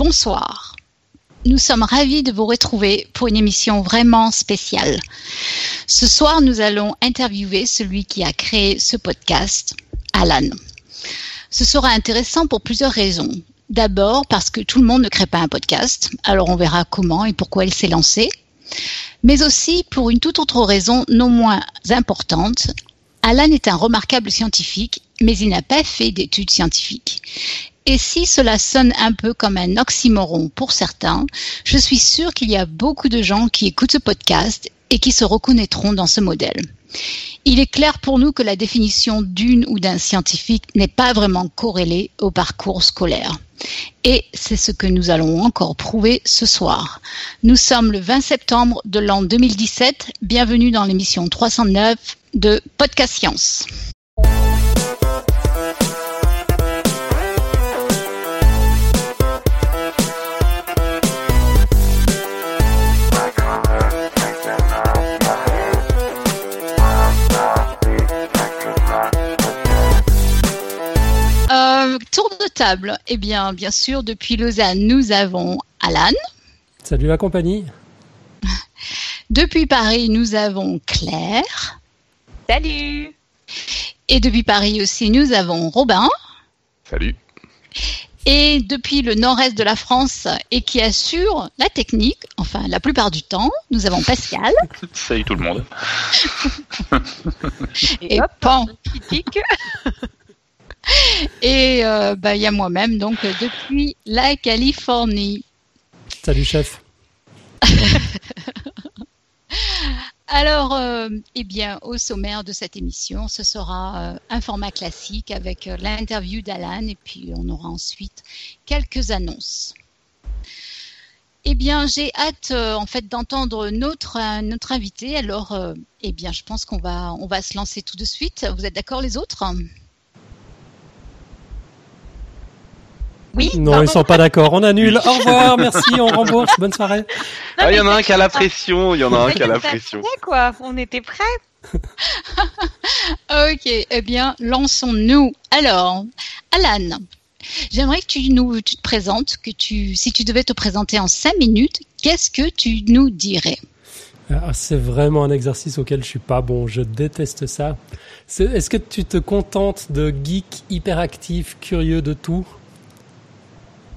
bonsoir. Nous sommes ravis de vous retrouver pour une émission vraiment spéciale. Ce soir, nous allons interviewer celui qui a créé ce podcast, Alan. Ce sera intéressant pour plusieurs raisons. D'abord parce que tout le monde ne crée pas un podcast, alors on verra comment et pourquoi il s'est lancé. Mais aussi pour une toute autre raison non moins importante. Alan est un remarquable scientifique, mais il n'a pas fait d'études scientifiques. Et si cela sonne un peu comme un oxymoron pour certains, je suis sûre qu'il y a beaucoup de gens qui écoutent ce podcast et qui se reconnaîtront dans ce modèle. Il est clair pour nous que la définition d'une ou d'un scientifique n'est pas vraiment corrélée au parcours scolaire. Et c'est ce que nous allons encore prouver ce soir. Nous sommes le 20 septembre de l'an 2017. Bienvenue dans l'émission 309 de Podcast Science. Tour de table. Eh bien, bien sûr, depuis Lausanne, nous avons Alan. Salut la compagnie. Depuis Paris, nous avons Claire. Salut. Et depuis Paris aussi, nous avons Robin. Salut. Et depuis le nord-est de la France et qui assure la technique, enfin la plupart du temps, nous avons Pascal. Salut tout le monde. et, et hop. Et euh, bah, il y a moi-même, donc depuis la Californie. Salut chef. Alors, euh, eh bien, au sommaire de cette émission, ce sera euh, un format classique avec l'interview d'Alan et puis on aura ensuite quelques annonces. Eh bien, j'ai hâte en fait d'entendre notre notre invité. Alors, eh bien, je pense qu'on va on va se lancer tout de suite. Vous êtes d'accord les autres? Oui. Non, ils sont pas d'accord. On annule. Au revoir, merci, on rembourse. Bonne soirée. Ah, il y en a un qui a la pression. Il y en a un qui a la pression. quoi On était prêts. ok. Eh bien, lançons-nous. Alors, Alan, j'aimerais que tu nous tu te présentes, que tu, si tu devais te présenter en cinq minutes, qu'est-ce que tu nous dirais? Ah, c'est vraiment un exercice auquel je suis pas bon. Je déteste ça. Est-ce que tu te contentes de geek hyperactif, curieux de tout?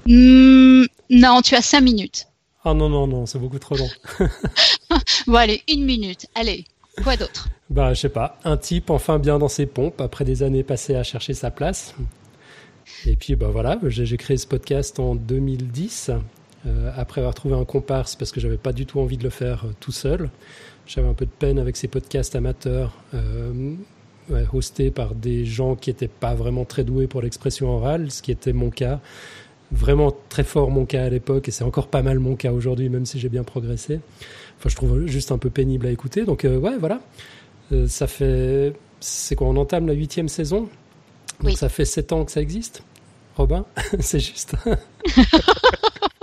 Mmh, non, tu as cinq minutes. Ah non, non, non, c'est beaucoup trop long. bon, allez, une minute. Allez, quoi d'autre? Bah, je sais pas. Un type enfin bien dans ses pompes après des années passées à chercher sa place. Et puis, bah voilà, j'ai créé ce podcast en 2010, euh, après avoir trouvé un comparse parce que j'avais pas du tout envie de le faire euh, tout seul. J'avais un peu de peine avec ces podcasts amateurs. Euh, ouais, hostés par des gens qui n'étaient pas vraiment très doués pour l'expression orale, ce qui était mon cas vraiment très fort mon cas à l'époque et c'est encore pas mal mon cas aujourd'hui, même si j'ai bien progressé. Enfin, je trouve juste un peu pénible à écouter. Donc, euh, ouais, voilà. Euh, ça fait. C'est quoi On entame la huitième saison? Donc, ça fait sept ans que ça existe. Robin, c'est juste.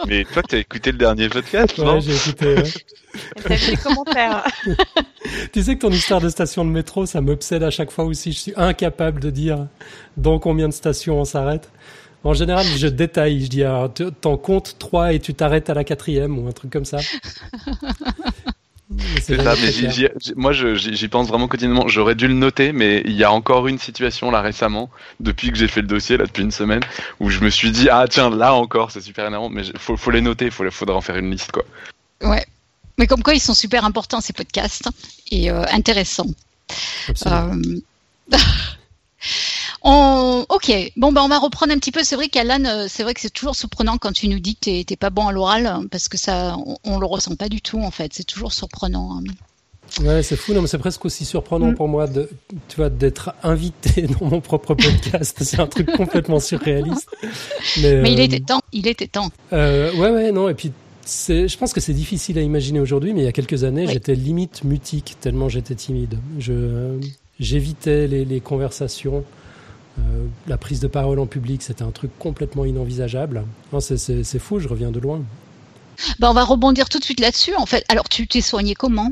Mais toi, t'as écouté le dernier podcast, ouais, j'ai écouté. T'as fait les commentaires. tu sais que ton histoire de station de métro, ça m'obsède à chaque fois aussi. Je suis incapable de dire dans combien de stations on s'arrête. En général, je détaille. Je dis, t'en comptes trois et tu t'arrêtes à la quatrième ou un truc comme ça. C'est ça, mais moi j'y pense vraiment quotidiennement. J'aurais dû le noter, mais il y a encore une situation là récemment, depuis que j'ai fait le dossier, là depuis une semaine, où je me suis dit, ah tiens, là encore, c'est super énervant, mais faut, faut les noter, il faudra en faire une liste quoi. Ouais, mais comme quoi ils sont super importants ces podcasts et euh, intéressants. Euh... On... Ok, bon ben on va reprendre un petit peu. C'est vrai qu'Alan, euh, c'est vrai que c'est toujours surprenant quand tu nous dis que t'es pas bon à l'oral, hein, parce que ça, on, le ressent pas du tout en fait. C'est toujours surprenant. Hein. Ouais, c'est fou. Non, mais c'est presque aussi surprenant mm. pour moi de, tu vois, d'être invité dans mon propre podcast. c'est un truc complètement surréaliste. Mais, mais il euh, était temps. Il était temps. Euh, ouais, ouais, non. Et puis, c'est, je pense que c'est difficile à imaginer aujourd'hui, mais il y a quelques années, j'étais limite mutique tellement j'étais timide. Je, j'évitais les, les conversations. Euh, la prise de parole en public, c'était un truc complètement inenvisageable. C'est fou, je reviens de loin. Ben, on va rebondir tout de suite là-dessus. En fait, alors tu t'es soigné comment?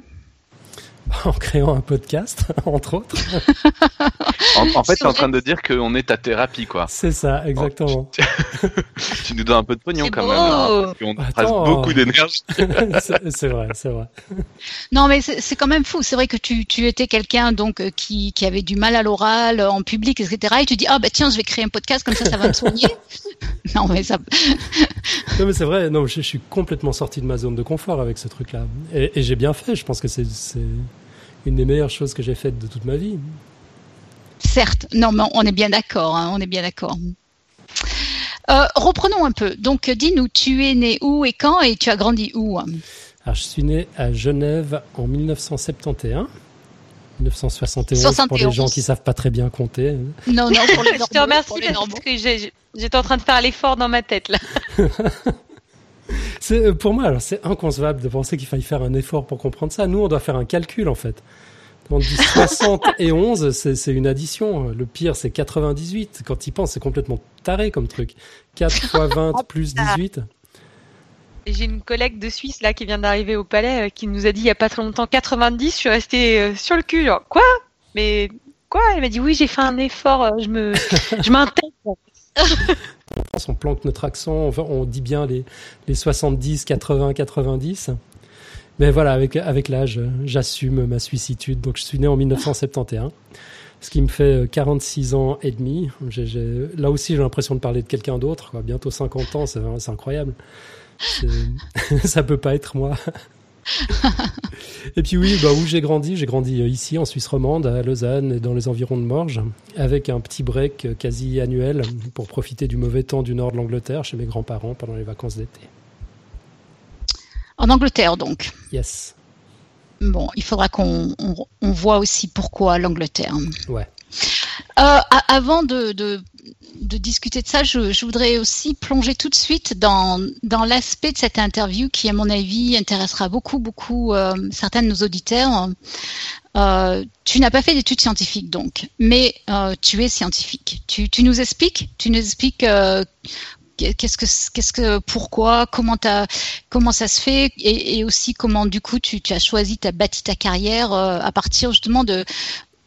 En créant un podcast, entre autres. En, en fait, C'est t'es en train de dire qu'on est ta thérapie, quoi. C'est ça, exactement. Tu nous donnes un peu de pognon quand beau. même. hein, on passe beaucoup d'énergie. c'est vrai, c'est vrai. Non, mais c'est quand même fou. C'est vrai que tu, tu étais quelqu'un donc euh, qui, qui avait du mal à l'oral, euh, en public, etc. Et tu dis ah bah tiens, je vais créer un podcast comme ça, ça va me soigner. non, mais ça. Non, mais c'est vrai, non, je, je suis complètement sorti de ma zone de confort avec ce truc-là. Et, et j'ai bien fait, je pense que c'est une des meilleures choses que j'ai faites de toute ma vie. Certes, non, mais on est bien d'accord. hein, on est bien d'accord. Euh, reprenons un peu. Donc, dis-nous, tu es né où et quand et tu as grandi où? Alors, je suis né à Genève en 1971. 1971 pour les 71. gens qui savent pas très bien compter. Non, non, pour les Je te remercie pour les parce que j'étais en train de faire l'effort dans ma tête là. C'est euh, pour moi, alors c'est inconcevable de penser qu'il faille faire un effort pour comprendre ça. Nous, on doit faire un calcul en fait. On dit 60 et 11, c'est une addition. Le pire, c'est 98. Quand il pense, c'est complètement taré comme truc. 4 fois 20 plus 18. Et J'ai une collègue de Suisse là qui vient d'arriver au palais euh, qui nous a dit il y a pas très longtemps 90. Je suis restée euh, sur le cul genre quoi? Mais quoi? Elle m'a dit oui j'ai fait un effort. euh, je me je m'intègre. on planque notre accent, on, dit bien les, les 70, 80, 90. Mais voilà, avec, avec l'âge, euh, j'assume ma suicitude. Donc je suis né en 1971, ce qui me fait euh, 46 ans et demi. Là aussi, j'ai l'impression de parler de quelqu'un d'autre. Bientôt 50 ans, c'est incroyable. Ça peut pas être moi. Et puis oui, bah où j'ai grandi, j'ai grandi euh, ici en Suisse romande, à Lausanne et dans les environs de Morges, avec un petit break euh, quasi annuel pour profiter du mauvais temps du nord de l'Angleterre chez mes grands-parents pendant les vacances d'été. En Angleterre, donc. Yes. Bon, il faudra qu'on on, on voit aussi pourquoi l'Angleterre. Ouais. Euh, avant de, de, de discuter de ça, je, je voudrais aussi plonger tout de suite dans, dans l'aspect de cette interview qui, à mon avis, intéressera beaucoup, beaucoup euh, certains de nos auditeurs. Euh, tu n'as pas fait d'études scientifiques, donc, mais euh, tu es scientifique. Tu, tu nous expliques Tu nous expliques euh, qu'est-ce que, qu'est-ce que, pourquoi, comment t'as, comment ça se fait, et, et aussi comment, du coup, tu, tu as choisi, tu as bâti ta carrière euh, à partir justement de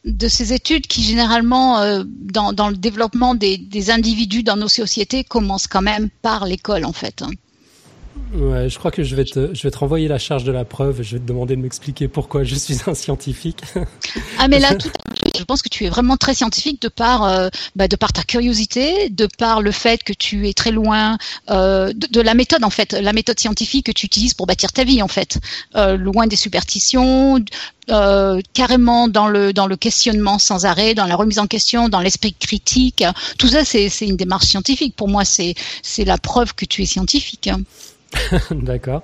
de ces études qui généralement euh, dans, dans le développement des, des individus dans nos sociétés commencent quand même par l'école en fait. Ouais, je crois que je vais te, je vais te renvoyer la charge de la preuve. et Je vais te demander de m'expliquer pourquoi je suis un scientifique. Ah mais là tout, je pense que tu es vraiment très scientifique de par euh, bah, de par ta curiosité, de par le fait que tu es très loin euh, de, la méthode en fait, la méthode scientifique que tu utilises pour bâtir ta vie en fait, euh, loin des superstitions, euh, carrément dans le dans le questionnement sans arrêt, dans la remise en question, dans l'esprit critique. Tout ça c'est c'est une démarche scientifique. Pour moi c'est c'est la preuve que tu es scientifique. D'accord.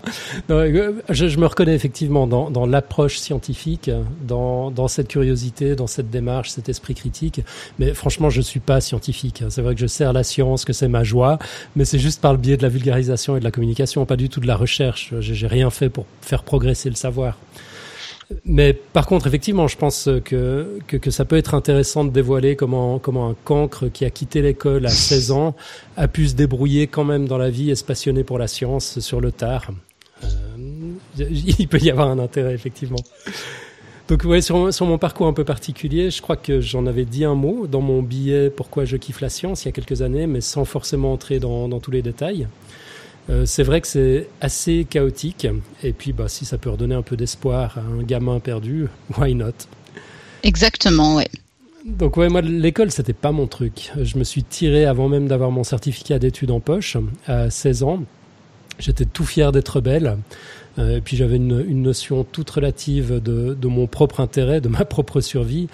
Euh, Je, me reconnais effectivement dans, l'approche scientifique, dans, dans cette curiosité, dans cette démarche, cet esprit critique. Mais franchement, je suis pas scientifique. C'est vrai que je sers la science, que c'est ma joie, mais c'est juste par le biais de la vulgarisation et de la communication, pas du tout de la recherche. J'ai rien fait pour faire progresser le savoir. Mais par contre, effectivement, je pense que, que, que ça peut être intéressant de dévoiler comment, comment un cancre qui a quitté l'école à 16 ans a pu se débrouiller quand même dans la vie et se passionner pour la science sur le tard. Euh, il peut y avoir un intérêt, effectivement. Donc ouais, sur, sur mon parcours un peu particulier, je crois que j'en avais dit un mot dans mon billet Pourquoi je kiffe la science il y a quelques années, mais sans forcément entrer dans, dans tous les détails. Euh, c'est vrai que c'est assez chaotique, et puis bah, si ça peut redonner un peu d'espoir à un gamin perdu, why not? Exactement, ouais. Donc ouais, moi l'école c'était pas mon truc. Je me suis tiré avant même d'avoir mon certificat d'études en poche à 16 ans. J'étais tout fier d'être rebelle. Euh, et puis j'avais une, une notion toute relative de, de mon propre intérêt, de ma propre survie.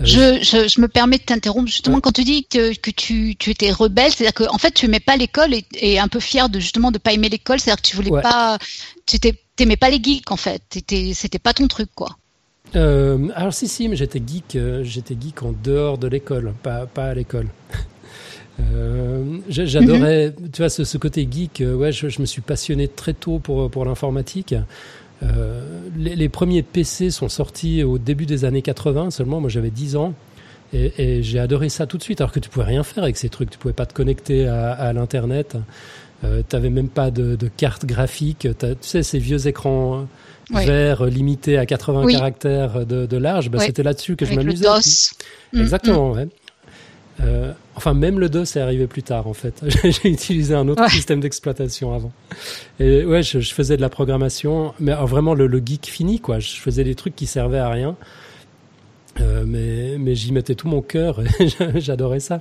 Je, je, je me permets de t'interrompre justement Ouais. quand tu dis que, que tu, tu étais rebelle, c'est-à-dire qu'en fait tu aimais pas l'école et, et un peu fier de justement de pas aimer l'école, c'est-à-dire que tu voulais Ouais. pas, tu t'aimais pas les geeks en fait, c'était pas ton truc quoi. Euh, alors si si, mais j'étais geek, euh, j'étais geek en dehors de l'école, pas pas à l'école. Euh, J'adorais, tu vois, ce, ce côté geek. ouais, je, je me suis passionné très tôt pour pour l'informatique. Euh, les, les premiers PC sont sortis au début des années 80 seulement. Moi, j'avais 10 ans. Et, et j'ai adoré ça tout de suite, alors que tu pouvais rien faire avec ces trucs. Tu pouvais pas te connecter à, à l'internet. Euh, T'avais même pas de, de carte graphique. Tu sais, ces vieux écrans verts euh, limités à 80 Oui. caractères de, de large, bah, c'était là-dessus que je Avec m'amusais. DOS. Mm, Exactement, ouais. Euh, enfin, même le DOS est arrivé plus tard, en fait. J'ai utilisé un autre Ouais. système d'exploitation avant. Et ouais, je, je faisais de la programmation, mais alors, vraiment le, le geek fini, quoi. Je faisais des trucs qui servaient à rien. Euh, mais mais j'y mettais tout mon cœur et j'adorais ça.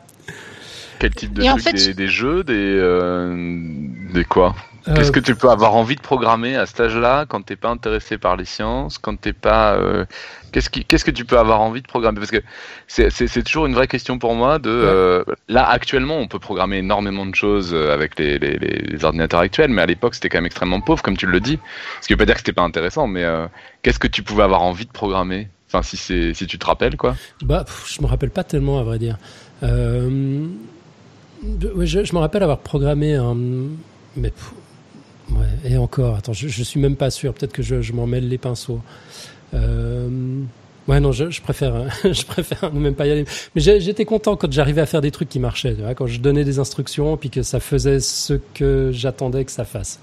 Quel type de Et en truc fait- des, des jeux, des, euh, des quoi Euh, Qu'est-ce que tu peux avoir envie de programmer à cet âge-là quand t'es pas intéressé par les sciences, quand t'es pas euh, qu'est-ce qui qu'est-ce que tu peux avoir envie de programmer? Parce que c'est c'est c'est toujours une vraie question pour moi. De euh, là actuellement, on peut programmer énormément de choses avec les les, ordinateurs actuels, mais à l'époque c'était quand même extrêmement pauvre, comme tu le dis. Ce qui veut pas dire que c'était pas intéressant, mais euh, qu'est-ce que tu pouvais avoir envie de programmer? Enfin, si c'est si tu te rappelles quoi. Bah, pff, je me rappelle pas tellement, à vrai dire. Euh, je, je me rappelle avoir programmé un. Mais. ouais, et encore, attends, je, je suis même pas sûr. Peut-être que je, je m'en mêle les pinceaux. Euh, ouais, non, je, je préfère, je préfère ne même pas y aller. Mais j'étais content quand j'arrivais à faire des trucs qui marchaient. Tu vois, quand je donnais des instructions, puis que ça faisait ce que j'attendais que ça fasse.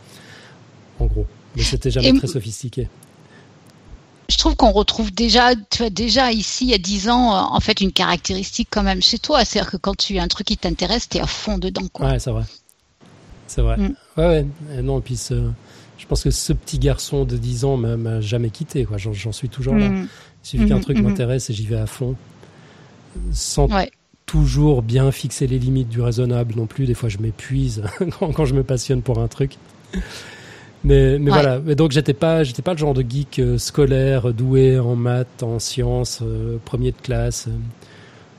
En gros. Mais c'était jamais Et- très sophistiqué. Je trouve qu'on retrouve déjà, tu as déjà ici, il y a 10 ans, euh, en fait, une caractéristique quand même chez toi. C'est-à-dire que quand tu as un truc qui t'intéresse, tu es à fond dedans. Quoi. Ouais, c'est vrai. C'est vrai. Mm. Ouais, ouais. Et non, puis ce- je pense que ce petit garçon de 10 ans m'a- m'a jamais quitté. quoi. J'en suis toujours là. Mm. Il suffit qu'un Mhm, truc mhm. m'intéresse et j'y vais à fond. Sans Ouais. toujours bien fixer les limites du raisonnable non plus. Des fois, je m'épuise quand, quand je me passionne pour un truc. Mais, mais Ouais. voilà. Mais donc, j'étais pas, j'étais pas le genre de geek euh, scolaire, doué en maths, en sciences, euh, premier de classe.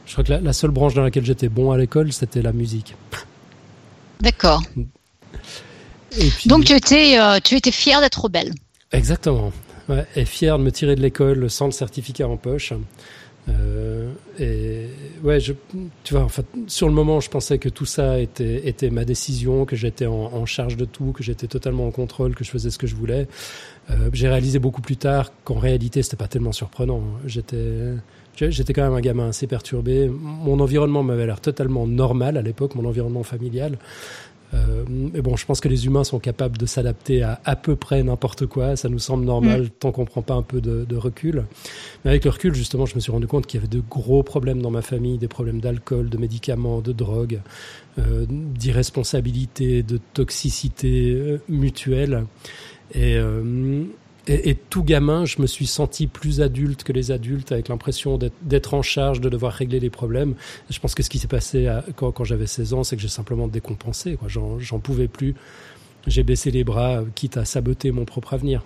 Je crois que la, la seule branche dans laquelle j'étais bon à l'école, c'était la musique. D'accord. Puis, Donc tu étais, euh, tu étais fier d'être rebelle. Exactement. Ouais, et fier de me tirer de l'école sans le certificat en poche. Euh, et ouais, je, tu vois, en fait, sur le moment, je pensais que tout ça était, était ma décision, que j'étais en, en charge de tout, que j'étais totalement en contrôle, que je faisais ce que je voulais. Euh, j'ai réalisé beaucoup plus tard qu'en réalité, c'était pas tellement surprenant. J'étais, j'étais quand même un gamin assez perturbé. Mon environnement m'avait l'air totalement normal à l'époque, mon environnement familial. Euh, mais bon, je pense que les humains sont capables de s'adapter à à peu près n'importe quoi. Ça nous semble normal tant qu'on prend pas un peu de, de recul. Mais avec le recul, justement, je me suis rendu compte qu'il y avait de gros problèmes dans ma famille, des problèmes d'alcool, de médicaments, de drogue, euh, d'irresponsabilité, de toxicité euh, mutuelle. Et, euh, et, tout gamin, je me suis senti plus adulte que les adultes, avec l'impression d'être- en charge, de devoir régler les problèmes. Je pense que ce qui s'est passé quand, quand j'avais 16 ans, c'est que j'ai simplement décompensé. j'en pouvais plus. J'ai baissé les bras, quitte à saboter mon propre avenir.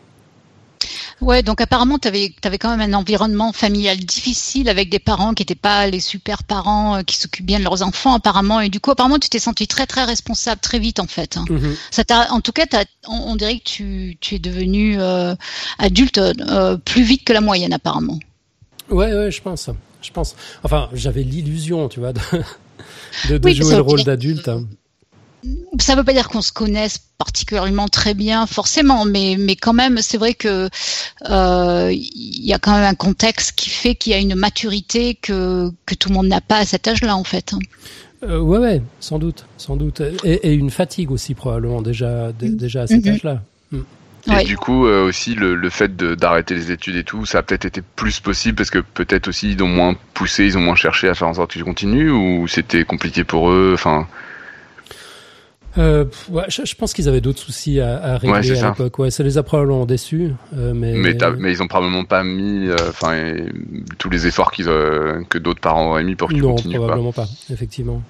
Ouais, donc apparemment, tu avais, quand même un environnement familial difficile avec des parents qui n'étaient pas les super parents euh, qui s'occupent bien de leurs enfants apparemment. Et du coup, apparemment, tu t'es senti très très responsable très vite en fait. Ça t'a, en tout cas, t'as- on, on dirait que tu, tu es devenu euh, adulte euh, plus vite que la moyenne apparemment. Ouais, ouais, je pense. Je pense. Enfin, j'avais l'illusion, tu vois, de, de, de Oui, jouer le rôle d'adulte. hein. Ça ne veut pas dire qu'on se connaisse particulièrement très bien, forcément, mais, mais quand même, c'est vrai que euh, il y a quand même un contexte qui fait qu'il y a une maturité que, que tout le monde n'a pas à cet âge-là, en fait. Euh, ouais, ouais, sans doute, sans doute. Et, et une fatigue aussi, probablement, déjà, dé- déjà à cet Mhm. âge-là. Et Ouais. du coup, euh, aussi, le, le fait de- d'arrêter les études et tout, ça a peut-être été plus possible parce que peut-être aussi ils ont moins poussé, ils ont moins cherché à faire en sorte que tu continues ou c'était compliqué pour eux. Enfin, Euh, ouais, je, je pense qu'ils avaient d'autres soucis à, à régler Ouais, à ça. l'époque. Ouais, ça les a probablement déçus. euh, mais mais, t'as- mais ils ont probablement pas mis, euh, enfin, tous les efforts qu'ils, euh, que d'autres parents auraient mis pour que tu non, probablement pas, effectivement.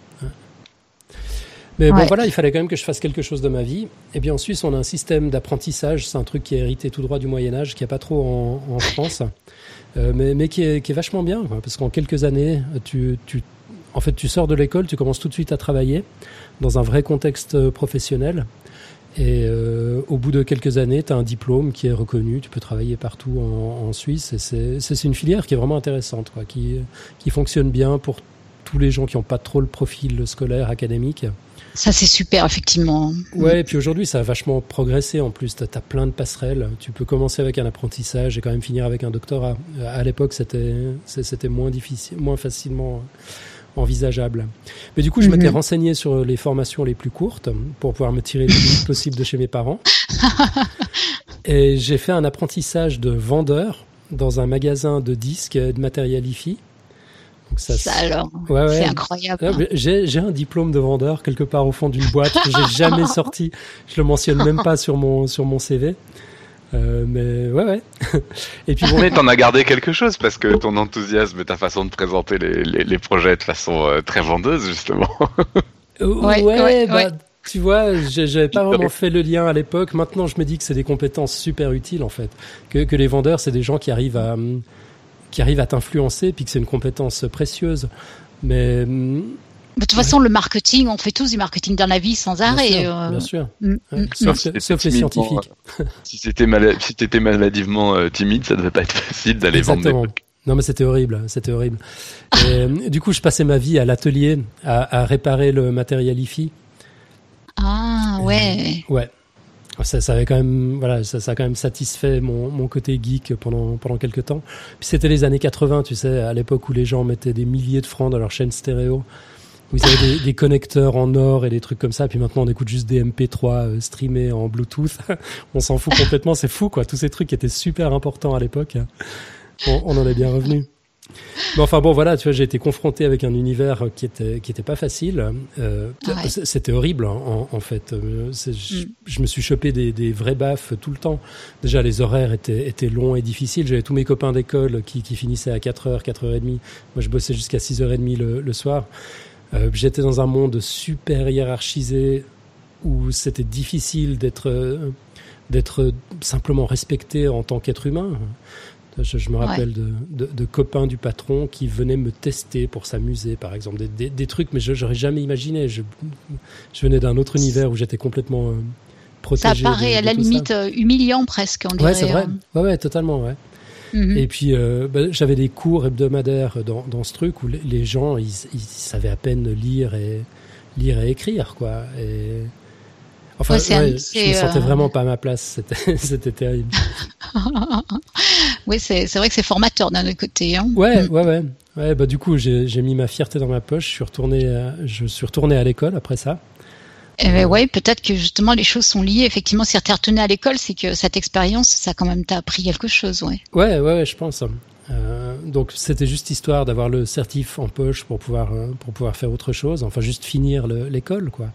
Mais bon, Ouais. voilà, il fallait quand même que je fasse quelque chose de ma vie. Et bien en Suisse, on a un système d'apprentissage. C'est un truc qui est hérité tout droit du Moyen Âge, qui a pas trop en, en France, euh, mais, mais qui, est, qui est vachement bien, quoi, parce qu'en quelques années, tu, tu, en fait, tu sors de l'école, tu commences tout de suite à travailler dans un vrai contexte euh, professionnel. Et euh, au bout de quelques années, tu as un diplôme qui est reconnu, tu peux travailler partout en, en Suisse. Et c'est- une filière qui est vraiment intéressante, quoi, qui, qui fonctionne bien pour tous les gens qui n'ont pas trop le profil scolaire, académique. Ça, c'est super, effectivement. Ouais, et puis aujourd'hui, ça a vachement progressé en plus. Tu as, plein de passerelles. Tu peux commencer avec un apprentissage et quand même finir avec un doctorat. Euh, À l'époque, c'était moins difficile, moins facilement, envisageable. Mais du coup, je m'étais Mhm. renseigné sur les formations les plus courtes pour pouvoir me tirer le plus possible de chez mes parents. Et j'ai fait un apprentissage de vendeur dans un magasin de disques et de matériel hi-fi. Donc ça, Ça alors, ouais, ouais. c'est incroyable. Ah, j'ai un diplôme de vendeur quelque part au fond d'une boîte que j'ai jamais sorti. Je le mentionne même pas sur mon sur mon CV. Euh, mais ouais ouais. Et puis bon, Mais t'en as gardé quelque chose parce que ton enthousiasme et ta façon de présenter les, les, les projets de façon euh, très vendeuse, justement. euh, Ouais, ouais, ouais, bah, ouais. tu vois, j'avais pas vraiment fait le lien à l'époque. Maintenant, je me dis que c'est des compétences super utiles en fait. Que que les vendeurs, c'est des gens qui arrivent à qui arrivent à t'influencer, puis que c'est une compétence précieuse. Mais hum, De toute façon, le marketing, on fait tous du marketing dans la vie sans bien arrêt. sûr, euh, bien sûr. mm, Ouais, mm, sauf, Si t'étais sauf les scientifiques. si si t'étais maladivement euh, timide, ça devait pas être facile d'aller vendre des trucs. Non, mais c'était horrible, c'était horrible. Et, du coup, je passais ma vie à l'atelier à, à réparer le matériel hi-fi. Ah ouais. Ouais. Ça, ça avait quand même, voilà, ça, ça a quand même satisfait mon, mon côté geek pendant pendant quelques temps. Puis c'était les années 80, tu sais, à l'époque où les gens mettaient des milliers de francs dans leur chaîne stéréo, où ils avaient des, des connecteurs en or et des trucs comme ça. Puis maintenant, on écoute juste des MP3 euh, streamés en Bluetooth. on s'en fout complètement, c'est fou, quoi. Tous ces trucs qui étaient super importants à l'époque. On, on en est bien revenu. Mais enfin bon, voilà, tu vois, j'ai été confronté avec un univers qui était qui était pas facile. Euh, Ouais. c- C'était horrible, hein, en, en fait. Euh, je, Mm. je me suis chopé des, des vrais baffes tout le temps. Déjà, les horaires étaient, étaient longs et difficiles. J'avais tous mes copains d'école qui, qui finissaient à 4h, 4h30. Moi, je bossais jusqu'à 6h30 le, le soir. Euh, J'étais dans un monde super hiérarchisé où c'était difficile d'être euh, d'être simplement respecté en tant qu'être humain. Je, je me Ouais. rappelle de, de, de copains du patron qui venaient me tester pour s'amuser, par exemple, des, des, des trucs, mais je j'aurais jamais imaginé. Je, je venais d'un autre univers où j'étais complètement euh, Ça protégé. paraît de- à la ça. limite humiliant presque, on dirait. Ouais, c'est vrai. hein. Ouais, ouais, totalement, ouais. Mhm. Et puis, euh, bah, j'avais des cours hebdomadaires dans, dans ce truc où les, les gens, ils, ils savaient à peine lire et lire et écrire, quoi. Et enfin, Ouais, ouais, je me sentais euh, vraiment pas à ma place. C'était, c'était terrible. oui, c'est c'est vrai que c'est formateur d'un autre côté. Hein. Ouais, Mm. ouais, ouais. Ouais, bah du coup, j'ai, j'ai mis ma fierté dans ma poche. Je suis retourné, à, je suis retourné à l'école après ça. Eh ben ouais, peut-être que justement les choses sont liées. Effectivement, si tu retourné à l'école, c'est que cette expérience, ça quand même t'a appris quelque chose, ouais. Ouais, ouais, ouais, je pense. Euh, donc c'était juste histoire d'avoir le certif en poche pour pouvoir euh, pour pouvoir faire autre chose. Enfin, juste finir le- l'école, quoi.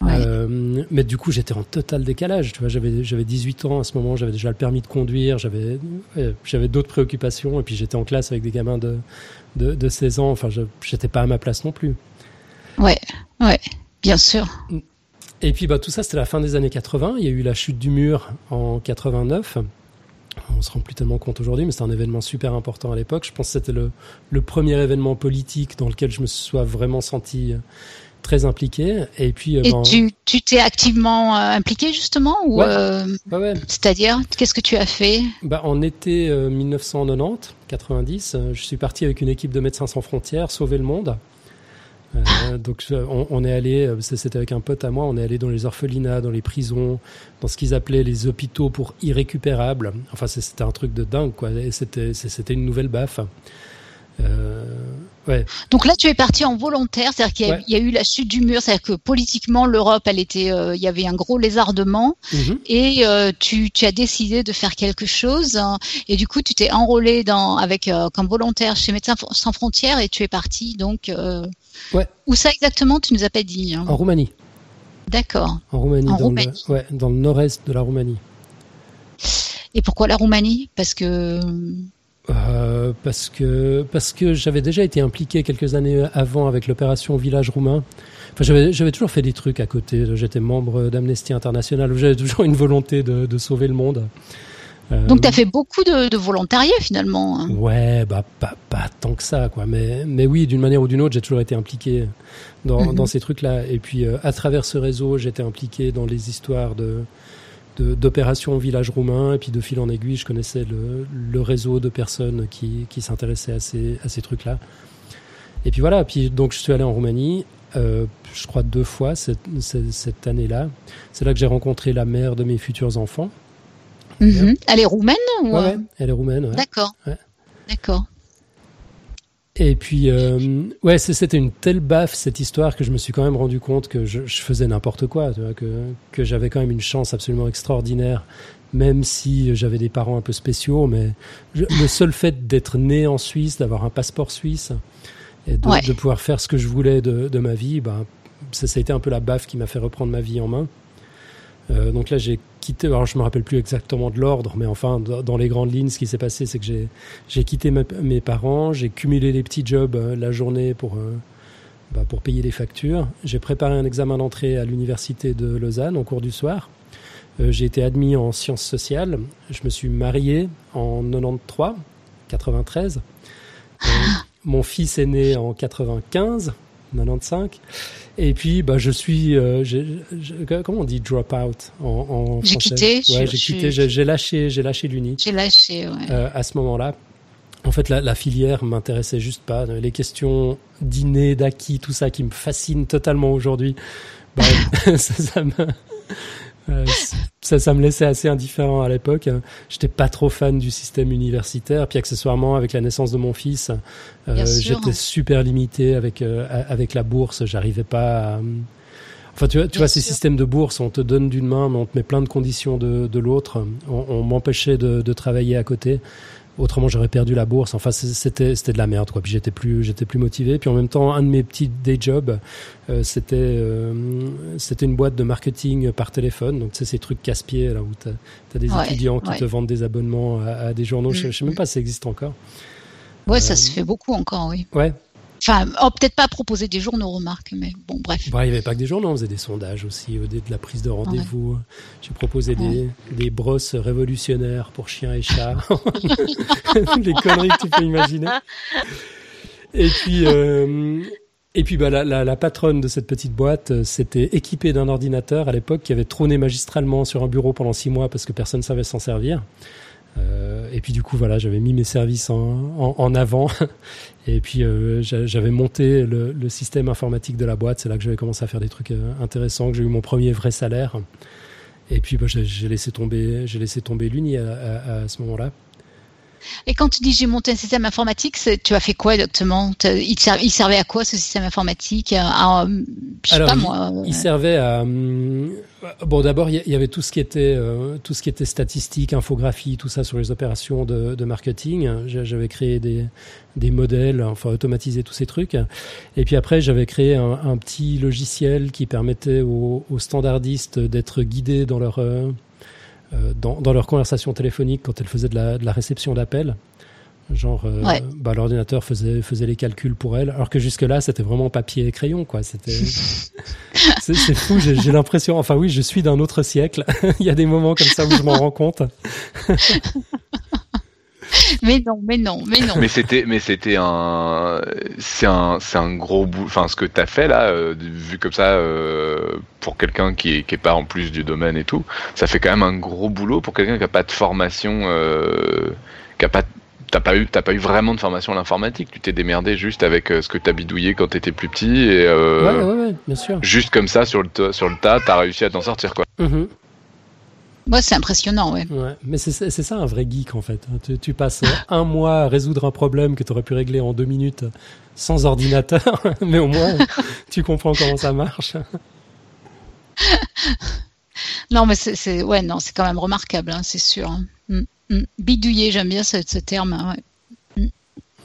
Ouais. Euh, mais du coup, j'étais en total décalage. Tu vois, j'avais j'avais 18 ans à ce moment, j'avais déjà le permis de conduire, j'avais ouais, j'avais d'autres préoccupations et puis j'étais en classe avec des gamins de de, de 16 ans. Enfin, je- j'étais pas à ma place non plus. Ouais, ouais, bien sûr. Et puis bah tout ça, c'était la fin des années 80. Il y a eu la chute du mur en 89. On se rend plus tellement compte aujourd'hui, mais c'était un événement super important à l'époque. Je pense que c'était le, le premier événement politique dans lequel je me sois vraiment senti euh, très impliqué. Et puis, euh, Et ben, tu tu t'es activement euh, impliqué justement ou Ouais. euh, ouais. c'est-à-dire qu'est-ce que tu as fait? Bah, en été euh, 1990, 90, euh, je suis parti avec une équipe de Médecins sans frontières sauver le monde. Euh, donc on, on est allé, euh, c'était avec un pote à moi, on est allé dans les orphelinats, dans les prisons, dans ce qu'ils appelaient les hôpitaux pour irrécupérables. Enfin c'était un truc de dingue quoi. C'était une nouvelle baffe. Euh, ouais, Donc là, tu es parti en volontaire, c'est-à-dire qu'il y, a- Ouais. il y a eu la chute du mur, c'est-à-dire que politiquement, l'Europe, elle était, euh, il y avait un gros lézardement, Mhm. et euh, tu, tu as décidé de faire quelque chose, hein, et du coup, tu t'es enrôlé dans, avec euh, comme volontaire chez Médecins sans frontières, et tu es parti donc. Ouais. Où ça exactement Tu nous as pas dit. hein. en Roumanie, D'accord. en Roumanie, En dans, Roumanie. Le, ouais, dans le nord-est de la Roumanie. Et pourquoi la Roumanie? Parce que Euh, parce que parce que j'avais déjà été impliqué quelques années avant avec l'opération Village roumain. Enfin, j'avais j'avais toujours fait des trucs à côté. J'étais membre d'Amnesty International. J'avais toujours une volonté de, de sauver le monde. Euh, donc tu as fait beaucoup de, de volontariat finalement. hein. Ouais, bah pas, pas tant que ça, quoi. Mais mais oui, d'une manière ou d'une autre, j'ai toujours été impliqué dans, Mhm. dans ces trucs-là. Et puis euh, à travers ce réseau, j'étais impliqué dans les histoires de d'opérations village roumain et puis de fil en aiguille, je connaissais le, le réseau de personnes qui, qui s'intéressaient à ces, à ces trucs-là. Et puis voilà, puis donc je suis allé en Roumanie, euh, je crois deux fois cette, cette, cette année-là. C'est là que j'ai rencontré la mère de mes futurs enfants. Mhm. Elle est roumaine ou Ouais, euh, ouais, elle est roumaine. ouais. D'accord. Ouais. D'accord. Et puis, euh, ouais, c'était une telle baffe cette histoire que je me suis quand même rendu compte que je, je faisais n'importe quoi, tu vois, que, que j'avais quand même une chance absolument extraordinaire, même si j'avais des parents un peu spéciaux. Mais je, le seul fait d'être né en Suisse, d'avoir un passeport suisse et de, Ouais. de pouvoir faire ce que je voulais de, de ma vie, bah, ça, ça a été un peu la baffe qui m'a fait reprendre ma vie en main. Euh, donc là, j'ai quitté. Alors, je me rappelle plus exactement de l'ordre, mais enfin, dans les grandes lignes, ce qui s'est passé, c'est que j'ai j'ai quitté ma- mes parents, j'ai cumulé les petits jobs euh, la journée pour euh, bah, pour payer les factures. J'ai préparé un examen d'entrée à l'université de Lausanne en cours du soir. Euh, j'ai été admis en sciences sociales. Je me suis marié en 93, 93. Euh, mon fils est né en 95, 95. Et puis, bah, je suis, euh, comment on dit drop out en, en J'ai français? quitté, Ouais, j'ai quitté, lâché, j'ai lâché l'uni J'ai lâché, ouais. euh, à ce moment-là. En fait, la, la filière m'intéressait juste pas. Les questions d'inné, d'acquis, tout ça qui me fascine totalement aujourd'hui, bah, ça, ça me, euh, ça, ça me laissait assez indifférent à l'époque. J'étais pas trop fan du système universitaire. Puis accessoirement, avec la naissance de mon fils, euh, j'étais super limité avec euh, avec la bourse. J'arrivais pas. à, Enfin, tu vois, tu vois ces systèmes de bourse, on te donne d'une main, mais on te met plein de conditions de, de l'autre. On, on m'empêchait de, de travailler à côté. Autrement, j'aurais perdu la bourse. Enfin, c'est- c'était c'était de la merde, quoi. Puis j'étais plus j'étais plus motivé. Puis en même temps, un de mes petits day jobs, euh, c'était euh, c'était une boîte de marketing par téléphone. Donc, tu sais, ces trucs casse-pieds là où t'as as des Ouais, étudiants qui ouais. te vendent des abonnements à, à des journaux. Je, Mm, je sais même pas si ça existe encore. Ouais, ça euh, se fait beaucoup encore, oui. Ouais. Enfin, oh, peut-être pas proposer des journaux, remarque, mais bon, bref. Bon, il n'y avait pas que des journaux, on faisait des sondages aussi, de la prise de rendez-vous. J'ai proposé des, des brosses révolutionnaires pour chiens et chats. les conneries que tu peux imaginer. Et puis, euh, et puis bah, la, la, la patronne de cette petite boîte euh, s'était équipée d'un ordinateur à l'époque qui avait trôné magistralement sur un bureau pendant six mois parce que personne ne savait s'en servir. Euh, et puis du coup voilà, j'avais mis mes services en, en, en avant. Et puis euh, j'a- j'avais monté le, le système informatique de la boîte. C'est là que j'avais commencé à faire des trucs euh, intéressants, que j'ai eu mon premier vrai salaire. Et puis bah, j'ai laissé tomber, j'ai laissé tomber l'uni à, à- à ce moment-là. Et quand tu dis j'ai monté un système informatique, tu as fait quoi exactement? Il, ser- il servait à quoi ce système informatique? À, à- Je sais Alors, pas il- moi. Il euh, servait à hum, bon d'abord il y- avait tout ce qui était euh, tout ce qui était statistique, infographie, tout ça sur les opérations de, de marketing. J'a- J'avais créé des des modèles, enfin automatisé tous ces trucs. Et puis après j'avais créé un, un petit logiciel qui permettait aux, aux standardistes d'être guidés dans leur euh, euh, dans, dans leur conversation téléphonique quand elles faisaient de la, de la réception d'appels. Genre, euh, Ouais. bah, l'ordinateur faisait, faisait les calculs pour elle, alors que jusque-là, c'était vraiment papier et crayon, quoi. C'était, c'est, c'est fou. J'ai, j'ai l'impression, enfin oui, je suis d'un autre siècle. Il y a des moments comme ça où je m'en rends compte. Mais non, mais non, mais non. Mais c'était, mais c'était un, c'est un, c'est un gros bout. Enfin, ce que t'as fait là, euh, vu comme ça, euh, pour quelqu'un qui est, qui est pas en plus du domaine et tout, ça fait quand même un gros boulot pour quelqu'un qui a pas de formation, euh, qui a pas, t'as pas eu, t'as pas eu vraiment de formation à l'informatique. Tu t'es démerdé juste avec euh, ce que t'as bidouillé quand t'étais plus petit et euh, Ouais, ouais, ouais, bien sûr. juste comme ça sur le, sur le tas, t'as réussi à t'en sortir quoi. Ouais, c'est impressionnant, ouais. Ouais. Mais c'est, ça un vrai geek, en fait. Tu, tu passes un mois à résoudre un problème que tu aurais pu régler en deux minutes sans ordinateur, mais au moins, tu comprends comment ça marche. Non, mais c'est, ouais, non, c'est quand même remarquable, hein, c'est sûr. hein. Mm, mm. Bidouiller, j'aime bien ce, ce terme. hein, ouais.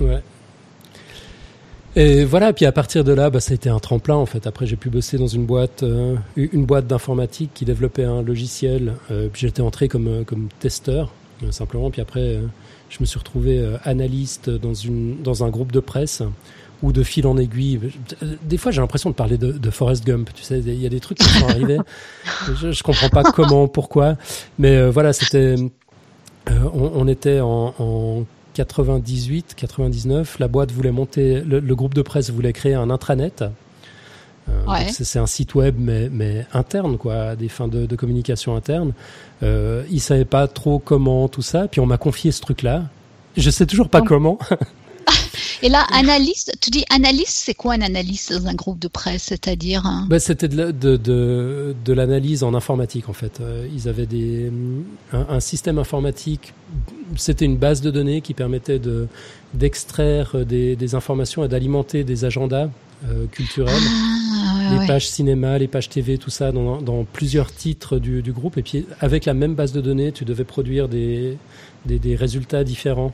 Ouais. Et voilà, puis à partir de là, bah, ça a été un tremplin en fait. Après, j'ai pu bosser dans une boîte, euh, une boîte d'informatique qui développait un logiciel. Euh, puis j'étais entré comme euh, comme testeur euh, simplement. Puis après, je me suis retrouvé analyste dans une dans un groupe de presse ou de fil en aiguille. Des fois, j'ai l'impression de parler de, de Forrest Gump. Tu sais, il y a des trucs qui sont arrivés. Je, je comprends pas comment, pourquoi, mais voilà, c'était. Euh, on, on était en, en 98, 99, la boîte voulait monter, le, le groupe de presse voulait créer un intranet. Euh, Ouais. c'est c'est un site web mais, mais interne quoi, à des fins de, de communication interne. Euh, ils savaient pas trop comment tout ça, puis on m'a confié ce truc-là. Je sais toujours pas comment. Et là, analyste, tu dis analyste, c'est quoi un analyste dans un groupe de presse, c'est-à-dire bah, C'était de, de, de, de l'analyse en informatique en fait. Euh, ils avaient des, un, un système informatique, c'était une base de données qui permettait de d'extraire des, des informations et d'alimenter des agendas euh, culturels. Ah, les ouais. pages cinéma, les pages TV, tout ça dans, dans plusieurs titres du, du groupe. Et puis avec la même base de données, tu devais produire des, des, des résultats différents.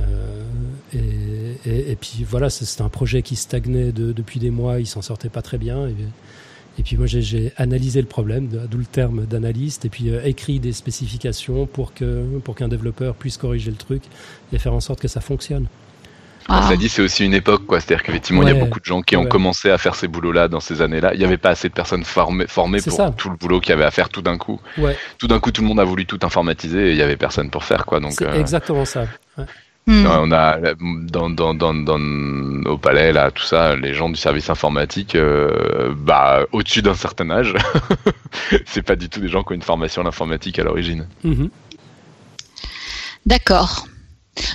Euh, et, et, et puis voilà, c'est- c'était un projet qui stagnait de- depuis des mois, il s'en sortait pas très bien. Et, et puis moi j'ai- analysé le problème, d'où le terme d'analyste, et puis euh, écrit des spécifications pour que pour qu'un développeur puisse corriger le truc et faire en sorte que ça fonctionne. Ah. Cela dit, c'est aussi une époque, quoi. C'est-à-dire qu'effectivement, il y a beaucoup de gens qui ont commencé à faire ces boulots-là dans ces années-là. Il n'y avait pas assez de personnes formées, pour ça. tout le boulot qu'il y avait à faire tout d'un coup. Ouais, Tout d'un coup, tout le monde a voulu tout informatiser et il y avait personne pour faire, quoi. Donc, c'est euh, exactement ça. Hmm. Ouais, on a dans, dans, dans, dans au palais là tout ça les gens du service informatique euh, bah au-dessus d'un certain âge c'est pas du tout des gens qui ont une formation à l'informatique à l'origine Mhm. D'accord.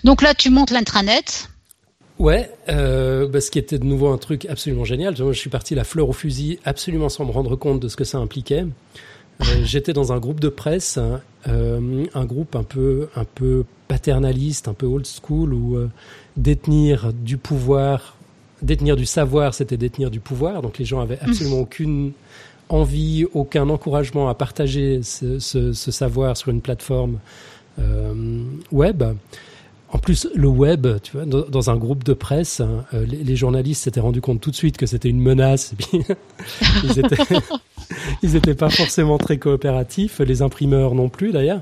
Donc là, tu montes l'intranet. Ouais, euh, bah, ce qui était de nouveau un truc absolument génial. Je suis parti la fleur au fusil, absolument sans me rendre compte de ce que ça impliquait. Euh, J'étais dans un groupe de presse, hein, euh, un groupe un peu, un peu paternaliste, un peu old school, où euh, détenir du pouvoir, détenir du savoir, c'était détenir du pouvoir. Donc les gens avaient absolument aucune envie, aucun encouragement à partager ce, ce- ce savoir sur une plateforme euh, web. En plus, le web, tu vois, dans, un groupe de presse, hein, euh, les, journalistes s'étaient rendus compte tout de suite que c'était une menace. Ils étaient, pas forcément très coopératifs, les imprimeurs non plus d'ailleurs.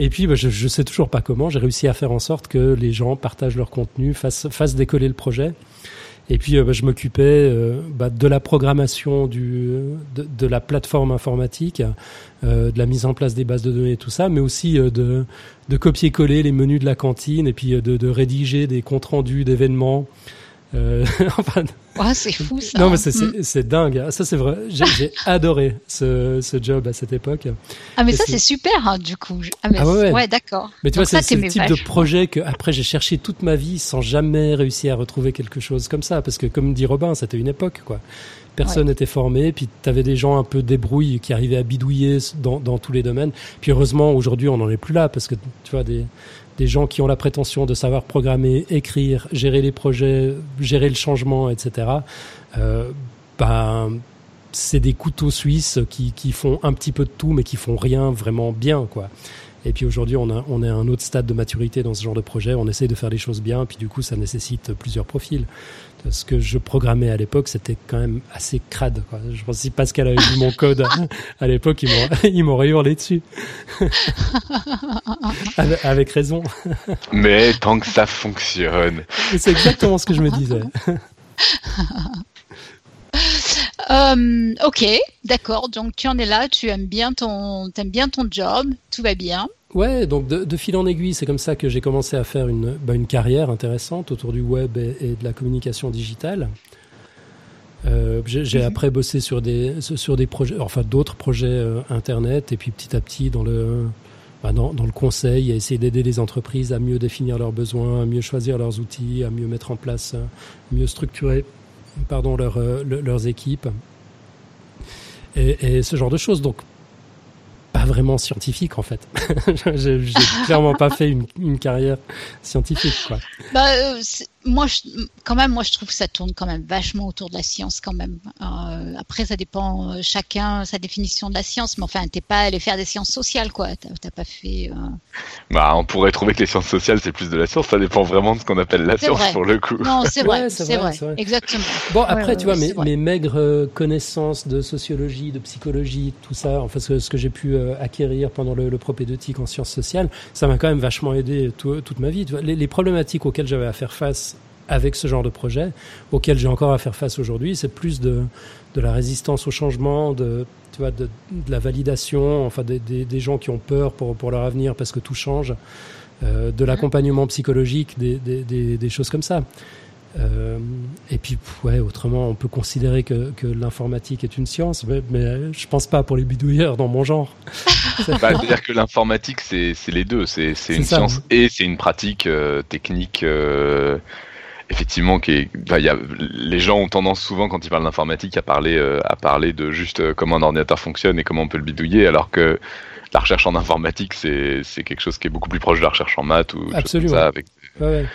Et puis, bah, je, je sais toujours pas comment, j'ai réussi à faire en sorte que les gens partagent leur contenu, fassent décoller le projet. Et puis, euh, bah, je m'occupais euh, bah, de la programmation du, de, la plateforme informatique, euh, de la mise en place des bases de données et tout ça, mais aussi de, copier-coller les menus de la cantine et puis de, de rédiger des comptes rendus d'événements. Euh, enfin, Ouais, c'est fou ça. non, mais c'est, c'est, c'est dingue. Ça, c'est vrai. J'ai, j'ai adoré ce, ce job à cette époque. Ah, mais et ça, c'est- super, hein, du coup. Ah, mais Ah ouais, ouais. d'accord. Mais tu Donc vois, c'est, ça, c'est le type de projet que après j'ai cherché toute ma vie sans jamais réussir à retrouver quelque chose comme ça. Parce que, comme dit Robin, c'était une époque, quoi. Personne n'était formé, puis tu avais des gens un peu débrouilles qui arrivaient à bidouiller dans, dans tous les domaines. Puis heureusement, aujourd'hui, on n'en est plus là, parce que tu vois, des, des gens qui ont la prétention de savoir programmer, écrire, gérer les projets, gérer le changement, etc. Euh, ben, c'est des couteaux suisses qui, qui font un petit peu de tout, mais qui font rien vraiment bien, quoi. Et puis aujourd'hui, on, a, on est à un autre stade de maturité dans ce genre de projet. On essaye de faire les choses bien, puis du coup, ça nécessite plusieurs profils. Ce que je programmais à l'époque, c'était quand même assez crade. Quoi. Je pense que si Pascal avait vu mon code à, l'époque, il m'aurait- il m'aurait hurlé dessus. avec, avec raison. mais tant que ça fonctionne Et c'est exactement ce que je me disais. Euh, ok, d'accord. Donc tu en es là, tu aimes bien ton, t'aimes bien ton job, tout va bien. Ouais, donc de, de fil en aiguille, c'est comme ça que j'ai commencé à faire une, bah, une carrière intéressante autour du web et, et de la communication digitale. Euh, j'ai j'ai Mhm. après bossé sur des sur des projets, enfin d'autres projets euh, internet, et puis petit à petit dans le bah, dans, dans le conseil, à essayer d'aider les entreprises à mieux définir leurs besoins, à mieux choisir leurs outils, à mieux mettre en place, euh, mieux structurer, pardon, leur, euh, le- leurs équipes et, et ce genre de choses. Donc vraiment scientifique en fait. j'ai clairement pas fait une, une carrière scientifique quoi. Bah, euh, moi, je, quand même, moi, je trouve que ça tourne quand même vachement autour de la science, quand même. Euh, après, ça dépend euh, chacun sa définition de la science, mais enfin, t'es pas allé faire des sciences sociales, quoi. T'as t'as pas fait. euh, bah on pourrait trouver que les sciences sociales c'est plus de la science ça dépend vraiment de ce qu'on appelle la C'est science vrai. pour le coup Non, c'est vrai, Ouais, c'est c'est vrai, vrai, c'est vrai. exactement. Bon après ouais, tu vois mes, maigres euh, connaissances de sociologie, de psychologie, tout ça, enfin ce, ce que j'ai pu euh, acquérir pendant le, le propédeutique en sciences sociales, ça m'a quand même vachement aidé tout- toute ma vie. Tu vois, les, les problématiques auxquelles j'avais à faire face avec ce genre de projet, auxquelles j'ai encore à faire face aujourd'hui, c'est plus de, de la résistance au changement, de, tu vois, de, de la validation, enfin des, des, des gens qui ont peur pour, pour leur avenir parce que tout change, euh, de l'accompagnement psychologique, des, des, des, des choses comme ça. Euh, et puis, ouais, autrement, on peut considérer que, que l'informatique est une science, mais, mais je pense pas pour les bidouilleurs dans mon genre. Bah, C'est-à-dire que l'informatique, c'est c'est les deux. C'est une ça. science et c'est une pratique euh, technique. euh, effectivement, qui est, bah, y a, les gens ont tendance souvent quand ils parlent d'informatique à parler euh, à parler de juste euh, comment un ordinateur fonctionne et comment on peut le bidouiller, alors que la recherche en informatique c'est c'est quelque chose qui est beaucoup plus proche de la recherche en maths ou Absolument. ça avec Ouais, ouais.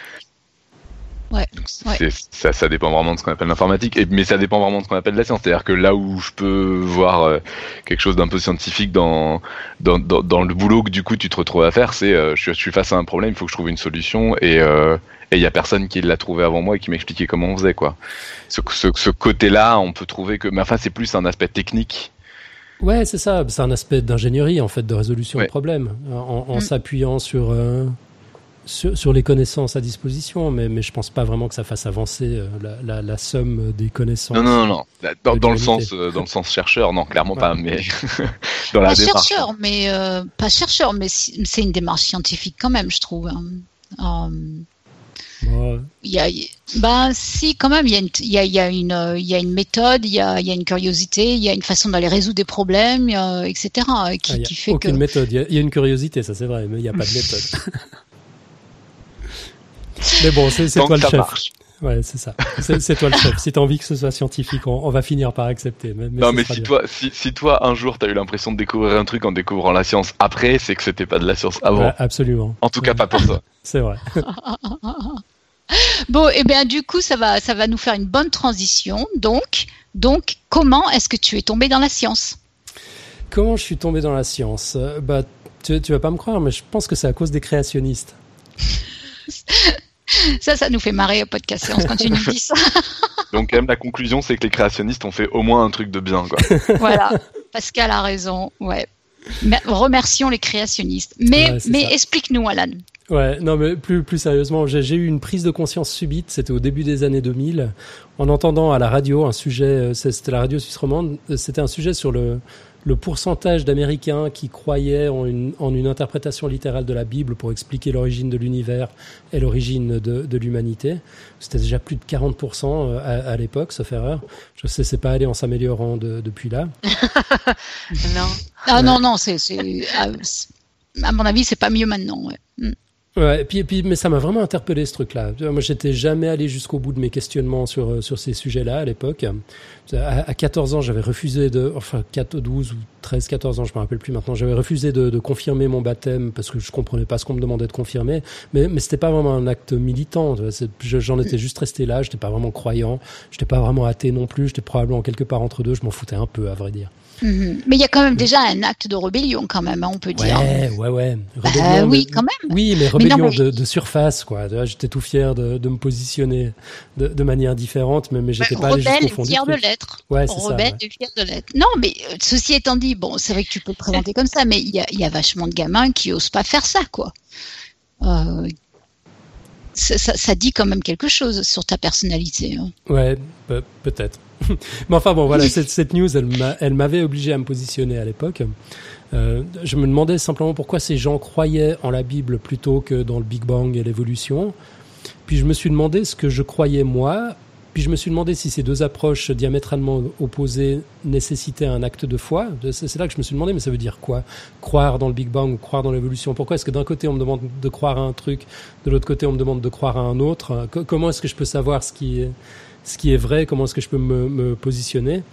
Ouais. Donc, Ouais. c'est- Ça, ça dépend vraiment de ce qu'on appelle l'informatique, mais ça dépend vraiment de ce qu'on appelle la science. C'est-à-dire que là où je peux voir euh, quelque chose d'un peu scientifique dans, dans, dans, dans le boulot que du coup tu te retrouves à faire, c'est euh, je, suis- je suis face à un problème, il faut que je trouve une solution, et euh, et il y a personne qui l'a trouvé avant moi et qui m'expliquait comment on faisait quoi. Ce, ce, ce côté-là, on peut trouver que, mais enfin c'est plus un aspect technique. Ouais, c'est ça. C'est un aspect d'ingénierie, en fait, de résolution Ouais. de problèmes, en, en Mm. s'appuyant sur, euh, sur, sur les connaissances à disposition. Mais, mais je pense pas vraiment que ça fasse avancer euh, la, la, la somme des connaissances. Non, non, non, non. Dans, le sens, euh, dans le sens chercheur, non, clairement Ouais. pas, mais dans la Pas démarche. chercheur, mais euh, pas chercheur, mais c'est une démarche scientifique quand même, je trouve. hein. Il y a, ben si quand même, il y a une, il y a, il y a une, euh, il y a une méthode, il y a, il y a une curiosité, il y a une façon d'aller résoudre des problèmes, euh, etc. euh, ah, Qui, il y a qui fait que aucune méthode. Il y, a, il y a une curiosité, ça c'est vrai, mais il n'y a pas de méthode. mais bon, c'est toi que le ça chef. marche. Ouais, c'est ça. C'est c'est toi le chef. Si t'as envie que ce soit scientifique, on, on va finir par accepter. Mais, mais non, mais si bien. toi, si, si toi, un jour, t'as eu l'impression de découvrir un truc en découvrant la science après, c'est que c'était pas de la science avant. Ouais, absolument. En tout cas, Ouais, pas pour ça. C'est vrai. Bon, et bien du coup, ça va, ça va nous faire une bonne transition. Donc, donc, comment est-ce que tu es tombé dans la science? Comment je suis tombé dans la science? Bah, tu, tu vas pas me croire, mais je pense que c'est à cause des créationnistes. Ça, ça nous fait marrer au podcast science quand tu nous dis ça. Donc, quand même, la conclusion, c'est que les créationnistes ont fait au moins un truc de bien, quoi. voilà, Pascal a raison. Ouais. Remercions les créationnistes. Mais, Ouais, explique-nous, Alan. Ouais, non, mais plus, plus sérieusement, j'ai eu une prise de conscience subite, c'était au début des années 2000, en entendant à la radio un sujet, euh, c'était la radio suisse romande, euh, c'était un sujet sur le, le pourcentage d'Américains qui croyaient en une, en une interprétation littérale de la Bible pour expliquer l'origine de l'univers et l'origine de, de l'humanité. C'était déjà plus de 40% à, à l'époque, sauf erreur. Je sais, c'est pas allé en s'améliorant de- depuis là. Non. Ah Ouais. non, non, c'est, c'est- c'est- à mon avis, c'est pas mieux maintenant. Ouais. Ouais, et puis, et puis, mais ça m'a vraiment interpellé ce truc-là. Moi, j'étais jamais allé jusqu'au bout de mes questionnements sur euh, sur ces sujets-là à l'époque. À, à 14 ans, j'avais refusé de, enfin 4, 12 ou 13, 14 ans, je me rappelle plus maintenant. J'avais refusé de, de confirmer mon baptême parce que je comprenais pas ce qu'on me demandait de confirmer. Mais mais c'était pas vraiment un acte militant. J'en étais juste resté là. J'étais pas vraiment croyant. J'étais pas vraiment athée non plus. J'étais probablement quelque part entre deux. Je m'en foutais un peu, à vrai dire. Mhm. Mais il y a quand même déjà un acte de rébellion, quand même, hein, on peut dire. Ouais, ouais, ouais. Bah Rébellion, oui, mais- quand même. Oui, mais Mais rébellion non, mais- De, de surface, quoi. J'étais tout fier de, de me positionner de, de manière différente, mais, mais j'étais pas allé Rebelle jusqu'au et fond fier de l'être. Ouais, c'est ça. Rebelle ouais. et fier de l'être. Non, mais euh, ceci étant dit, bon, c'est vrai que tu peux te présenter comme ça, mais il y a, il y a vachement de gamins qui osent pas faire ça, quoi. Euh, ça, ça- ça dit quand même quelque chose sur ta personnalité. hein. Ouais, pe- peut-être. mais enfin bon, voilà, cette, news, elle m'avait obligé à me positionner à l'époque. Euh, je me demandais simplement pourquoi ces gens croyaient en la Bible plutôt que dans le Big Bang et l'évolution. Puis je me suis demandé ce que je croyais moi. Puis je me suis demandé si ces deux approches diamétralement opposées nécessitaient un acte de foi. C'est là que je me suis demandé, mais ça veut dire quoi? Croire dans le Big Bang ou croire dans l'évolution? Pourquoi est-ce que d'un côté on me demande de croire à un truc, de l'autre côté on me demande de croire à un autre? Co- Comment est-ce que je peux savoir ce qui est, ce qui est vrai? Comment est-ce que je peux me, me positionner?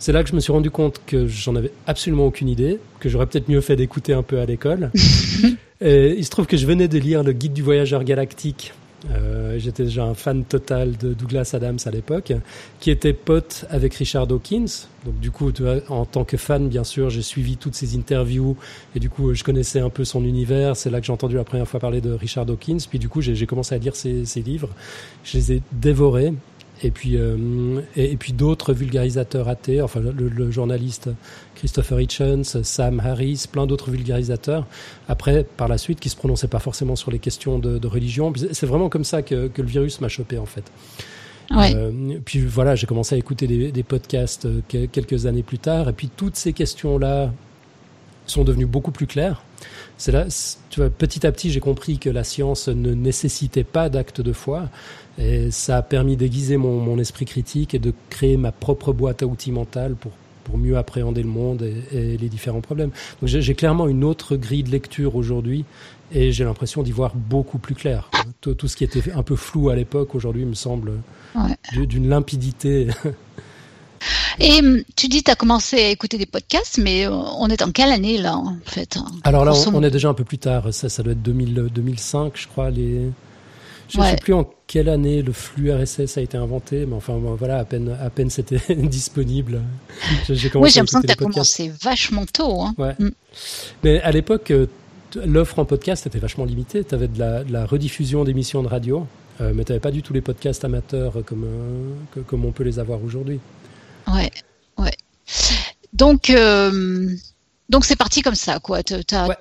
C'est là que je me suis rendu compte que j'en avais absolument aucune idée, que j'aurais peut-être mieux fait d'écouter un peu à l'école. Et il se trouve que je venais de lire le Guide du voyageur galactique. Euh, J'étais déjà un fan total de Douglas Adams à l'époque, qui était pote avec Richard Dawkins. Donc du coup, vois, en tant que fan, bien sûr, j'ai suivi toutes ses interviews et du coup, je connaissais un peu son univers. C'est là que j'ai entendu la première fois parler de Richard Dawkins. Puis du coup, j'ai j'ai commencé à lire ses, ses livres. Je les ai dévorés. Et puis, euh, et, et puis d'autres vulgarisateurs athées, enfin le, le journaliste Christopher Hitchens, Sam Harris, plein d'autres vulgarisateurs. Après, par la suite, qui se prononçaient pas forcément sur les questions de, de religion. C'est vraiment comme ça que, que le virus m'a chopé en fait. Ouais. Euh, puis voilà, j'ai commencé à écouter des, des podcasts euh, que- quelques années plus tard, et puis toutes ces questions-là sont devenues beaucoup plus claires. C'est là, tu vois, petit à petit, j'ai compris que la science ne nécessitait pas d'acte de foi, et ça a permis d'aiguiser mon, mon esprit critique et de créer ma propre boîte à outils mentale pour pour mieux appréhender le monde et, et les différents problèmes. Donc j'ai clairement une autre grille de lecture aujourd'hui Et j'ai l'impression d'y voir beaucoup plus clair. Tout, tout, ce qui était un peu flou à l'époque, aujourd'hui, me semble ouais. d'une limpidité. Et hum, tu dis, tu as commencé à écouter des podcasts, mais euh, on est en quelle année là, en fait Alors là, on, on, est déjà un peu plus tard. Ça, ça doit être 2000, 2005, je crois. Les... Je ne ouais. sais plus en quelle année le flux RSS a été inventé, mais enfin voilà, à peine, à peine c'était disponible. J'ai oui, j'ai l'impression que tu as commencé vachement tôt. Hein. Ouais. Mm. Mais à l'époque, l'offre en podcast était vachement limitée. Tu avais de la, de la rediffusion d'émissions de radio, euh, mais tu n'avais pas du tout les podcasts amateurs comme, euh, que, comme on peut les avoir aujourd'hui. Ouais, ouais. Donc, euh, donc c'est parti comme ça, quoi. As, ouais.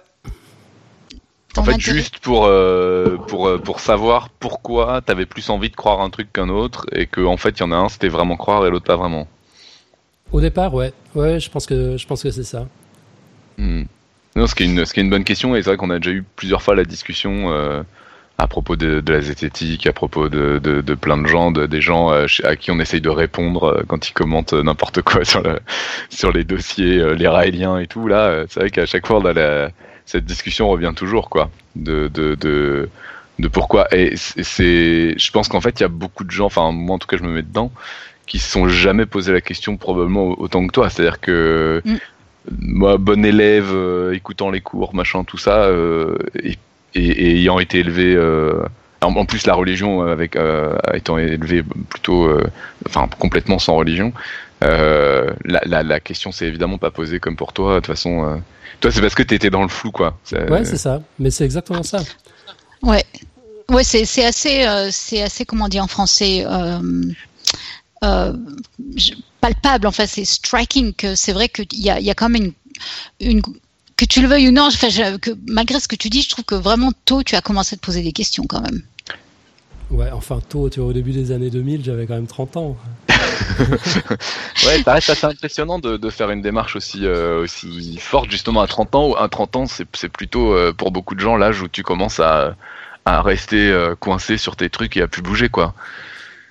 En fait, juste pour, euh, pour, euh, pour savoir pourquoi t'avais plus envie de croire un truc qu'un autre et qu'en en fait, il y en a un, c'était vraiment croire et l'autre pas vraiment. Au départ, ouais. Ouais, je pense que, je pense que c'est ça. Hmm. Non, ce qui, est une, ce qui est une bonne question et c'est vrai qu'on a déjà eu plusieurs fois la discussion euh, à propos de, de, la zététique, à propos de, de, de plein de gens, de, des gens euh, à qui on essaye de répondre euh, quand ils commentent n'importe quoi sur, le, sur les dossiers, euh, les raéliens et tout. Là, c'est vrai qu'à chaque fois, on a la, cette discussion revient toujours, quoi, de, de, de, de pourquoi. Et c'est, je pense qu'en fait, il y a beaucoup de gens, enfin, moi en tout cas, je me mets dedans, qui se sont jamais posé la question probablement autant que toi. C'est-à-dire que mm. moi, bon élève, euh, écoutant les cours, machin, tout ça, euh, et, et, et, ayant été élevé. Euh, en plus, la religion avec étant élevé plutôt, enfin complètement sans religion, la, la, la, question s'est évidemment pas posée comme pour toi. De toute façon, toi, c'est parce que tu étais dans le flou, quoi. Ouais, c'est ça. Mais c'est exactement ça. Ouais. Ouais, c'est, c'est assez, euh, c'est assez, comment dire en français, euh, euh, palpable. Enfin, c'est striking que c'est vrai qu'il y a, y a quand même une, une que tu le veuilles ou non, enfin, je, que malgré ce que tu dis, je trouve que vraiment tôt, tu as commencé à te poser des questions quand même. Ouais, enfin tôt, tu vois, au début des années 2000, j'avais quand même 30 ans. ouais, ça reste assez impressionnant de, de faire une démarche aussi, euh, aussi forte justement à 30 ans. À 30 ans, c'est plutôt euh, pour beaucoup de gens l'âge où tu commences à, à rester euh, coincé sur tes trucs et à plus bouger, quoi.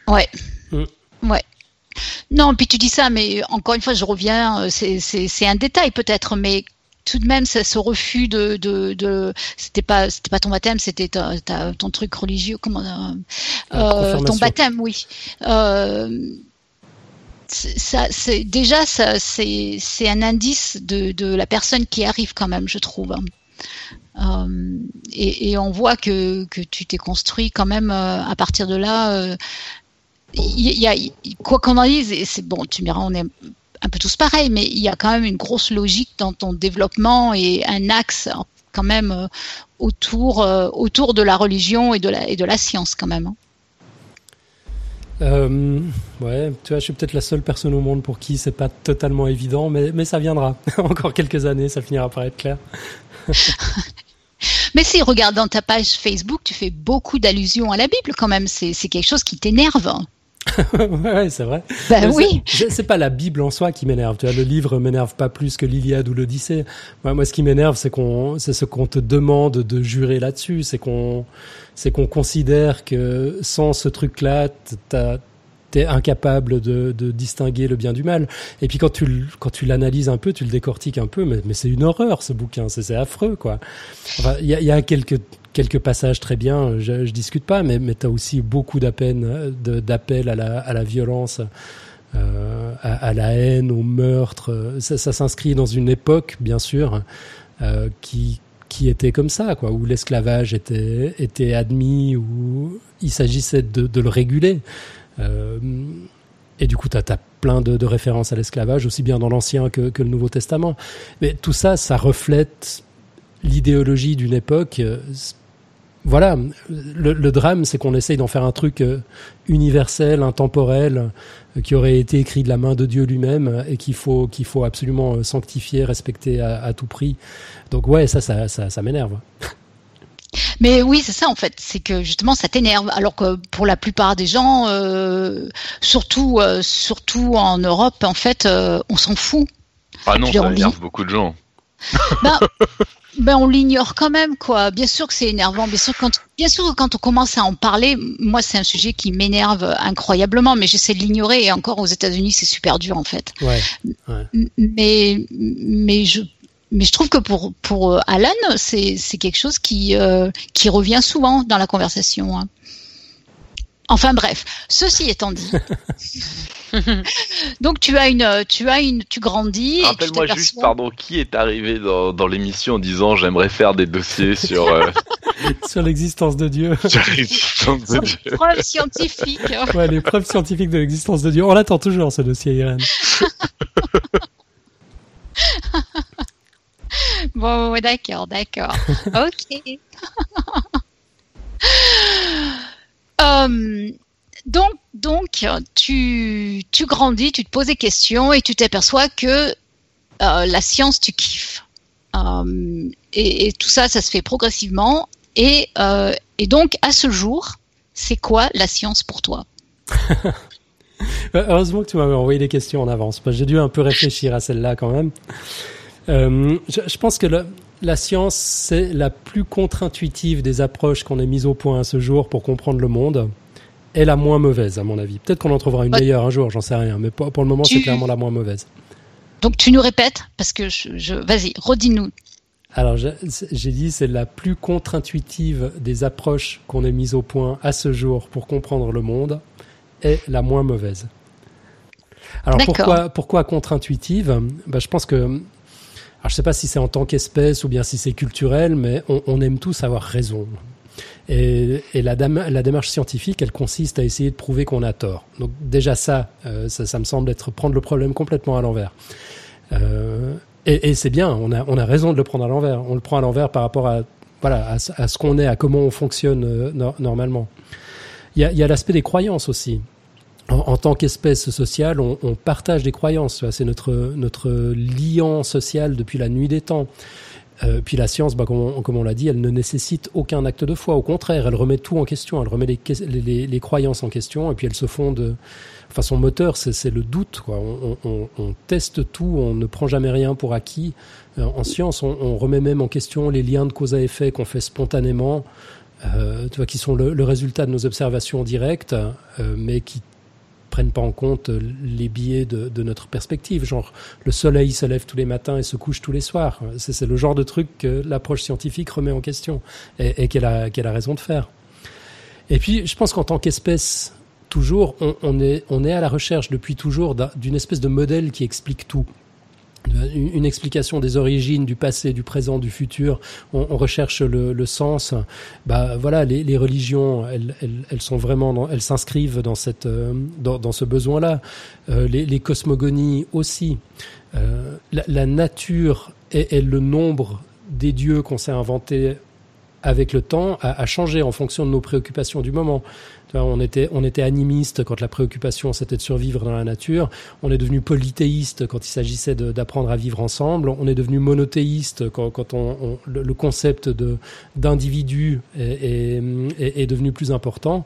Ouais. Mm. Ouais. Non, puis tu dis ça, mais encore une fois, je reviens, c'est un détail peut-être, mais tout de même, ce refus de, de, de c'était pas, c'était pas ton baptême, c'était ton truc religieux, comment, euh, euh, ton baptême, oui. Euh, ça, c'est déjà, ça, c'est, c'est un indice de, de la personne qui arrive quand même, je trouve. Euh, et, et, on voit que, que tu t'es construit quand même euh, à partir de là. Il y, a, quoi qu'on en dise, et c'est bon, tu me diras, on est un peu tous pareils, mais il y a quand même une grosse logique dans ton développement et un axe quand même euh, autour, euh, autour de la religion et de la, et de la science quand même. Hein. Euh, ouais, tu vois, je suis peut-être la seule personne au monde pour qui c'est pas totalement évident, mais, mais ça viendra. Encore quelques années, ça finira par être clair. mais si, regarde dans ta page Facebook, tu fais beaucoup d'allusions à la Bible quand même. C'est quelque chose qui t'énerve. ouais, c'est vrai. Ben oui. C'est pas la Bible en soi qui m'énerve. Tu vois, le livre m'énerve pas plus que l'Iliade ou l'Odyssée. Moi, moi, ce qui m'énerve, c'est qu'on, c'est ce qu'on te demande de jurer là-dessus. C'est qu'on, c'est qu'on considère que sans ce truc-là, t'es incapable de, de, distinguer le bien du mal. Et puis quand tu quand tu l'analyses un peu, tu le décortiques un peu, mais, mais c'est une horreur ce bouquin, c'est affreux quoi. Enfin, il y a, y a quelques quelques passages très bien, je, je discute pas, mais, mais tu as aussi beaucoup d'appels d'appel à la, à la violence, euh, à, à, la haine, au meurtre. Ça, ça s'inscrit dans une époque, bien sûr, euh, qui, qui était comme ça, quoi, où l'esclavage était, était admis, où il s'agissait de, de, le réguler. Euh, et du coup, tu as, plein de, de références à l'esclavage, aussi bien dans l'Ancien que, que le Nouveau Testament. Mais tout ça, ça reflète l'idéologie d'une époque voilà, le, le drame, c'est qu'on essaye d'en faire un truc euh, universel, intemporel, euh, qui aurait été écrit de la main de Dieu lui-même et qu'il faut qu'il faut absolument euh, sanctifier, respecter à, à, tout prix. Donc ouais, ça, ça, ça, ça m'énerve. Mais oui, c'est ça en fait, c'est que justement ça t'énerve, alors que pour la plupart des gens, euh, surtout euh, surtout en Europe, en fait, euh, on s'en fout. Ah non, ça énerve beaucoup de gens. Ben, ben on l'ignore quand même quoi. Bien sûr que c'est énervant. Bien sûr quand bien sûr quand on commence à en parler, moi c'est un sujet qui m'énerve incroyablement, mais j'essaie de l'ignorer. Et encore aux États-Unis c'est super dur en fait. Ouais, ouais. Mais mais je mais je trouve que pour pour Alan, c'est c'est quelque chose qui qui revient souvent dans la conversation. Hein. Enfin bref, ceci étant dit, donc tu as une, tu as une, tu grandis. Rappelle-moi juste, pardon, qui est arrivé dans, dans l'émission en disant j'aimerais faire des dossiers sur euh, sur l'existence de Dieu. sur l'existence de Dieu. Les preuves scientifiques. Ouais, les preuves scientifiques de l'existence de Dieu. On l'attend toujours ce dossier, Irène. bon, d'accord, d'accord. Ok. Euh, donc, donc tu, tu grandis, tu te poses des questions et tu t'aperçois que euh, la science, tu kiffes. Euh, et, tout ça, ça se fait progressivement. Et, et donc, à ce jour, c'est quoi la science pour toi? Heureusement que tu m'avais envoyé des questions en avance. J'ai dû un peu réfléchir à celle-là quand même. je, pense que la science, c'est la plus contre-intuitive des approches qu'on ait mises au point à ce jour pour comprendre le monde. Et la moins mauvaise, à mon avis. Peut-être qu'on en trouvera une meilleure un jour, j'en sais rien. Mais pour, le moment, c'est clairement la moins mauvaise. Donc tu nous répètes, parce que je, vas-y, redis-nous. Alors j'ai dit c'est la plus contre-intuitive des approches qu'on ait mises au point à ce jour pour comprendre le monde et la moins mauvaise. Alors pourquoi, pourquoi contre-intuitive? Ben, Je pense que alors, je sais pas si c'est en tant qu'espèce ou bien si c'est culturel, mais on, on, aime tous avoir raison. Et, et la, la, démarche scientifique, elle consiste à essayer de prouver qu'on a tort. Donc déjà ça, euh, ça, ça, me semble être prendre le problème complètement à l'envers. Euh, et, et c'est bien, on a, on a raison de le prendre à l'envers. On le prend à l'envers par rapport à, voilà, à, ce qu'on est, à comment on fonctionne euh, normalement. Il y a, y a l'aspect des croyances aussi en, tant qu'espèce sociale, on, on, partage des croyances. C'est notre notre liant social depuis la nuit des temps. Euh, puis la science, bah, comme on, comme on l'a dit, elle ne nécessite aucun acte de foi. Au contraire, elle remet tout en question. Elle remet les, les, les croyances en question, et puis elle se fonde. Enfin, son moteur, c'est le doute. Quoi. On, on, on, teste tout, on ne prend jamais rien pour acquis. Euh, en science, on, remet même en question les liens de cause à effet qu'on fait spontanément. Euh, tu vois, qui sont le, le, résultat de nos observations directes, euh, mais qui prennent pas en compte les biais de, notre perspective. Genre, le soleil se lève tous les matins et se couche tous les soirs. C'est le genre de truc que l'approche scientifique remet en question et, qu'elle a, a raison de faire. Et puis, je pense qu'en tant qu'espèce, toujours, on, est, on est à la recherche depuis toujours d'une espèce de modèle qui explique tout une explication des origines, du passé, du présent, du futur. On, on recherche le, le, sens. Bah voilà, les, les religions, elles, elles, elles, sont vraiment, elles s'inscrivent dans cette, euh, dans, dans ce besoin-là. Euh, les, les, cosmogonies aussi. Euh, la, la, nature et, et, le nombre des dieux qu'on s'est inventés avec le temps a, a changé en fonction de nos préoccupations du moment. On était, on était animiste quand la préoccupation c'était de survivre dans la nature. On est devenu polythéiste quand il s'agissait d'apprendre à vivre ensemble. On est devenu monothéiste quand, quand on, le, concept de d'individu est, est, est, devenu plus important.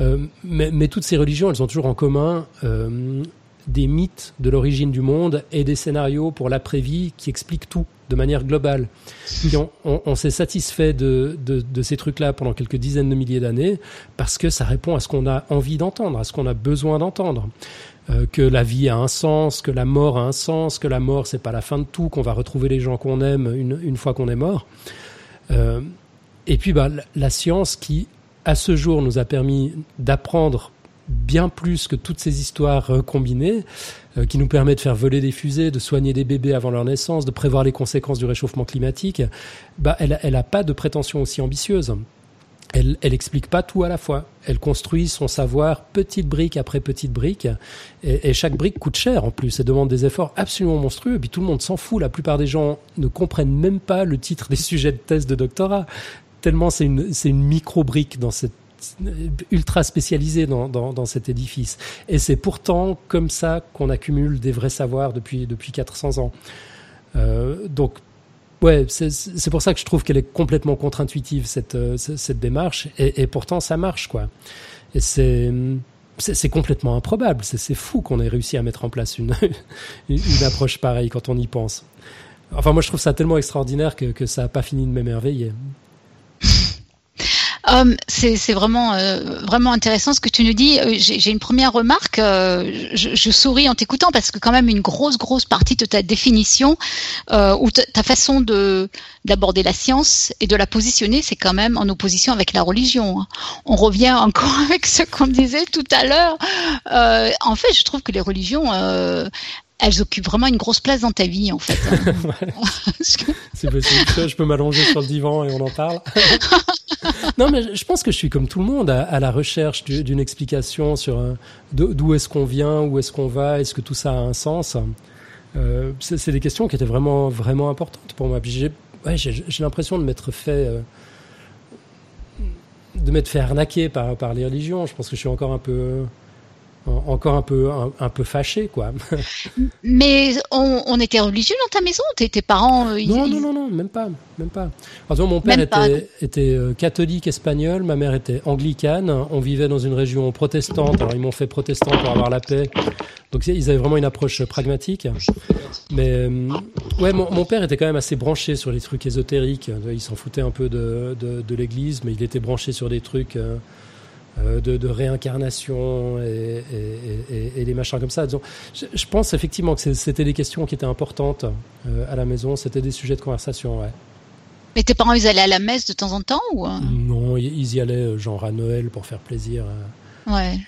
Euh, mais, mais, toutes ces religions, elles ont toujours en commun euh, des mythes de l'origine du monde et des scénarios pour l'après-vie qui expliquent tout de manière globale. on, s'est satisfait de, ces trucs-là pendant quelques dizaines de milliers d'années parce que ça répond à ce qu'on a envie d'entendre, à ce qu'on a besoin d'entendre. Euh, que la vie a un sens, que la mort a un sens, que la mort c'est pas la fin de tout, qu'on va retrouver les gens qu'on aime une, une fois qu'on est mort. Euh, et puis bah, la science qui, à ce jour, nous a permis d'apprendre bien plus que toutes ces histoires euh, combinées euh, qui nous permettent de faire voler des fusées, de soigner des bébés avant leur naissance, de prévoir les conséquences du réchauffement climatique, bah, elle, elle a pas de prétention aussi ambitieuse. Elle, elle explique pas tout à la fois. Elle construit son savoir petite brique après petite brique, et, et, chaque brique coûte cher en plus. Elle demande des efforts absolument monstrueux. Et puis tout le monde s'en fout. La plupart des gens ne comprennent même pas le titre des sujets de thèse de doctorat. Tellement c'est une, c'est une micro brique dans cette ultra spécialisé dans, dans, dans cet édifice. Et c'est pourtant comme ça qu'on accumule des vrais savoirs depuis, depuis 400 ans. Euh, donc, ouais, c'est pour ça que je trouve qu'elle est complètement contre-intuitive, cette, euh, cette démarche. Et, et, pourtant, ça marche, quoi. Et c'est c'est complètement improbable. C'est fou qu'on ait réussi à mettre en place une, une, approche pareille quand on y pense. Enfin, moi, je trouve ça tellement extraordinaire que, que ça n'a pas fini de m'émerveiller. Um, c'est vraiment euh, vraiment intéressant ce que tu nous dis. Euh, j'ai une première remarque. Euh, je, je, souris en t'écoutant parce que quand même une grosse grosse partie de ta définition euh, ou ta façon de d'aborder la science et de la positionner, c'est quand même en opposition avec la religion. On revient encore avec ce qu'on disait tout à l'heure. en fait, je trouve que les religions elles occupent vraiment une grosse place dans ta vie, en fait. c'est possible. Je peux m'allonger sur le divan et on en parle. non, mais je pense que je suis comme tout le monde à, la recherche d'une explication sur d'où est-ce qu'on vient, où est-ce qu'on va, est-ce que tout ça a un sens. Euh, c'est des questions qui étaient vraiment, vraiment importantes pour moi. J'ai ouais, l'impression de m'être fait. Euh, de m'être fait arnaquer par, par les religions. Je pense que je suis encore un peu encore un peu un, peu fâché quoi. Mais on, était religieux dans ta maison Tes, tes parents euh, Non non non non même pas même pas. mon père était, était euh, catholique espagnol, ma mère était anglicane. On vivait dans une région protestante. Alors ils m'ont fait protestant pour avoir la paix. Donc ils avaient vraiment une approche pragmatique. Mais euh, ouais mon, mon, père était quand même assez branché sur les trucs ésotériques. Il s'en foutait un peu de, de, de l'Église, mais il était branché sur des trucs. Euh, de, réincarnation et, et, des machins comme ça. je, pense effectivement que c'était des questions qui étaient importantes euh, à la maison, c'était des sujets de conversation, ouais. Mais tes parents, ils allaient à la messe de temps en temps ou? Euh? Non, ils y allaient genre à Noël pour faire plaisir. Ouais,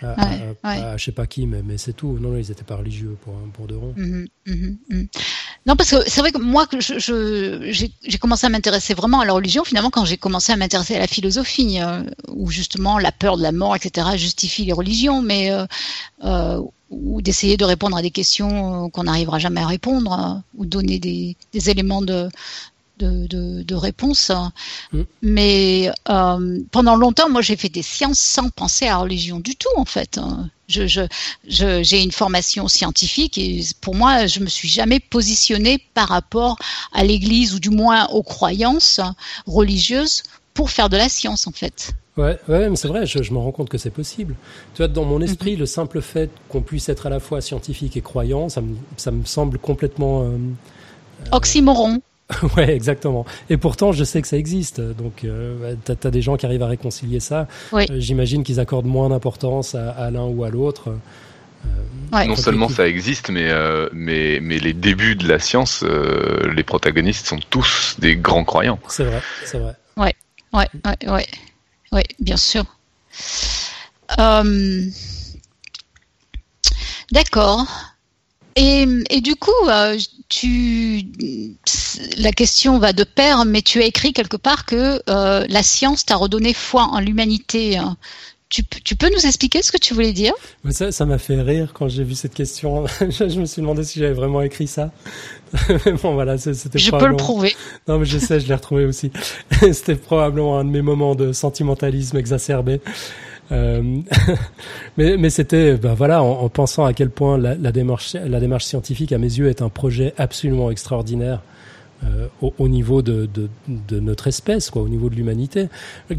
je sais pas qui, mais, mais c'est tout. Non, ils étaient pas religieux pour, pour de rond. Mhm, mhm, mhm. Non, parce que c'est vrai que moi, je, j'ai commencé à m'intéresser vraiment à la religion finalement quand j'ai commencé à m'intéresser à la philosophie, euh, où justement la peur de la mort, etc., justifie les religions, mais euh, euh, ou d'essayer de répondre à des questions qu'on n'arrivera jamais à répondre, ou donner des, des éléments de, de, de, réponse. Mm. Mais euh, pendant longtemps, moi, j'ai fait des sciences sans penser à la religion du tout, en fait. Je, je, j'ai une formation scientifique et pour moi, je me suis jamais positionnée par rapport à l'Église ou du moins aux croyances religieuses pour faire de la science, en fait. Ouais, ouais, mais c'est vrai, je, je me rends compte que c'est possible. Tu vois, dans mon esprit, mm-hmm. le simple fait qu'on puisse être à la fois scientifique et croyant, ça me, ça me semble complètement... Euh, Oxymoron. ouais, exactement. Et pourtant, je sais que ça existe. Donc, euh, tu as, des gens qui arrivent à réconcilier ça. Euh, j'imagine qu'ils accordent moins d'importance à, l'un ou à l'autre. Euh, non seulement ça existe, mais, mais, mais les débuts de la science, les protagonistes sont tous des grands croyants. C'est vrai, c'est vrai. Ouais, ouais, ouais, ouais, ouais bien sûr. D'accord. Et, et, du coup, tu, la question va de pair, mais tu as écrit quelque part que euh, la science t'a redonné foi en l'humanité. Tu, tu, peux nous expliquer ce que tu voulais dire? Ça, ça m'a fait rire quand j'ai vu cette question. je, me suis demandé si j'avais vraiment écrit ça. bon, voilà, c'était. Je peux le prouver. Non, mais je sais, je l'ai retrouvé aussi. c'était probablement un de mes moments de sentimentalisme exacerbé. Euh, mais, mais c'était, ben voilà, en, pensant à quel point la, la, démarche, la démarche scientifique, à mes yeux, est un projet absolument extraordinaire euh, au, niveau de, de, de, notre espèce, quoi, au niveau de l'humanité,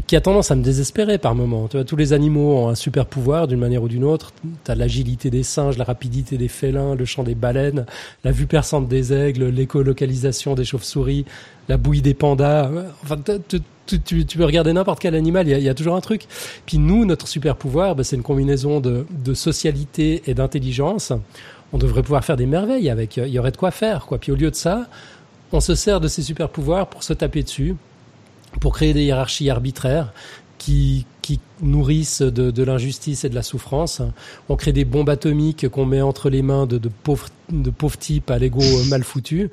qui a tendance à me désespérer par moments. Tu vois, tous les animaux ont un super pouvoir d'une manière ou d'une autre. Tu as l'agilité des singes, la rapidité des félins, le chant des baleines, la vue perçante des aigles, l'écolocalisation des chauves-souris, la bouillie des pandas. Enfin, tu, tu, tu, peux regarder n'importe quel animal, il y, a, y, a, toujours un truc. Puis nous, notre super pouvoir, bah, c'est une combinaison de, de socialité et d'intelligence. On devrait pouvoir faire des merveilles avec. Il y aurait de quoi faire, quoi. Puis au lieu de ça, on se sert de ces super pouvoirs pour se taper dessus, pour créer des hiérarchies arbitraires qui, qui nourrissent de, de l'injustice et de la souffrance. On crée des bombes atomiques qu'on met entre les mains de, de, pauvres, de pauvres types à l'ego mal foutu.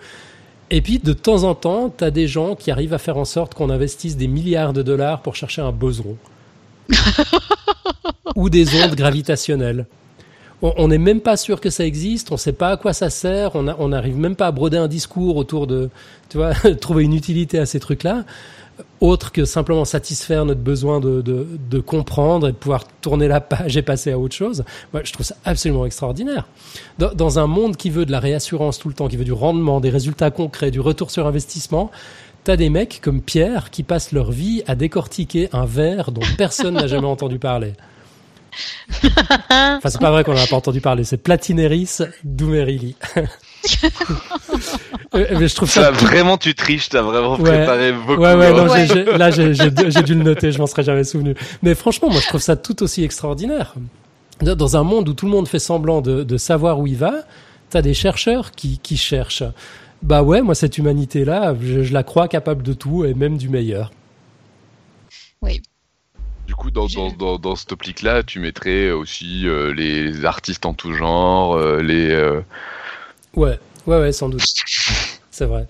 Et puis, de temps en temps, tu as des gens qui arrivent à faire en sorte qu'on investisse des milliards de dollars pour chercher un boson. ou des ondes gravitationnelles on n'est même pas sûr que ça existe, on ne sait pas à quoi ça sert, on n'arrive même pas à broder un discours autour de, tu vois, trouver une utilité à ces trucs-là, autre que simplement satisfaire notre besoin de, de, de, comprendre et de pouvoir tourner la page et passer à autre chose. Moi, je trouve ça absolument extraordinaire. Dans, dans un monde qui veut de la réassurance tout le temps, qui veut du rendement, des résultats concrets, du retour sur investissement, T'as des mecs comme Pierre qui passent leur vie à décortiquer un verre dont personne n'a jamais entendu parler. Enfin, c'est pas vrai qu'on n'a pas entendu parler. C'est Platineris Doumerili. Euh, mais je trouve Ça, ça. vraiment, tu triches, t'as vraiment Ouais. préparé beaucoup. Ouais, ouais, non, Ouais. là, j'ai dû le noter, je m'en serais jamais souvenu. Mais franchement, moi, je trouve ça tout aussi extraordinaire. Dans- un monde où tout le monde fait semblant de, de savoir où il va, t'as des chercheurs qui, qui cherchent. Bah ouais, moi, cette humanité-là, je, je la crois capable de tout et même du meilleur. Du coup, dans, dans, dans, dans cette optique-là, tu mettrais aussi euh, les artistes en tout genre, euh, les. euh, Ouais, ouais, ouais, sans doute. C'est vrai.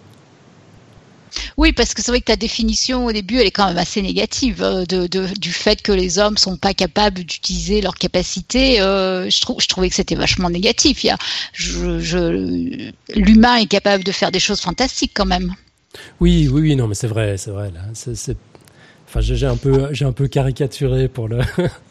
Oui, parce que c'est vrai que ta définition au début, elle est quand même assez négative euh, de, de- du fait que les hommes sont pas capables d'utiliser leurs capacités. euh, je, trouve, je trouvais que c'était vachement négatif. Il y a, je, je, l'humain est capable de faire des choses fantastiques quand même. Oui, oui, oui, non, mais c'est vrai, c'est vrai. Là, c'est, c'est- Enfin, j'ai un peu, j'ai un peu caricaturé pour le,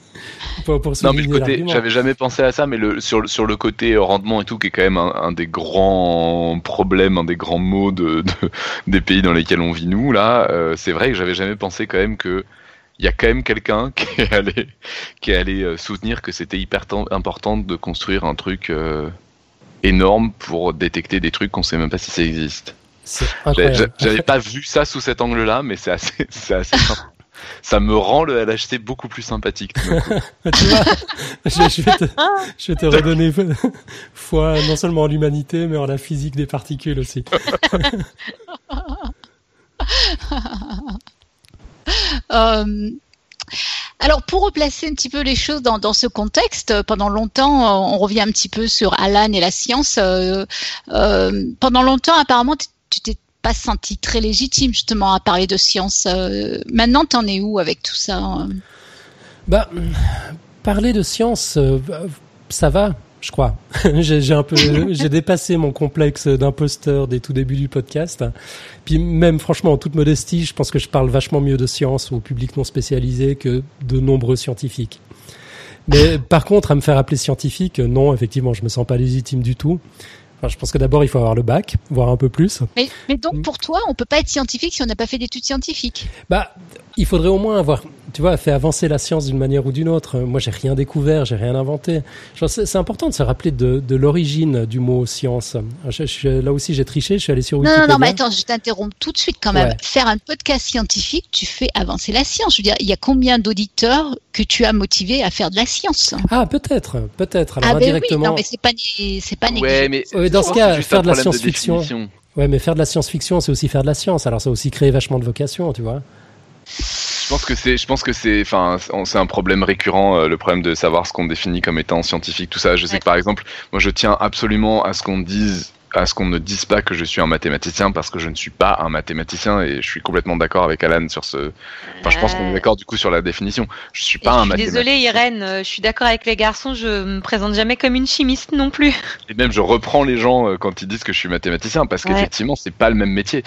pour, pour Non, mais le côté, j'avais jamais pensé à ça, mais le, sur, le- sur le côté rendement et tout, qui est quand même un, un des grands problèmes, un des grands maux de, de- des pays dans lesquels on vit nous, là, euh, c'est vrai que j'avais jamais pensé quand même que il y a quand même quelqu'un qui est allé, qui est allé euh, soutenir que c'était hyper important de construire un truc euh, énorme pour détecter des trucs qu'on sait même pas si ça existe. J'avais pas vu ça sous cet angle-là, mais c'est assez, c'est assez sympa. Ça me rend le LHC beaucoup plus sympathique. tu vois, je, je vais te, je vais te redonner foi non seulement en l'humanité, mais en la physique des particules aussi. Euh, alors, pour replacer un petit peu les choses dans, dans ce contexte, pendant longtemps, on revient un petit peu sur Alan et la science. euh, euh, pendant longtemps, apparemment, tu t'es pas senti très légitime justement à parler de science. Euh, maintenant, t'en es où avec tout ça euh? Bah, parler de science, euh, ça va, je crois. j'ai j'ai un peu, j'ai dépassé mon complexe d'imposteur des tout débuts du podcast. Puis même, franchement, en toute modestie, je pense que je parle vachement mieux de science au public non spécialisé que de nombreux scientifiques. Mais par contre, à me faire appeler scientifique, non, effectivement, je me sens pas légitime du tout. Enfin, je pense que d'abord, il faut avoir le bac, voire un peu plus. mais, mais Mm. donc, pour toi, on peut pas être scientifique si on n'a pas fait d'études scientifiques. Bah, il faudrait au moins avoir, tu vois, fait avancer la science d'une manière ou d'une autre. Moi, j'ai rien découvert, j'ai rien inventé. C'est important de se rappeler de, de l'origine du mot science. Je- je- là aussi, j'ai triché, je suis allé sur Non, Wikipédia. non, non, mais attends, je t'interromps tout de suite quand même. Ouais. Faire un podcast scientifique, tu fais avancer la science. Je veux dire, il y a combien d'auditeurs que tu as motivés à faire de la science? Ah, peut-être, peut-être. Alors Ah ben oui, indirectement. non, mais c'est pas, c'est pas Ouais, négligeable. mais Ouais, dans ce cas, faire de la science-fiction. Ouais, mais faire de la science-fiction, c'est aussi faire de la science. Alors, ça a aussi créé vachement de vocations, tu vois. Je pense que c'est, je pense que c'est, enfin, c'est un problème récurrent, euh, le problème de savoir ce qu'on définit comme étant scientifique, tout ça. Je sais Ouais. que par exemple, moi, je tiens absolument à ce qu'on dise, à ce qu'on ne dise pas que je suis un mathématicien parce que je ne suis pas un mathématicien et je suis complètement d'accord avec Alan sur ce. Enfin, je pense qu'on est d'accord du coup sur la définition. Je suis Et pas je un suis mathématicien. désolée Irène, euh, je suis d'accord avec les garçons, je me présente jamais comme une chimiste non plus. Et même je reprends les gens euh, quand ils disent que je suis mathématicien parce Ouais. qu'effectivement c'est pas le même métier.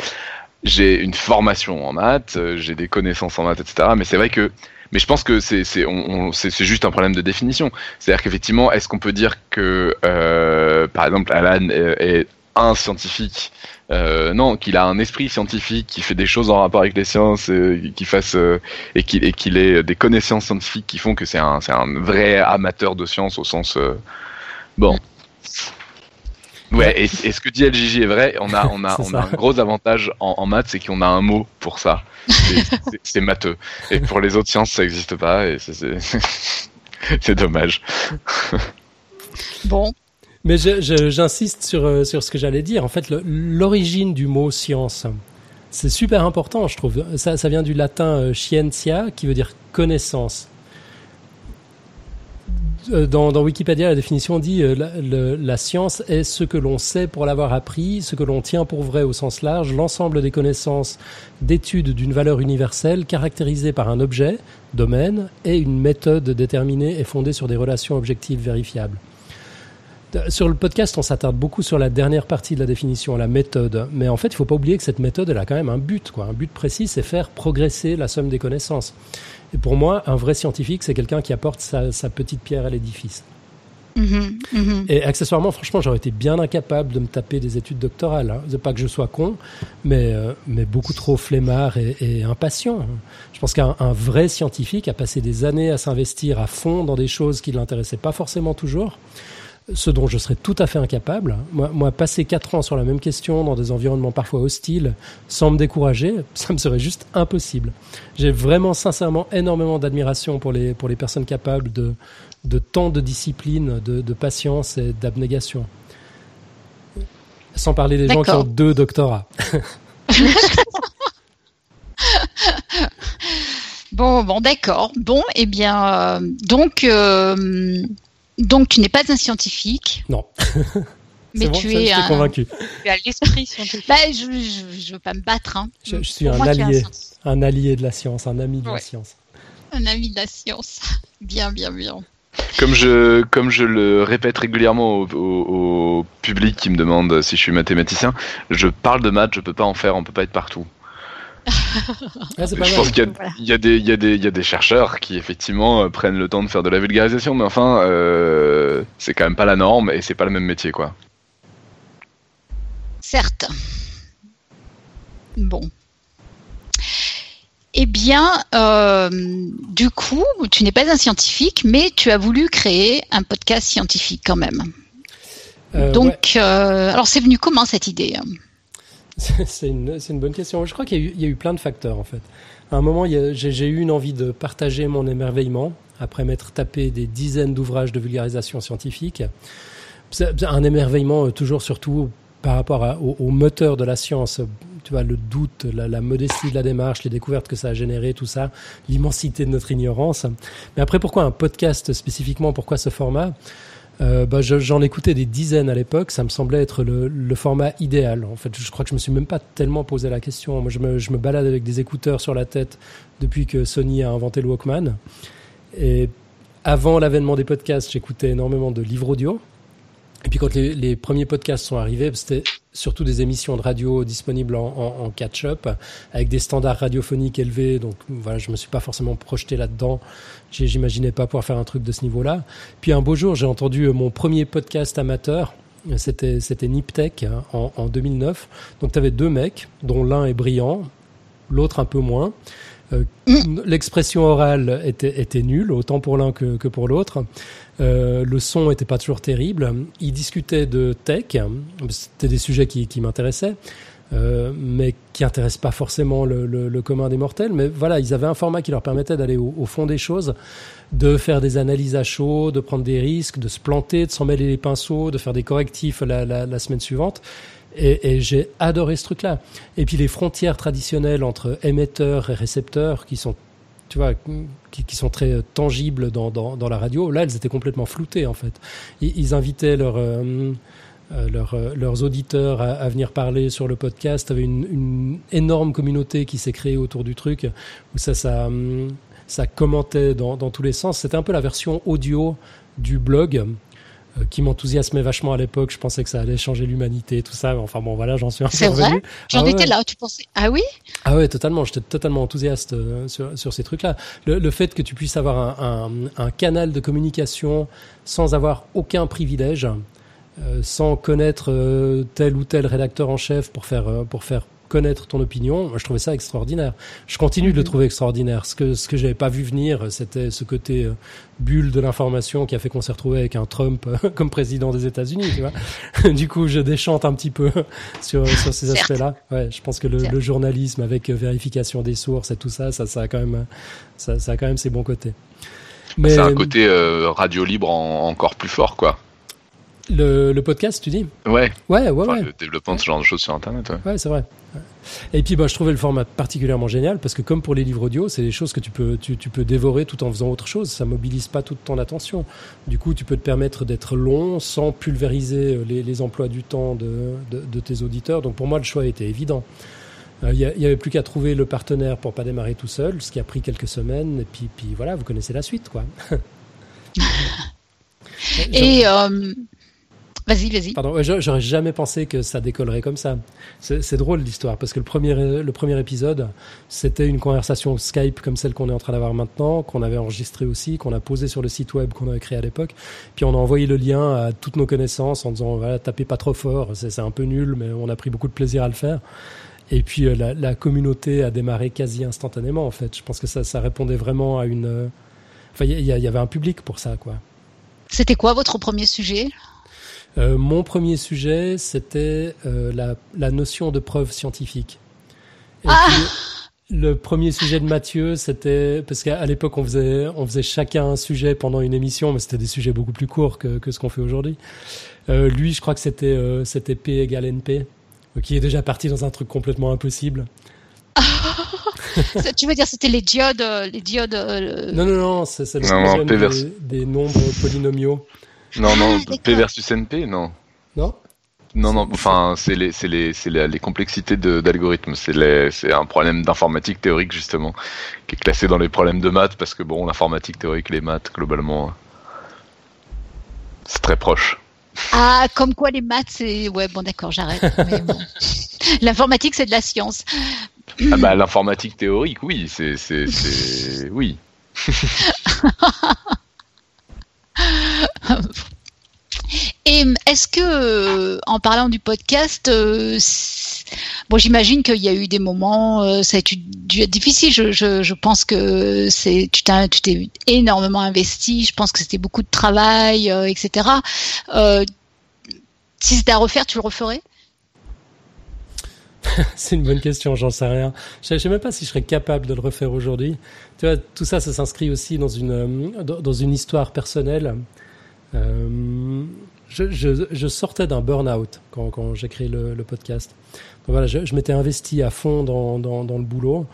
J'ai une formation en maths, euh, j'ai des connaissances en maths, etc. Mais c'est vrai que, mais je pense que c'est juste un problème de définition. C'est-à-dire qu'effectivement, est-ce qu'on peut dire que euh, par exemple Alan est, un scientifique euh, non, qu'il a un esprit scientifique, qui fait des choses en rapport avec les sciences, euh, fasse euh, et qu'il qu'il ait des connaissances scientifiques qui font que c'est un un vrai amateur de sciences au sens euh, bon. Ouais, et, et ce que dit LGJ est vrai, on a, on a, on a un gros avantage en, en maths, c'est qu'on a un mot pour ça. C'est- matheux. Et pour les autres sciences, ça n'existe pas, et c'est- c'est c'est dommage. Bon, Mais j'insiste sur, euh, sur ce que j'allais dire. En fait, l'origine du mot science, c'est super important, je trouve. Ça, ça vient du latin euh, scientia, qui veut dire connaissance. Euh, Dans, Wikipédia, la définition dit euh, la, la science est ce que l'on sait pour l'avoir appris, ce que l'on tient pour vrai au sens large, l'ensemble des connaissances d'études d'une valeur universelle caractérisée par un objet, domaine, et une méthode déterminée et fondée sur des relations objectives vérifiables. Sur le podcast, on s'attarde beaucoup sur la dernière partie de la définition, la méthode. Mais en fait, il faut pas oublier que cette méthode, elle a quand même un but. Quoi. Un but précis, c'est faire progresser la somme des connaissances. Et pour moi, un vrai scientifique, c'est quelqu'un qui apporte sa, sa petite pierre à l'édifice. Mhm, mhm. Et accessoirement, franchement, j'aurais été bien incapable de me taper des études doctorales. Hein. Pas que je sois con, mais, euh, mais beaucoup trop flemmard et, et impatient. Je pense qu'un un vrai scientifique a passé des années à s'investir à fond dans des choses qui ne l'intéressaient pas forcément toujours. Ce dont je serais tout à fait incapable. Moi, moi, passer quatre ans sur la même question dans des environnements parfois hostiles, sans me décourager, ça me serait juste impossible. J'ai vraiment, sincèrement, énormément d'admiration pour les, pour les personnes capables de, de tant de discipline, de, de patience et d'abnégation. Sans parler des gens qui ont deux doctorats. bon, bon, d'accord. Bon, eh bien, euh, donc, euh, donc tu n'es pas un scientifique. Non. mais bon, tu ça, es je un. convaincu. Tu as l'esprit scientifique. Bah, je, je, je veux pas me battre. Hein. Je, je suis Pour un moi, allié, un allié de la science, un ami de la science. Un ami de la science. Bien, bien, bien. Comme je, comme je le répète régulièrement au, au- au public qui me demande si je suis mathématicien, je parle de maths, je peux pas en faire, on peut pas être partout. Ah, Je mal. pense qu'il y, a- Voilà. y des- y, y a chercheurs qui effectivement euh, prennent le temps de faire de la vulgarisation, mais enfin, euh, c'est quand même pas la norme et c'est pas le même métier, quoi. Certes. Bon. Eh bien, euh, du coup, tu n'es pas un scientifique, mais tu as voulu créer un podcast scientifique quand même. Euh, ouais. Donc, euh, alors c'est venu comment cette idée? C'est une, une bonne question. Je crois qu'il y, a eu- il y a eu plein de facteurs en fait. À un moment, j'ai eu une envie de partager mon émerveillement après m'être tapé des dizaines d'ouvrages de vulgarisation scientifique. Un émerveillement euh, toujours surtout par rapport au moteur de la science. Tu vois, le doute, la, la modestie de la démarche, les découvertes que ça a généré, tout ça, l'immensité de notre ignorance. Mais après, pourquoi un podcast spécifiquement? Pourquoi ce format? Euh, bah, je- J'en écoutais des dizaines à l'époque. Ça me semblait être le, format idéal. En fait, je crois que je me suis même pas tellement posé la question. Moi, je me, je me balade avec des écouteurs sur la tête depuis que Sony a inventé le Walkman. Et avant l'avènement des podcasts, j'écoutais énormément de livres audio. Et puis quand les, premiers podcasts sont arrivés, c'était surtout des émissions de radio disponibles en, en catch-up, avec des standards radiophoniques élevés. Donc voilà, je me suis pas forcément projeté là-dedans. J'imaginais pas pouvoir faire un truc de ce niveau-là. Puis un beau jour, j'ai entendu euh, mon premier podcast amateur. C'était c'était Niptech hein, en, en 2009. Donc tu avais deux mecs, dont l'un est brillant, l'autre un peu moins. Euh, L'expression orale était, était nulle, autant pour l'un que, que pour l'autre. Euh, le son était pas toujours terrible. Ils discutaient de tech. C'était des sujets qui, qui m'intéressaient, euh, mais qui intéressent pas forcément le, le, le commun des mortels. Mais voilà, ils avaient un format qui leur permettait d'aller au, au fond des choses, de faire des analyses à chaud, de prendre des risques, de se planter, de s'en mêler les pinceaux, de faire des correctifs la, la, la semaine suivante. Et, et j'ai adoré ce truc-là. Et puis les frontières traditionnelles entre émetteurs et récepteurs, qui sont, tu vois, qui, qui sont très euh, tangibles dans, dans, dans la radio, là, elles étaient complètement floutées en fait. Ils, ils invitaient leurs euh, euh, leurs, euh, leurs auditeurs à, à venir parler sur le podcast. Il y avait une, une énorme communauté qui s'est créée autour du truc, où ça, ça, hum, ça commentait dans, dans tous les sens. C'était un peu la version audio du blog euh, qui m'enthousiasmait vachement à l'époque. Je pensais que ça allait changer l'humanité, tout ça. Enfin bon, voilà, j'en suis un peu C'est vrai. J'en Ah ouais. étais là, tu pensais Ah oui? Ah ouais, totalement. J'étais totalement enthousiaste euh, sur, sur ces trucs-là. Le, le fait que tu puisses avoir un, un, un canal de communication sans avoir aucun privilège, euh, sans connaître euh, tel ou tel rédacteur en chef pour faire euh, pour faire connaître ton opinion, moi, je trouvais ça extraordinaire. Je continue de le trouver extraordinaire. Ce que ce que j'avais pas vu venir, c'était ce côté euh, bulle de l'information qui a fait qu'on s'est retrouvé avec un Trump euh, comme président des États-Unis. Tu vois. du coup, je déchante un petit peu sur sur ces aspects-là. Ouais, je pense que le, le journalisme avec euh, vérification des sources et tout ça, ça, ça a quand même ça, ça a quand même ses bons côtés. Mais C'est un côté euh, radio libre en- encore plus fort, quoi. Le, le podcast, tu dis Ouais, Ouais, ouais, Enfin, ouais. le développement de ce genre de choses sur Internet. ouais. Ouais, c'est vrai. Ouais. Et puis, bah, je trouvais le format particulièrement génial parce que, comme pour les livres audio, c'est des choses que tu peux, tu, tu peux dévorer tout en faisant autre chose. Ça mobilise pas toute ton attention. Du coup, tu peux te permettre d'être long sans pulvériser euh, les, les emplois du temps de, de, de tes auditeurs. Donc, pour moi, le choix était évident. Euh, Il y, a- il y avait plus qu'à trouver le partenaire pour pas démarrer tout seul, ce qui a pris quelques semaines. Et puis, puis voilà, vous connaissez la suite, quoi. Et euh, vas-y, vas-y. Pardon, j'aurais jamais pensé que ça décollerait comme ça. C'est drôle l'histoire parce que le premier, le premier épisode, c'était une conversation Skype comme celle qu'on est en train d'avoir maintenant, qu'on avait enregistrée aussi, qu'on a posée sur le site web qu'on avait créé à l'époque. Puis on a envoyé le lien à toutes nos connaissances en disant voilà, tapez pas trop fort, c'est un peu nul, mais on a pris beaucoup de plaisir à le faire. Et puis euh, la, la communauté a démarré quasi instantanément en fait. Je pense que ça, ça répondait vraiment à une. euh, Enfin, il y, a- il y avait un public pour ça, quoi. C'était quoi votre premier sujet? Euh, mon premier sujet, c'était euh, la, la, notion de preuve scientifique. Et ah puis, le premier sujet de Mathieu, c'était parce qu'à l'époque on faisait on faisait chacun un sujet pendant une émission, mais c'était des sujets beaucoup plus courts que, que ce qu'on fait aujourd'hui. Euh, lui, je crois que c'était euh, c'était P égale NP, qui est déjà parti dans un truc complètement impossible. tu veux dire c'était les diodes les diodes Non non non, c'est le des, des nombres polynomiaux. Non, non, ah, P versus NP, non. Non non, non, enfin, c'est les, c'est les, c'est les, complexités d'algorithmes. C'est c'est un problème d'informatique théorique, justement, qui est classé dans les problèmes de maths, parce que bon, l'informatique théorique, les maths, globalement, c'est très proche. Ah, comme quoi les maths, c'est. Ouais, bon, d'accord, j'arrête. L'informatique, c'est de la science. Ah bah, l'informatique théorique, oui, c'est... Oui. Et est-ce que, en parlant du podcast, euh, bon, j'imagine qu'il y a eu des moments, euh, ça a dû être difficile. Je, pense que tu t'es, énormément investi. Je pense que c'était beaucoup de travail, euh, etc. si c'était à refaire, tu le referais? C'est une bonne question, j'en sais rien. Je ne sais même pas si je serais capable de le refaire aujourd'hui. Tu vois, tout ça, ça s'inscrit aussi dans une, dans une histoire personnelle. Euh, je, je, je, sortais d'un burn-out quand, quand j'ai créé le, le, podcast. Donc voilà, je, je m'étais investi à fond dans, dans, dans le boulot.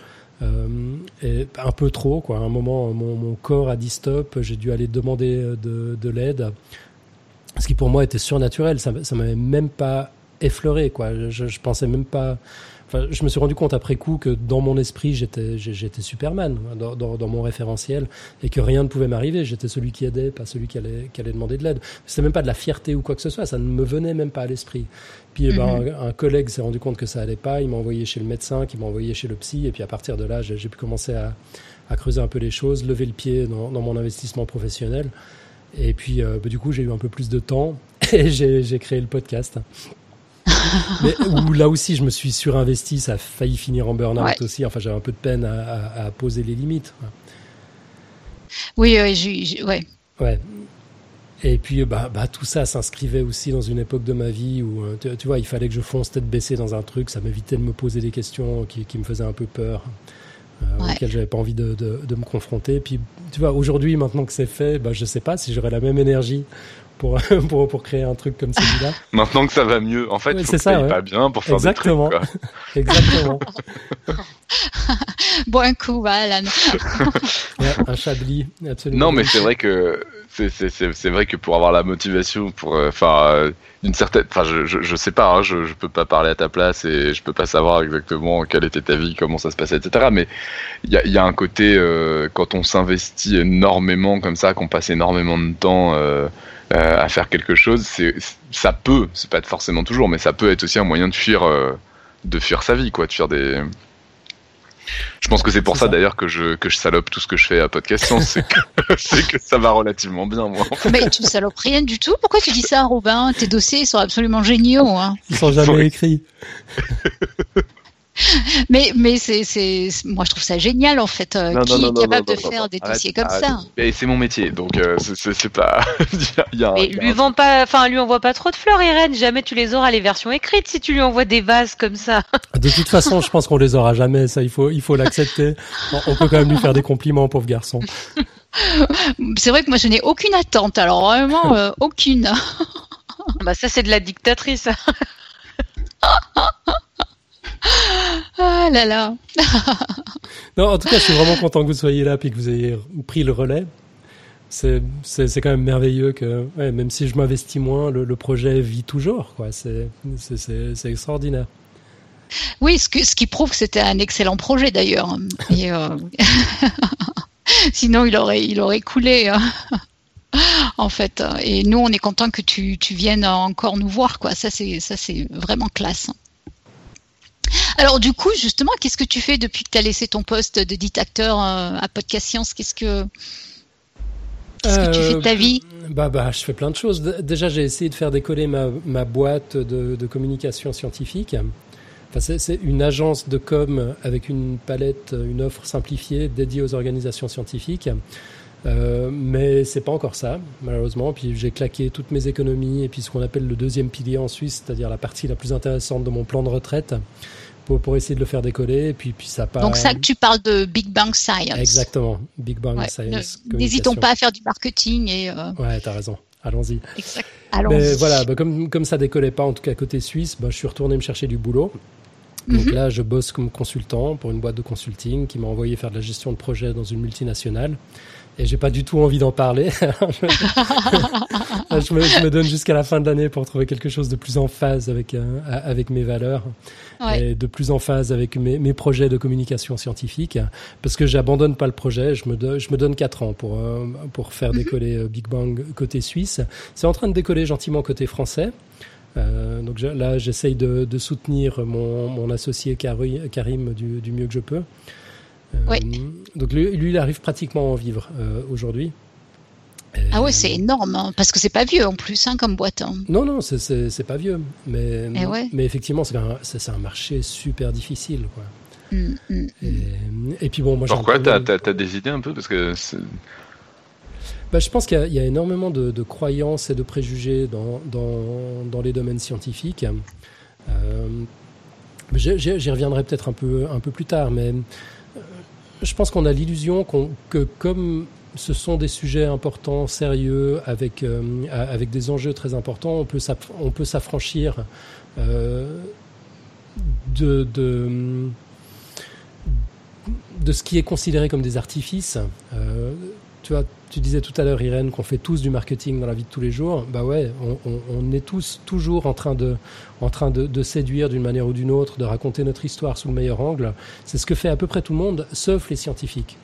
Euh, et un peu trop, quoi. À un moment, mon, mon corps a dit stop. J'ai dû aller demander de, de l'aide, ce qui pour moi était surnaturel. Ça, ça m'avait même pas effleuré, quoi. Je, je pensais même pas Enfin, je me suis rendu compte après coup que dans mon esprit, j'étais, j'étais Superman dans, dans, dans, mon référentiel et que rien ne pouvait m'arriver. J'étais celui qui aidait, pas celui qui allait, qui allait demander de l'aide. C'était même pas de la fierté ou quoi que ce soit. Ça ne me venait même pas à l'esprit. Puis, eh ben, mhm. un, collègue s'est rendu compte que ça allait pas. Il m'a envoyé chez le médecin, qui m'a envoyé chez le psy. Et puis, à partir de là, j'ai, pu commencer à, à, creuser un peu les choses, lever le pied dans, dans mon investissement professionnel. Et puis, euh, bah, du coup, j'ai eu un peu plus de temps et j'ai créé le podcast. Mais où là aussi, je me suis surinvesti, ça a failli finir en burn-out aussi. Enfin, j'avais un peu de peine à, à, poser les limites. Oui, oui, ouais. Ouais. Et puis, bah, bah, tout ça s'inscrivait aussi dans une époque de ma vie où, euh, tu, vois, il fallait que je fonce tête baissée dans un truc. Ça m'évitait de me poser des questions qui, qui me faisaient un peu peur, euh, ouais. auxquelles j'avais pas envie de, de, de, me confronter. Puis, tu vois, aujourd'hui, maintenant que c'est fait, bah, je sais pas si j'aurais la même énergie pour, pour, pour créer un truc comme celui-là. Maintenant que ça va mieux, en fait, que ça, pas bien pour faire Exactement. des trucs. Exactement. bon, un coup, Alan. un chablis, absolument. Non, mais c'est vrai que c'est vrai que pour avoir la motivation, pour euh, enfin euh, d'une certaine, enfin je, je, je sais pas, hein, je je peux pas parler à ta place et je peux pas savoir exactement quelle était ta vie, comment ça se passait, etc. Mais il y a, y a un côté euh, quand on s'investit énormément comme ça, qu'on passe énormément de temps à faire quelque chose, c'est ça peut, c'est pas forcément toujours, mais ça peut être aussi un moyen de fuir euh, de fuir sa vie, quoi, de fuir des je pense que c'est pour ça, d'ailleurs que je, que je salope tout ce que je fais à Podcast c'est que, que ça va relativement bien, moi. Mais tu salopes rien du tout? Pourquoi tu dis ça, Robin? Tes dossiers sont absolument géniaux. Hein. Ils sont jamais écrits. mais mais c'est c'est moi je trouve ça génial en fait euh, qui est capable de faire des dossiers comme ça. Et c'est mon métier donc euh, c'est pas. y a, mais lui vend pas enfin lui envoie pas trop de fleurs Irène jamais tu les auras les versions écrites si tu lui envoies des vases comme ça. De toute façon je pense qu'on les aura jamais ça il faut il faut l'accepter. On peut quand même lui faire des compliments pauvre garçon. c'est vrai que moi je n'ai aucune attente alors vraiment euh, aucune. bah ça c'est de la dictatrice. Ah là là. non, en tout cas, je suis vraiment content que vous soyez là et que vous ayez pris le relais. C'est quand même merveilleux que, ouais, même si je m'investis moins, le, le, projet vit toujours. C'est extraordinaire. Oui, ce, que, ce qui prouve que c'était un excellent projet d'ailleurs. Euh... Sinon, il aurait, il aurait coulé. Hein. en fait, et nous, on est content que tu, tu viennes encore nous voir, quoi. Ça, c'est, ça, c'est vraiment classe. Alors du coup, justement, qu'est-ce que tu fais depuis que tu as laissé ton poste de dictateur euh, à Podcast Science? Qu'est-ce que Qu'est-ce que tu fais de ta vie? Euh, bah, bah, je fais plein de choses. Déjà, j'ai essayé de faire décoller ma, ma boîte de, de, communication scientifique. Enfin, c'est une agence de com avec une palette, une offre simplifiée dédiée aux organisations scientifiques. Euh, mais c'est pas encore ça, malheureusement. Puis j'ai claqué toutes mes économies et puis ce qu'on appelle le deuxième pilier en Suisse, c'est-à-dire la partie la plus intéressante de mon plan de retraite, pour, pour essayer de le faire décoller. Et puis, puis ça part. Donc ça, tu parles de Big Bang Science. Exactement, Big Bang Science. N'hésitons pas à faire du marketing et. Euh... Ouais, t'as raison. Allons-y. Exact. Mais voilà, bah, comme, comme ça décollait pas, en tout cas côté suisse, bah, je suis retourné me chercher du boulot. Donc mhm. là, je bosse comme consultant pour une boîte de consulting qui m'a envoyé faire de la gestion de projet dans une multinationale et j'ai pas du tout envie d'en parler. je, me, je, me, donne jusqu'à la fin de l'année pour trouver quelque chose de plus en phase avec euh, avec mes valeurs et de plus en phase avec mes, mes, projets de communication scientifique parce que j'abandonne pas le projet. Je me, je me donne quatre ans pour euh, pour faire mhm. décoller euh, Big Bang côté suisse. C'est en train de décoller gentiment côté français. Euh, donc là, j'essaye de, de, soutenir mon, mon associé Karim du, du mieux que je peux. Euh, donc lui, lui, il arrive pratiquement à en vivre euh, aujourd'hui. Ah ouais, c'est énorme, hein, parce que c'est pas vieux en plus hein, comme boîte. Hein. Non, non, c'est pas vieux, mais, eh mais effectivement, c'est un, un, marché super difficile. Quoi. Mm, mm, et, et, puis bon, moi Pourquoi T'as as, des idées un peu parce que bah, je pense qu'il y, y, a énormément de, de, croyances et de préjugés dans, dans, dans les domaines scientifiques. Euh, J'y reviendrai peut-être un peu, un peu plus tard, mais je pense qu'on a l'illusion que comme ce sont des sujets importants, sérieux, avec, euh, avec des enjeux très importants, on peut, s'affranchir euh, de, de, de, ce qui est considéré comme des artifices. Euh, tu vois, tu disais tout à l'heure, Irène, qu'on fait tous du marketing dans la vie de tous les jours. Bah ouais, on, est tous toujours en train de, en train de, séduire d'une manière ou d'une autre, de raconter notre histoire sous le meilleur angle. C'est ce que fait à peu près tout le monde, sauf les scientifiques.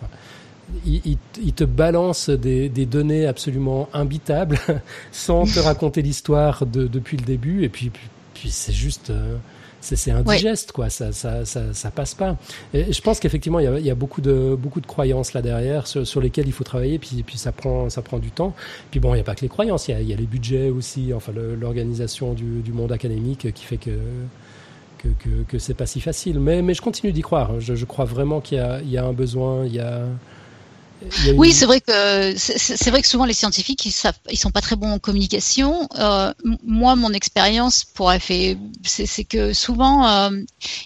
Ils, te balancent des, données absolument imbitables sans te raconter l'histoire depuis le début. Et puis, puis, c'est juste. Euh, c'est indigeste, quoi. Ça, ça, ça, ça, passe pas. Et je pense qu'effectivement, il y a, y a, beaucoup de beaucoup de croyances là derrière sur, sur lesquelles il faut travailler. Puis, puis ça prend ça prend du temps. Puis bon, il n'y a pas que les croyances. Il y a, y a, les budgets aussi. Enfin, l'organisation du, du monde académique qui fait que que, que, que c'est pas si facile. Mais, mais je continue d'y croire. Je, je, crois vraiment qu'il y, y a, un besoin. Il y a oui, c'est vrai que c'est vrai que souvent les scientifiques ils savent, ils sont pas très bons en communication. Euh, moi, mon expérience pour fait, c'est que souvent euh,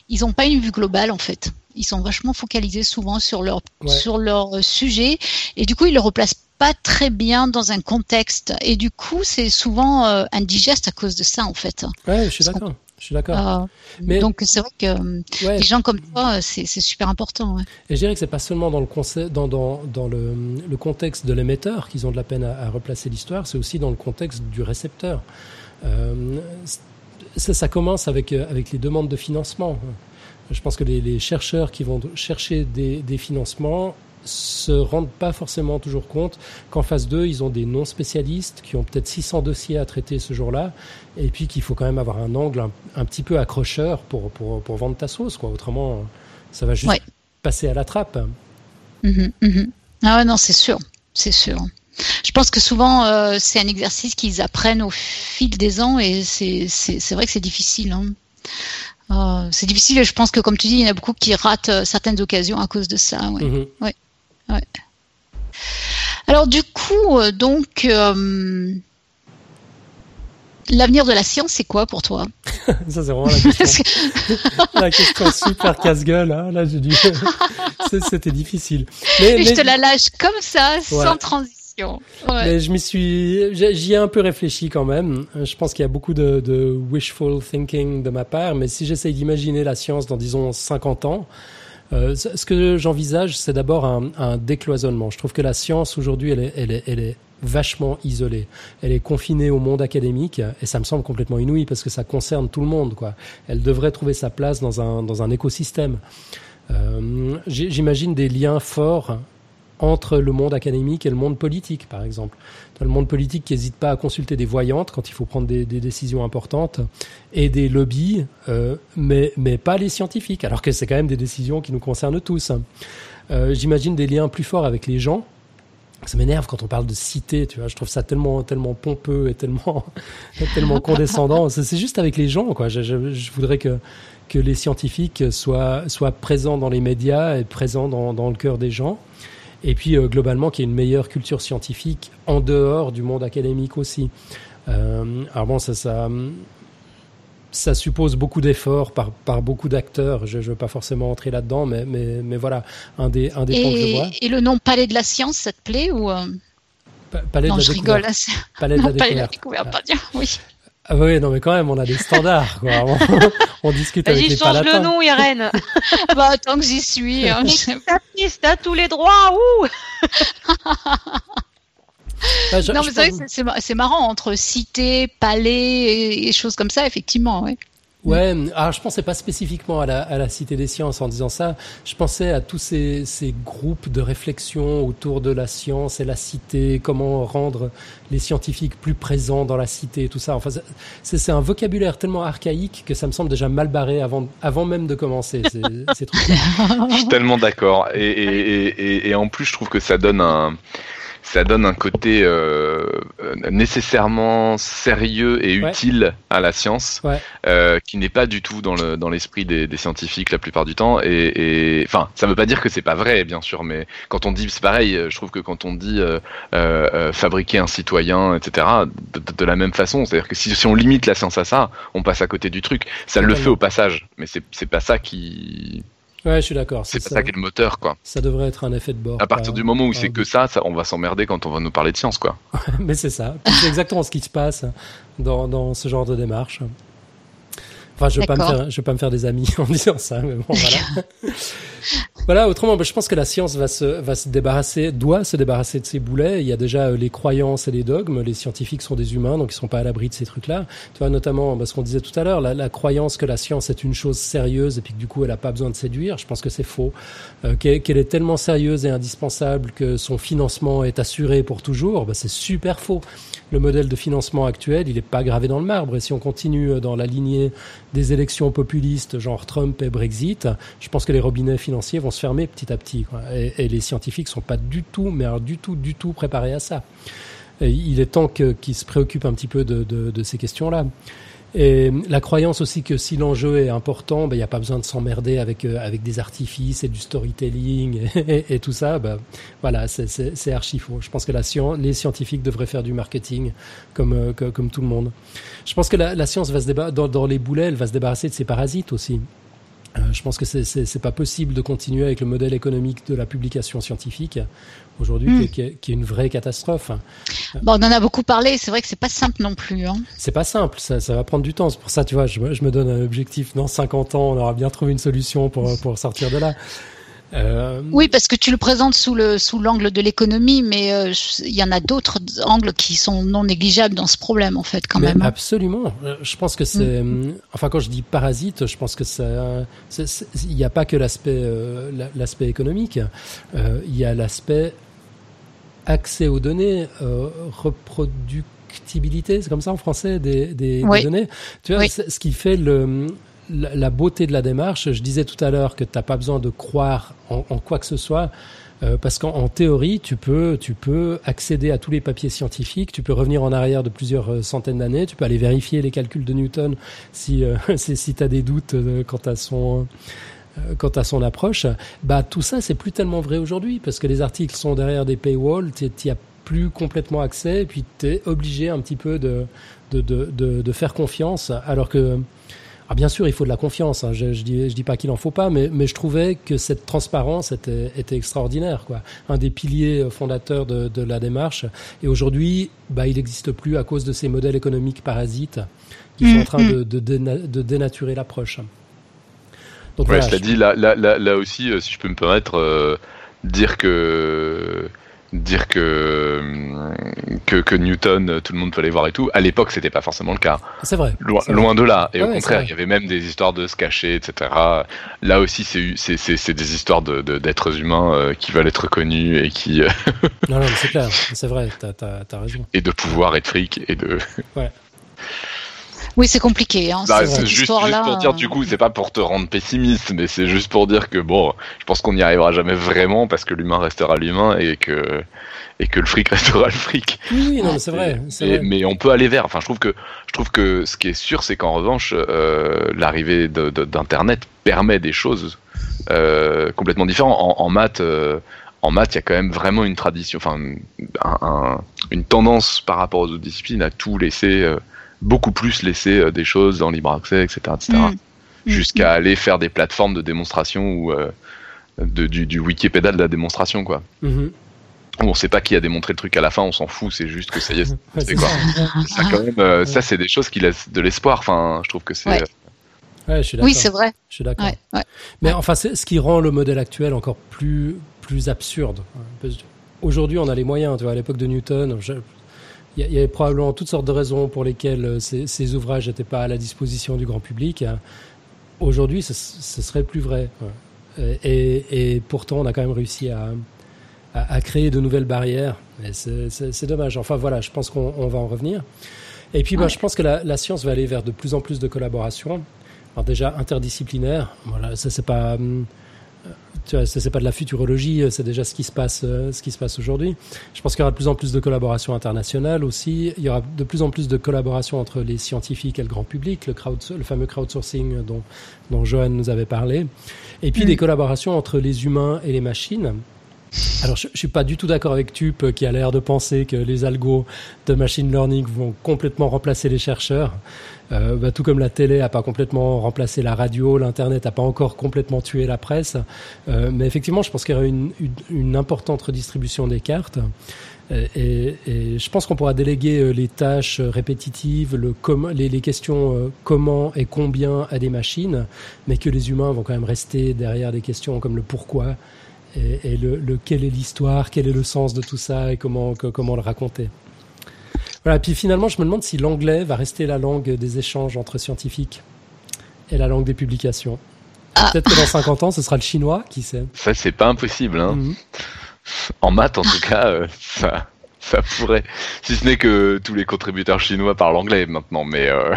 ils n'ont pas une vue globale en fait. Ils sont vachement focalisés souvent sur leur sur leur sujet et du coup ils le replacent pas très bien dans un contexte et du coup c'est souvent euh, indigeste à cause de ça en fait. Ouais, je suis d'accord. Je suis d'accord. Ah. donc c'est vrai que euh, les gens comme toi, c'est super important. Et je dirais que c'est pas seulement dans le concept, dans, dans, dans le, le, contexte de l'émetteur qu'ils ont de la peine à, à replacer l'histoire, c'est aussi dans le contexte du récepteur. Euh, ça, ça, commence avec euh, avec les demandes de financement. Je pense que les, les chercheurs qui vont chercher des, des financements se rendent pas forcément toujours compte qu'en face d'eux, ils ont des non-spécialistes qui ont peut-être 600 dossiers à traiter ce jour-là, et puis qu'il faut quand même avoir un angle un, petit peu accrocheur pour, pour, pour, vendre ta sauce. Quoi. Autrement, ça va juste passer à la trappe. Mhm, mhm. Ah ouais, non, c'est sûr, c'est sûr. Je pense que souvent, euh, c'est un exercice qu'ils apprennent au fil des ans, et c'est vrai que c'est difficile. Hein. Euh, c'est difficile et je pense que comme tu dis, il y en a beaucoup qui ratent euh, certaines occasions à cause de ça. Ouais. Mhm. ouais. Ouais. Alors du coup, euh, donc, euh, l'avenir de la science, c'est quoi pour toi? Ça, c'est vraiment la question, la question super casse-gueule. Hein. Là, j'ai dit, c'était difficile. Mais, je te la lâche comme ça, sans transition. Ouais. Mais je m'y suis, j'y ai un peu réfléchi quand même. Je pense qu'il y a beaucoup de, de, wishful thinking de ma part, mais si j'essaye d'imaginer la science dans, disons, 50 ans, euh, ce que j'envisage, c'est d'abord un, un, décloisonnement. Je trouve que la science aujourd'hui, elle est, elle, est, elle est vachement isolée. Elle est confinée au monde académique et ça me semble complètement inouï parce que ça concerne tout le monde. Quoi. Elle devrait trouver sa place dans un, dans un écosystème. Euh, J'imagine des liens forts entre le monde académique et le monde politique, par exemple. Dans le monde politique qui n'hésite pas à consulter des voyantes quand il faut prendre des, des décisions importantes et des lobbies, euh, mais, mais pas les scientifiques, alors que c'est quand même des décisions qui nous concernent tous. Euh, J'imagine des liens plus forts avec les gens. Ça m'énerve quand on parle de cité, tu vois. Je trouve ça tellement, tellement pompeux et tellement, tellement condescendant. C'est juste avec les gens, quoi. Je, je, je voudrais que que les scientifiques soient, soient présents dans les médias et présents dans, dans le cœur des gens et puis globalement qu'il y ait une meilleure culture scientifique en dehors du monde académique aussi. alors bon, ça, ça, ça suppose beaucoup d'efforts par, par beaucoup d'acteurs. Je ne veux pas forcément entrer là-dedans, mais, mais, mais voilà, un des, un des et, points que je vois. Et le nom Palais de la Science, ça te plaît ou Palais non, de la je découverte. rigole. Palais de la non, Palais de la découverte. découverte, pardon, oui. Ah oui, non mais quand même, on a des standards. Quoi. On, on discute avec Vas-y, les change le nom, Irène. bah, tant que j'y suis. hein, je- Ta piste, t'as tous les droits, ouh Ah, je- non, je mais pense- c'est marrant entre cité, palais et, et choses comme ça, effectivement. Ouais. Ouais, alors je pensais pas spécifiquement à la, à la Cité des Sciences en disant ça. Je pensais à tous ces, ces groupes de réflexion autour de la science et la cité, comment rendre les scientifiques plus présents dans la cité et tout ça. Enfin, c'est c'est un vocabulaire tellement archaïque que ça me semble déjà mal barré avant, avant même de commencer ces, ces trucs. Je suis tellement d'accord. Et, et, et, et- et en plus, je trouve que ça donne un, ça donne un côté euh, euh, nécessairement sérieux et Ouais. utile à la science, Ouais. euh, qui n'est pas du tout dans le dans l'esprit des, des scientifiques la plupart du temps. Et, enfin, ça veut pas dire que c'est pas vrai, bien sûr, mais quand on dit, c'est pareil. Je trouve que quand on dit euh, euh, euh, fabriquer un citoyen, etc., de, de- de la même façon, c'est-à-dire que si, si on limite la science à ça, on passe à côté du truc. Ça le fait au passage, mais c'est c'est pas ça qui, Ouais, je suis d'accord. c'est pas ça, ça qui est le moteur, quoi. ça devrait être un effet de bord. À partir pas- du moment où c'est que ça, ça, on va s'emmerder quand on va nous parler de science, quoi. Mais c'est ça. C'est exactement ce qui se passe dans, dans ce genre de démarche. Enfin, je faire, je veux pas me faire des amis en disant ça, mais bon, voilà. voilà. Autrement, je pense que la science va se, va se débarrasser, doit se débarrasser de ces boulets. Il y a déjà euh, les croyances et les dogmes. Les scientifiques sont des humains, donc ils sont pas à l'abri de ces trucs-là. Tu vois, notamment, bah, ce qu'on disait tout à l'heure, la, la croyance que la science est une chose sérieuse et puis que du coup, elle a pas besoin de séduire. Je pense que c'est faux. Euh, qu'elle qu'elle est tellement sérieuse et indispensable que son financement est assuré pour toujours, bah, c'est super faux. Le modèle de financement actuel, il n'est pas gravé dans le marbre. Et si on continue euh, dans la lignée des élections populistes, genre Trump et Brexit, je pense que les robinets financiers vont se fermer petit à petit. Quoi. Et, les scientifiques sont pas du tout, mais alors du tout, du tout préparés à ça. Il est temps qu'ils se préoccupent un petit peu de, de, de ces questions-là. Et la croyance aussi que si l'enjeu est important, ben, il n'y a pas besoin de s'emmerder avec, euh, avec des artifices et du storytelling et, tout ça. Ben, voilà, c'est- archi faux. Je pense que la science, les scientifiques devraient faire du marketing comme, euh, comme tout le monde. Je pense que la, la science va se déba- dans, dans les boulets, elle va se débarrasser de ses parasites aussi. Euh, je pense que c'est- pas possible de continuer avec le modèle économique de la publication scientifique aujourd'hui, Mm. qui, est- qui est- une vraie catastrophe. Bon, on en a beaucoup parlé. C'est vrai que c'est pas simple non plus. Hein. C'est pas simple, ça, ça va prendre du temps. C'est pour ça, tu vois, je, me- je me donne un objectif. Dans 50 ans, on aura bien trouvé une solution pour, pour sortir de là. Euh, Oui, parce que tu le présentes sous le sous l'angle de l'économie, mais euh, il y en a d'autres angles qui sont non négligeables dans ce problème, en fait, quand mais même. hein. absolument. Euh, Je pense que c'est. Mm. Enfin, quand je dis parasite, je pense que ça. Il n'y a pas que l'aspect euh, la- l'aspect économique. Il y a l'aspect accès aux données, reproductibilité, c'est comme ça en français, des, des, des Oui. données. Tu vois, Oui. ce qui fait le, la, beauté de la démarche, je disais tout à l'heure que tu n'as pas besoin de croire en, quoi que ce soit. euh, parce qu'en en théorie, tu peux, tu peux accéder à tous les papiers scientifiques, tu peux revenir en arrière de plusieurs euh, centaines d'années, tu peux aller vérifier les calculs de Newton si, euh, si, tu as des doutes euh, quant à son, euh, quant à son approche, bah tout ça c'est plus tellement vrai aujourd'hui parce que les articles sont derrière des paywalls, tu as plus complètement accès, puis tu es obligé un petit peu de, de, de, de, de faire confiance, alors que ah, bien sûr, il faut de la confiance. Hein. Je, je dis, je dis pas qu'il en faut pas, mais, mais je trouvais que cette transparence était, était extraordinaire, quoi. Un des piliers fondateurs de, de la démarche. Et aujourd'hui, bah, il n'existe plus à cause de ces modèles économiques parasites qui sont en train mm. de, de, déna- de dénaturer l'approche. Donc Ouais, voilà, cela je- dit, là, là, là, là aussi, euh, si je peux me permettre, euh, dire que dire que, que que Newton, tout le monde peut aller voir et tout. À l'époque, c'était pas forcément le cas. c'est vrai. Loin, vrai. loin de là. Et Ouais, au ouais, contraire, il y avait même des histoires de se cacher, etc. Là aussi, c'est des histoires de de- d'êtres humains euh, qui veulent être connus et qui euh, Non, non, c'est clair, c'est vrai, t'as as, raison. et de pouvoir et de fric et de. Oui, c'est compliqué. Hein, Bah, cette c'est juste, pour dire euh, du coup, c'est pas pour te rendre pessimiste, mais c'est juste pour dire que bon, je pense qu'on n'y arrivera jamais vraiment parce que l'humain restera l'humain et que et que le fric restera le fric. Oui, non, c'est vrai. Mais on peut aller vers. Enfin, je trouve que je trouve que ce qui est sûr, c'est qu'en revanche, euh, l'arrivée de- de- d'Internet permet des choses euh, complètement différentes. En, en maths, euh, en maths, il y a quand même vraiment une tradition, enfin, une tendance par rapport aux autres disciplines à tout laisser, beaucoup plus laisser des choses en libre accès, etc., etc., mm. jusqu'à aller faire des plateformes de démonstration ou de, du, du Wikipédia de la démonstration, quoi. Mm-hmm. On sait pas qui a démontré le truc à la fin, on s'en fout, c'est juste que ça y est, c'est quoi. Ça, quand même, euh, ça c'est des choses qui laissent de l'espoir. Enfin, je trouve que c'est. Ouais. Euh, je suis oui, c'est vrai. Je suis d'accord. Mais enfin, c'est ce qui rend le modèle actuel encore plus plus absurde. Aujourd'hui, on a les moyens. Tu vois, à l'époque de Newton, il y, avait probablement toutes sortes de raisons pour lesquelles euh, ces, ces ouvrages n'étaient pas à la disposition du grand public. Aujourd'hui, ce, ce serait plus vrai. Et, et, pourtant, on a quand même réussi à, à, créer de nouvelles barrières. C'est dommage. Enfin voilà, je pense qu'on va en revenir. Et puis, ben, je pense que la, la, science va aller vers de plus en plus de collaboration. Alors déjà interdisciplinaire. Voilà, ça c'est pas, hum, tu vois, c'est pas de la futurologie. C'est déjà ce qui se passe, euh, ce qui se passe aujourd'hui. Je pense qu'il y aura de plus en plus de collaboration internationale aussi. Il y aura de plus en plus de collaboration entre les scientifiques et le grand public, le, crowd, le fameux crowdsourcing dont, dont Johan nous avait parlé. Et puis mm. des collaborations entre les humains et les machines. Alors, je, je suis pas du tout d'accord avec Tup euh, qui a l'air de penser que les algos de machine learning vont complètement remplacer les chercheurs. Euh, bah, tout comme la télé a pas complètement remplacé la radio, l'internet a pas encore complètement tué la presse. Euh, mais effectivement, je pense qu'il y aura une, une, une, importante redistribution des cartes. Euh, et, et je pense qu'on pourra déléguer euh, les tâches répétitives, le les, les, questions comment et combien à des machines, mais que les humains vont quand même rester derrière des questions comme le pourquoi et, et le, le, quelle est l'histoire, quel est le sens de tout ça et comment, comment le raconter. Voilà, puis finalement, je me demande si l'anglais va rester la langue des échanges entre scientifiques et la langue des publications. Ah. Peut-être que dans 50 ans, ce sera le chinois, qui sait. Ça, c'est pas impossible. Hein. Mhm. En maths, en tout cas, euh, ça, ça pourrait. Si ce n'est que tous les contributeurs chinois parlent anglais maintenant, mais euh,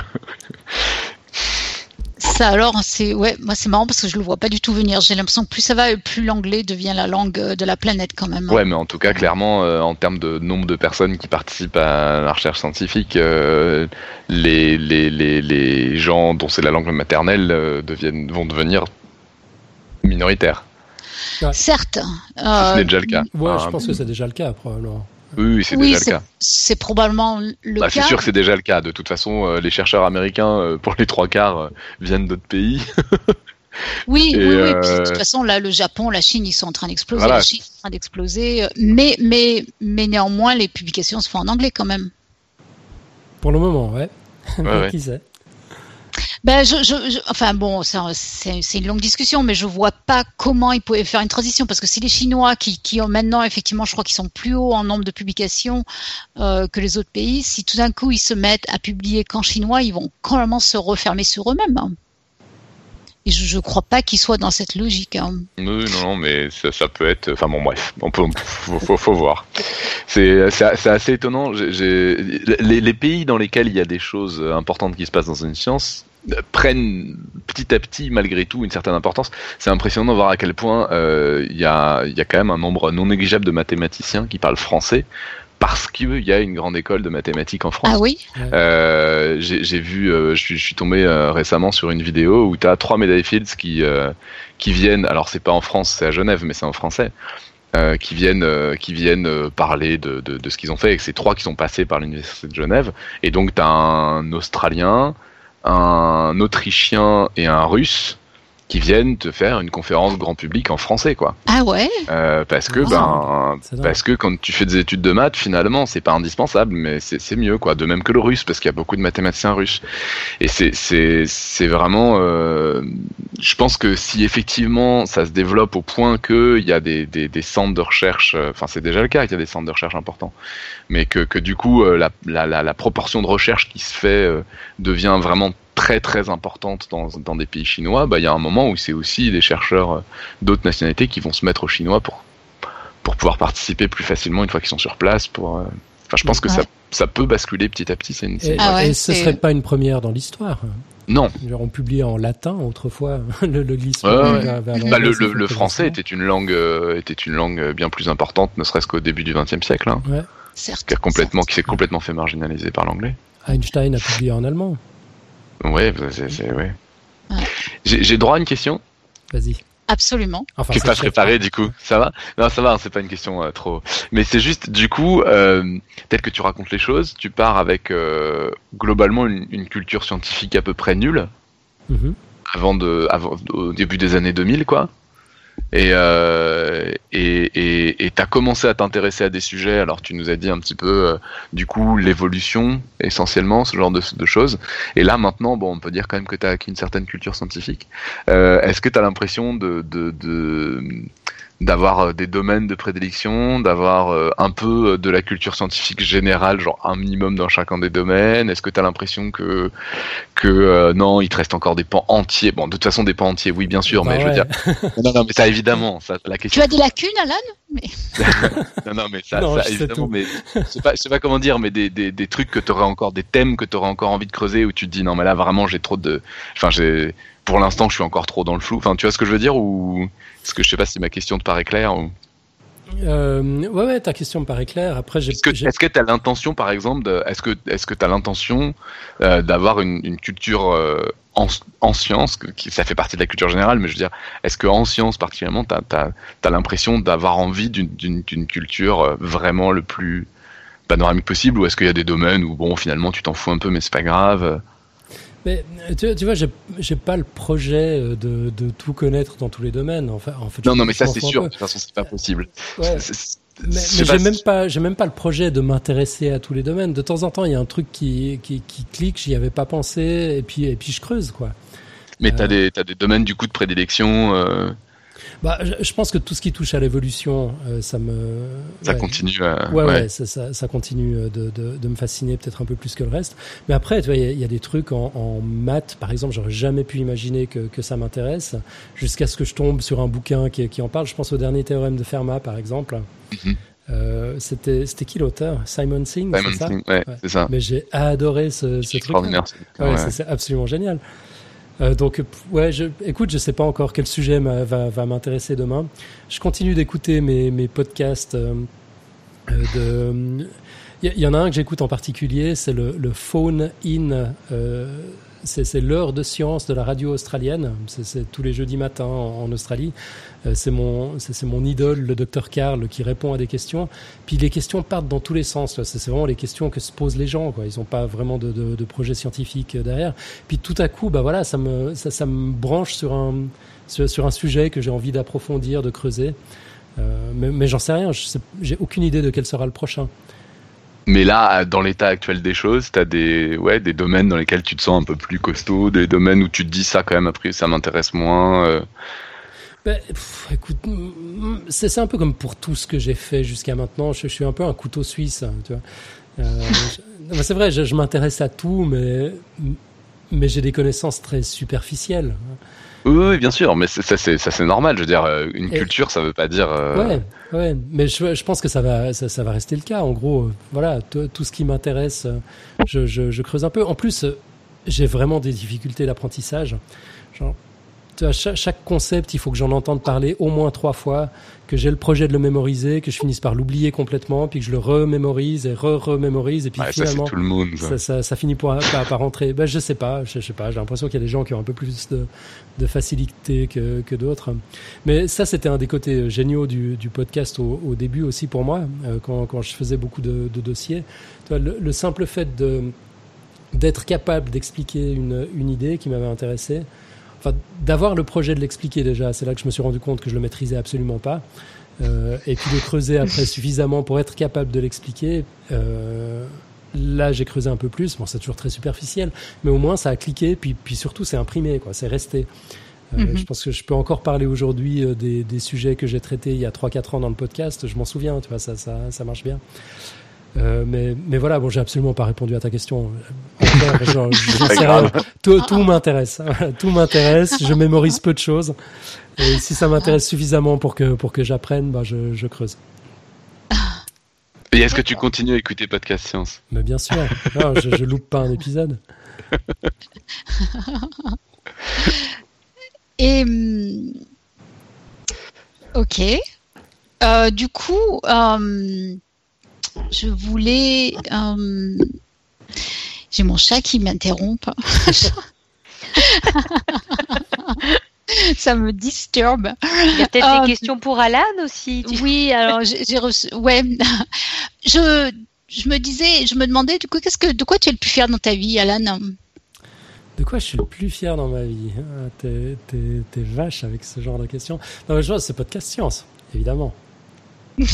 ça alors, c'est ouais, moi c'est marrant parce que je le vois pas du tout venir. J'ai l'impression que plus ça va, plus l'anglais devient la langue euh, de la planète quand même. Hein. Ouais, mais en tout cas, clairement, euh, en termes de nombre de personnes qui participent à la recherche scientifique, euh, les, les, les, les, gens dont c'est la langue maternelle deviennent, vont devenir minoritaires. Certes. Ce n'est déjà le cas. Ouais, je pense que c'est déjà le cas probablement. Oui, c'est déjà le cas. C'est probablement le bah, cas. C'est sûr que c'est déjà le cas. De toute façon, euh, les chercheurs américains, euh, pour les trois quarts, euh, viennent d'autres pays. oui, oui, oui. de toute façon, là, le Japon, la Chine, ils sont en train d'exploser. La Chine est en train d'exploser. Mais, mais, mais néanmoins, les publications se font en anglais quand même. Pour le moment, ouais. ouais Qui sait ben, enfin bon, c'est une longue discussion, mais je vois pas comment ils pouvaient faire une transition parce que c'est les Chinois qui, ont maintenant effectivement, je crois qu'ils sont plus hauts en nombre de publications euh, que les autres pays. Si tout d'un coup ils se mettent à publier qu'en chinois, ils vont complètement se refermer sur eux-mêmes. Hein. Et je ne crois pas qu'ils soient dans cette logique. Hein. Non, non, mais ça, peut être. Enfin bon, bref, on peut, faut, voir. C'est assez étonnant. les, pays dans lesquels il y a des choses importantes qui se passent dans une science, prennent petit à petit, malgré tout, une certaine importance. C'est impressionnant de voir à quel point euh, il y, a, y, a, quand même un nombre non négligeable de mathématiciens qui parlent français parce qu'il y a une grande école de mathématiques en France. Ah oui? Euh, J'ai vu, euh, je, suis, je, suis, tombé euh, récemment sur une vidéo où tu as trois médailles Fields qui, euh, qui viennent, alors c'est pas en France, c'est à Genève, mais c'est en français, euh, qui viennent, qui viennent parler de, de, de ce qu'ils ont fait, et c'est trois qui sont passés par l'Université de Genève. Et donc tu as un Australien, un Autrichien et un Russe qui viennent te faire une conférence grand public en français, quoi. Ah ouais? Euh, parce que ben, parce que quand tu fais des études de maths, finalement, c'est pas indispensable, mais c'est mieux, quoi. De même que le russe, parce qu'il y a beaucoup de mathématiciens russes. Et c'est c'est c'est vraiment. Euh, je pense que si effectivement ça se développe au point que il y a des, des, des centres de recherche, euh, enfin c'est déjà le cas, il y a des centres de recherche importants, mais que que du coup euh, la la, la, la proportion de recherche qui se fait euh, devient vraiment très très importante dans, dans des pays chinois, bah, il y a un moment où c'est aussi des chercheurs euh, d'autres nationalités qui vont se mettre au chinois pour, pour pouvoir participer plus facilement une fois qu'ils sont sur place. Pour, euh, enfin, je pense que ça, ça peut basculer petit à petit. Une, et, ah et ce serait pas une première dans l'histoire? Non. On publiait en latin autrefois le, le glissement vers, bah, le, le, le français était une langue euh, était une langue bien plus importante, ne serait-ce qu'au début du XXe siècle. Hein, ouais. Certes, qui, a complètement, qui s'est complètement fait marginaliser par l'anglais. Einstein a publié en allemand. Ouais, c'est, ouais. ouais. J'ai droit à une question? Vas-y. Absolument. Enfin, pas préparé du coup? Ça va? Non, ça va. C'est pas une question euh, trop. Mais c'est juste du coup, euh, tel que tu racontes les choses, tu pars avec euh, globalement une, culture scientifique à peu près nulle. Mm-hmm. Avant de, avant, au début des années 2000, quoi. Et euh, et t'as commencé à t'intéresser à des sujets. Alors tu nous as dit un petit peu euh, du coup l'évolution essentiellement, ce genre de, de, choses. Et là maintenant, bon, on peut dire quand même que t'as acquis une certaine culture scientifique. Euh, Est-ce que t'as l'impression de, de, de d'avoir euh, des domaines de prédilection, d'avoir euh, un peu euh, de la culture scientifique générale, genre un minimum dans chacun des domaines. Est-ce que tu as l'impression que que non, il te reste encore des pans entiers? Bon, de toute façon des pans entiers, oui, bien sûr, mais je veux dire Non non, mais ça évidemment, ça la question. Tu as des lacunes Alan? Mais... non non, mais ça, ça évidemment mais je sais pas je sais pas comment dire mais des des, des trucs que tu aurais encore des thèmes que tu aurais encore envie de creuser où tu te dis non mais là vraiment j'ai trop de enfin j'ai pour l'instant, je suis encore trop dans le flou. Enfin, tu vois ce que je veux dire ou est-ce que je sais pas si ma question te paraît claire ou... Euh, ouais, ouais, ta question me paraît claire. Après, est-ce que est-ce que tu as l'intention, par exemple, de, est-ce que est-ce que tu as l'intention euh, d'avoir une, une, culture euh, en, en sciences, qui, ça fait partie de la culture générale, mais je veux dire, est-ce que en sciences particulièrement, tu as, as, l'impression d'avoir envie d'une culture euh, vraiment le plus panoramique possible, ou est-ce qu'il y a des domaines où bon, finalement, tu t'en fous un peu, mais c'est pas grave mais tu, tu vois, j'ai pas le projet euh, de, de, tout connaître dans tous les domaines. Enfin, en fait, non, non, mais ça c'est sûr. De toute façon, c'est pas possible. Ouais. Mais, mais j'ai même pas, j'ai même pas le projet de m'intéresser à tous les domaines. De temps en temps, il y a un truc qui, qui, qui clique, j'y avais pas pensé, et puis, et puis je creuse, quoi. Mais t'as euh... des, as des domaines du coup de prédilection. Euh bah, je, pense que tout ce qui touche à l'évolution, euh, ça me. Ça continue. À... Ouais, ouais, ça, ça, ça, continue de, de, de me fasciner peut-être un peu plus que le reste. Mais après, tu vois, il y, y, a des trucs en, en maths, par exemple, j'aurais jamais pu imaginer que, que ça m'intéresse, jusqu'à ce que je tombe sur un bouquin qui, qui, en parle. Je pense au dernier théorème de Fermat, par exemple. Mm-hmm. Euh, c'était c'était qui l'auteur? Simon Singh Simon Singh, ouais, ouais. c'est ça. Mais j'ai adoré ce, ce truc. Ouais, c'est absolument génial. Euh, donc, ouais, je, écoute, je sais pas encore quel sujet va, va m'intéresser demain. Je continue d'écouter mes, mes podcasts. Euh, euh de, il y, en a un que j'écoute en particulier, c'est le, le Phone In. Euh, c'est l'heure de science de la radio australienne. C'est tous les jeudis matins en, Australie. Euh, c'est mon, mon idole, le docteur Karl, qui répond à des questions. Puis les questions partent dans tous les sens. C'est vraiment les questions que se posent les gens. Quoi. Ils n'ont pas vraiment de, de, de, projet scientifique derrière. Puis tout à coup, bah voilà, ça me, ça, ça me branche sur un, sur un sujet que j'ai envie d'approfondir, de creuser. Euh, mais, mais j'en sais rien. J'ai aucune idée de quel sera le prochain. Mais là, dans l'état actuel des choses, tu as des, ouais, des domaines dans lesquels tu te sens un peu plus costaud, des domaines où tu te dis ça quand même, après ça m'intéresse moins. Euh. Ben, écoute, c'est un peu comme pour tout ce que j'ai fait jusqu'à maintenant. Je, suis un peu un couteau suisse, hein, tu vois. Euh, c'est vrai, je, m'intéresse à tout, mais, mais j'ai des connaissances très superficielles. Oui, oui, bien sûr, mais ça c'est ça c'est normal. Je veux dire, euh, une culture, ça veut pas dire. Euh... Ouais, ouais, mais je, je pense que ça va ça, ça, va rester le cas. En gros, euh, voilà, tout ce qui m'intéresse, euh, je, je, je, creuse un peu. En plus, j'ai vraiment des difficultés d'apprentissage. Genre, chaque, chaque concept, il faut que j'en entende parler au moins trois fois, que j'ai le projet de le mémoriser, que je finisse par l'oublier complètement, puis que je le remémorise et re-remémorise, et puis ouais, finalement, ça, tout le monde, ça. Ça, ça, finit par, par, par rentrer. Ben, je sais pas, je, je sais pas. J'ai l'impression qu'il y a des gens qui ont un peu plus de, de facilité que, que d'autres. Mais ça, c'était un des côtés géniaux du, du podcast au, au, début aussi pour moi, euh, quand, quand je faisais beaucoup de, de dossiers. Le, le simple fait de d'être capable d'expliquer une, une idée qui m'avait intéressé, enfin, d'avoir le projet de l'expliquer déjà, c'est là que je me suis rendu compte que je le maîtrisais absolument pas. Euh, et puis de creuser après suffisamment pour être capable de l'expliquer. Euh, là, j'ai creusé un peu plus. Bon, c'est toujours très superficiel, mais au moins ça a cliqué. Puis, puis surtout, c'est imprimé, quoi. C'est resté. Euh, mm -hmm. Je pense que je peux encore parler aujourd'hui euh, des, des, sujets que j'ai traités il y a 3-4 ans dans le podcast. Je m'en souviens, tu vois, ça, ça, ça marche bien. Euh, mais, mais voilà, bon, j'ai absolument pas répondu à ta question. Tout, tout m'intéresse. tout m'intéresse. Je mémorise peu de choses. Et si ça m'intéresse suffisamment pour que, pour que j'apprenne, bah, je, je creuse. Et est-ce que tu continues à écouter Podcast Science? Mais bien sûr. Non, je, je loupe pas un épisode. Et ok. Euh, du coup, euh, je voulais. Euh, J'ai mon chat qui m'interrompt. ça me disturbe. Il y a peut-être des questions pour Alan aussi. tu- Oui, alors j'ai reçu. Ouais, je je me disais, je me demandais du coup, qu'est-ce que de quoi tu es le plus fier dans ta vie, Alan? De quoi je suis le plus fier dans ma vie? Ah, T'es t'es- t'es vache avec ce genre de questions. Non, mais je vois, c'est podcast science, évidemment.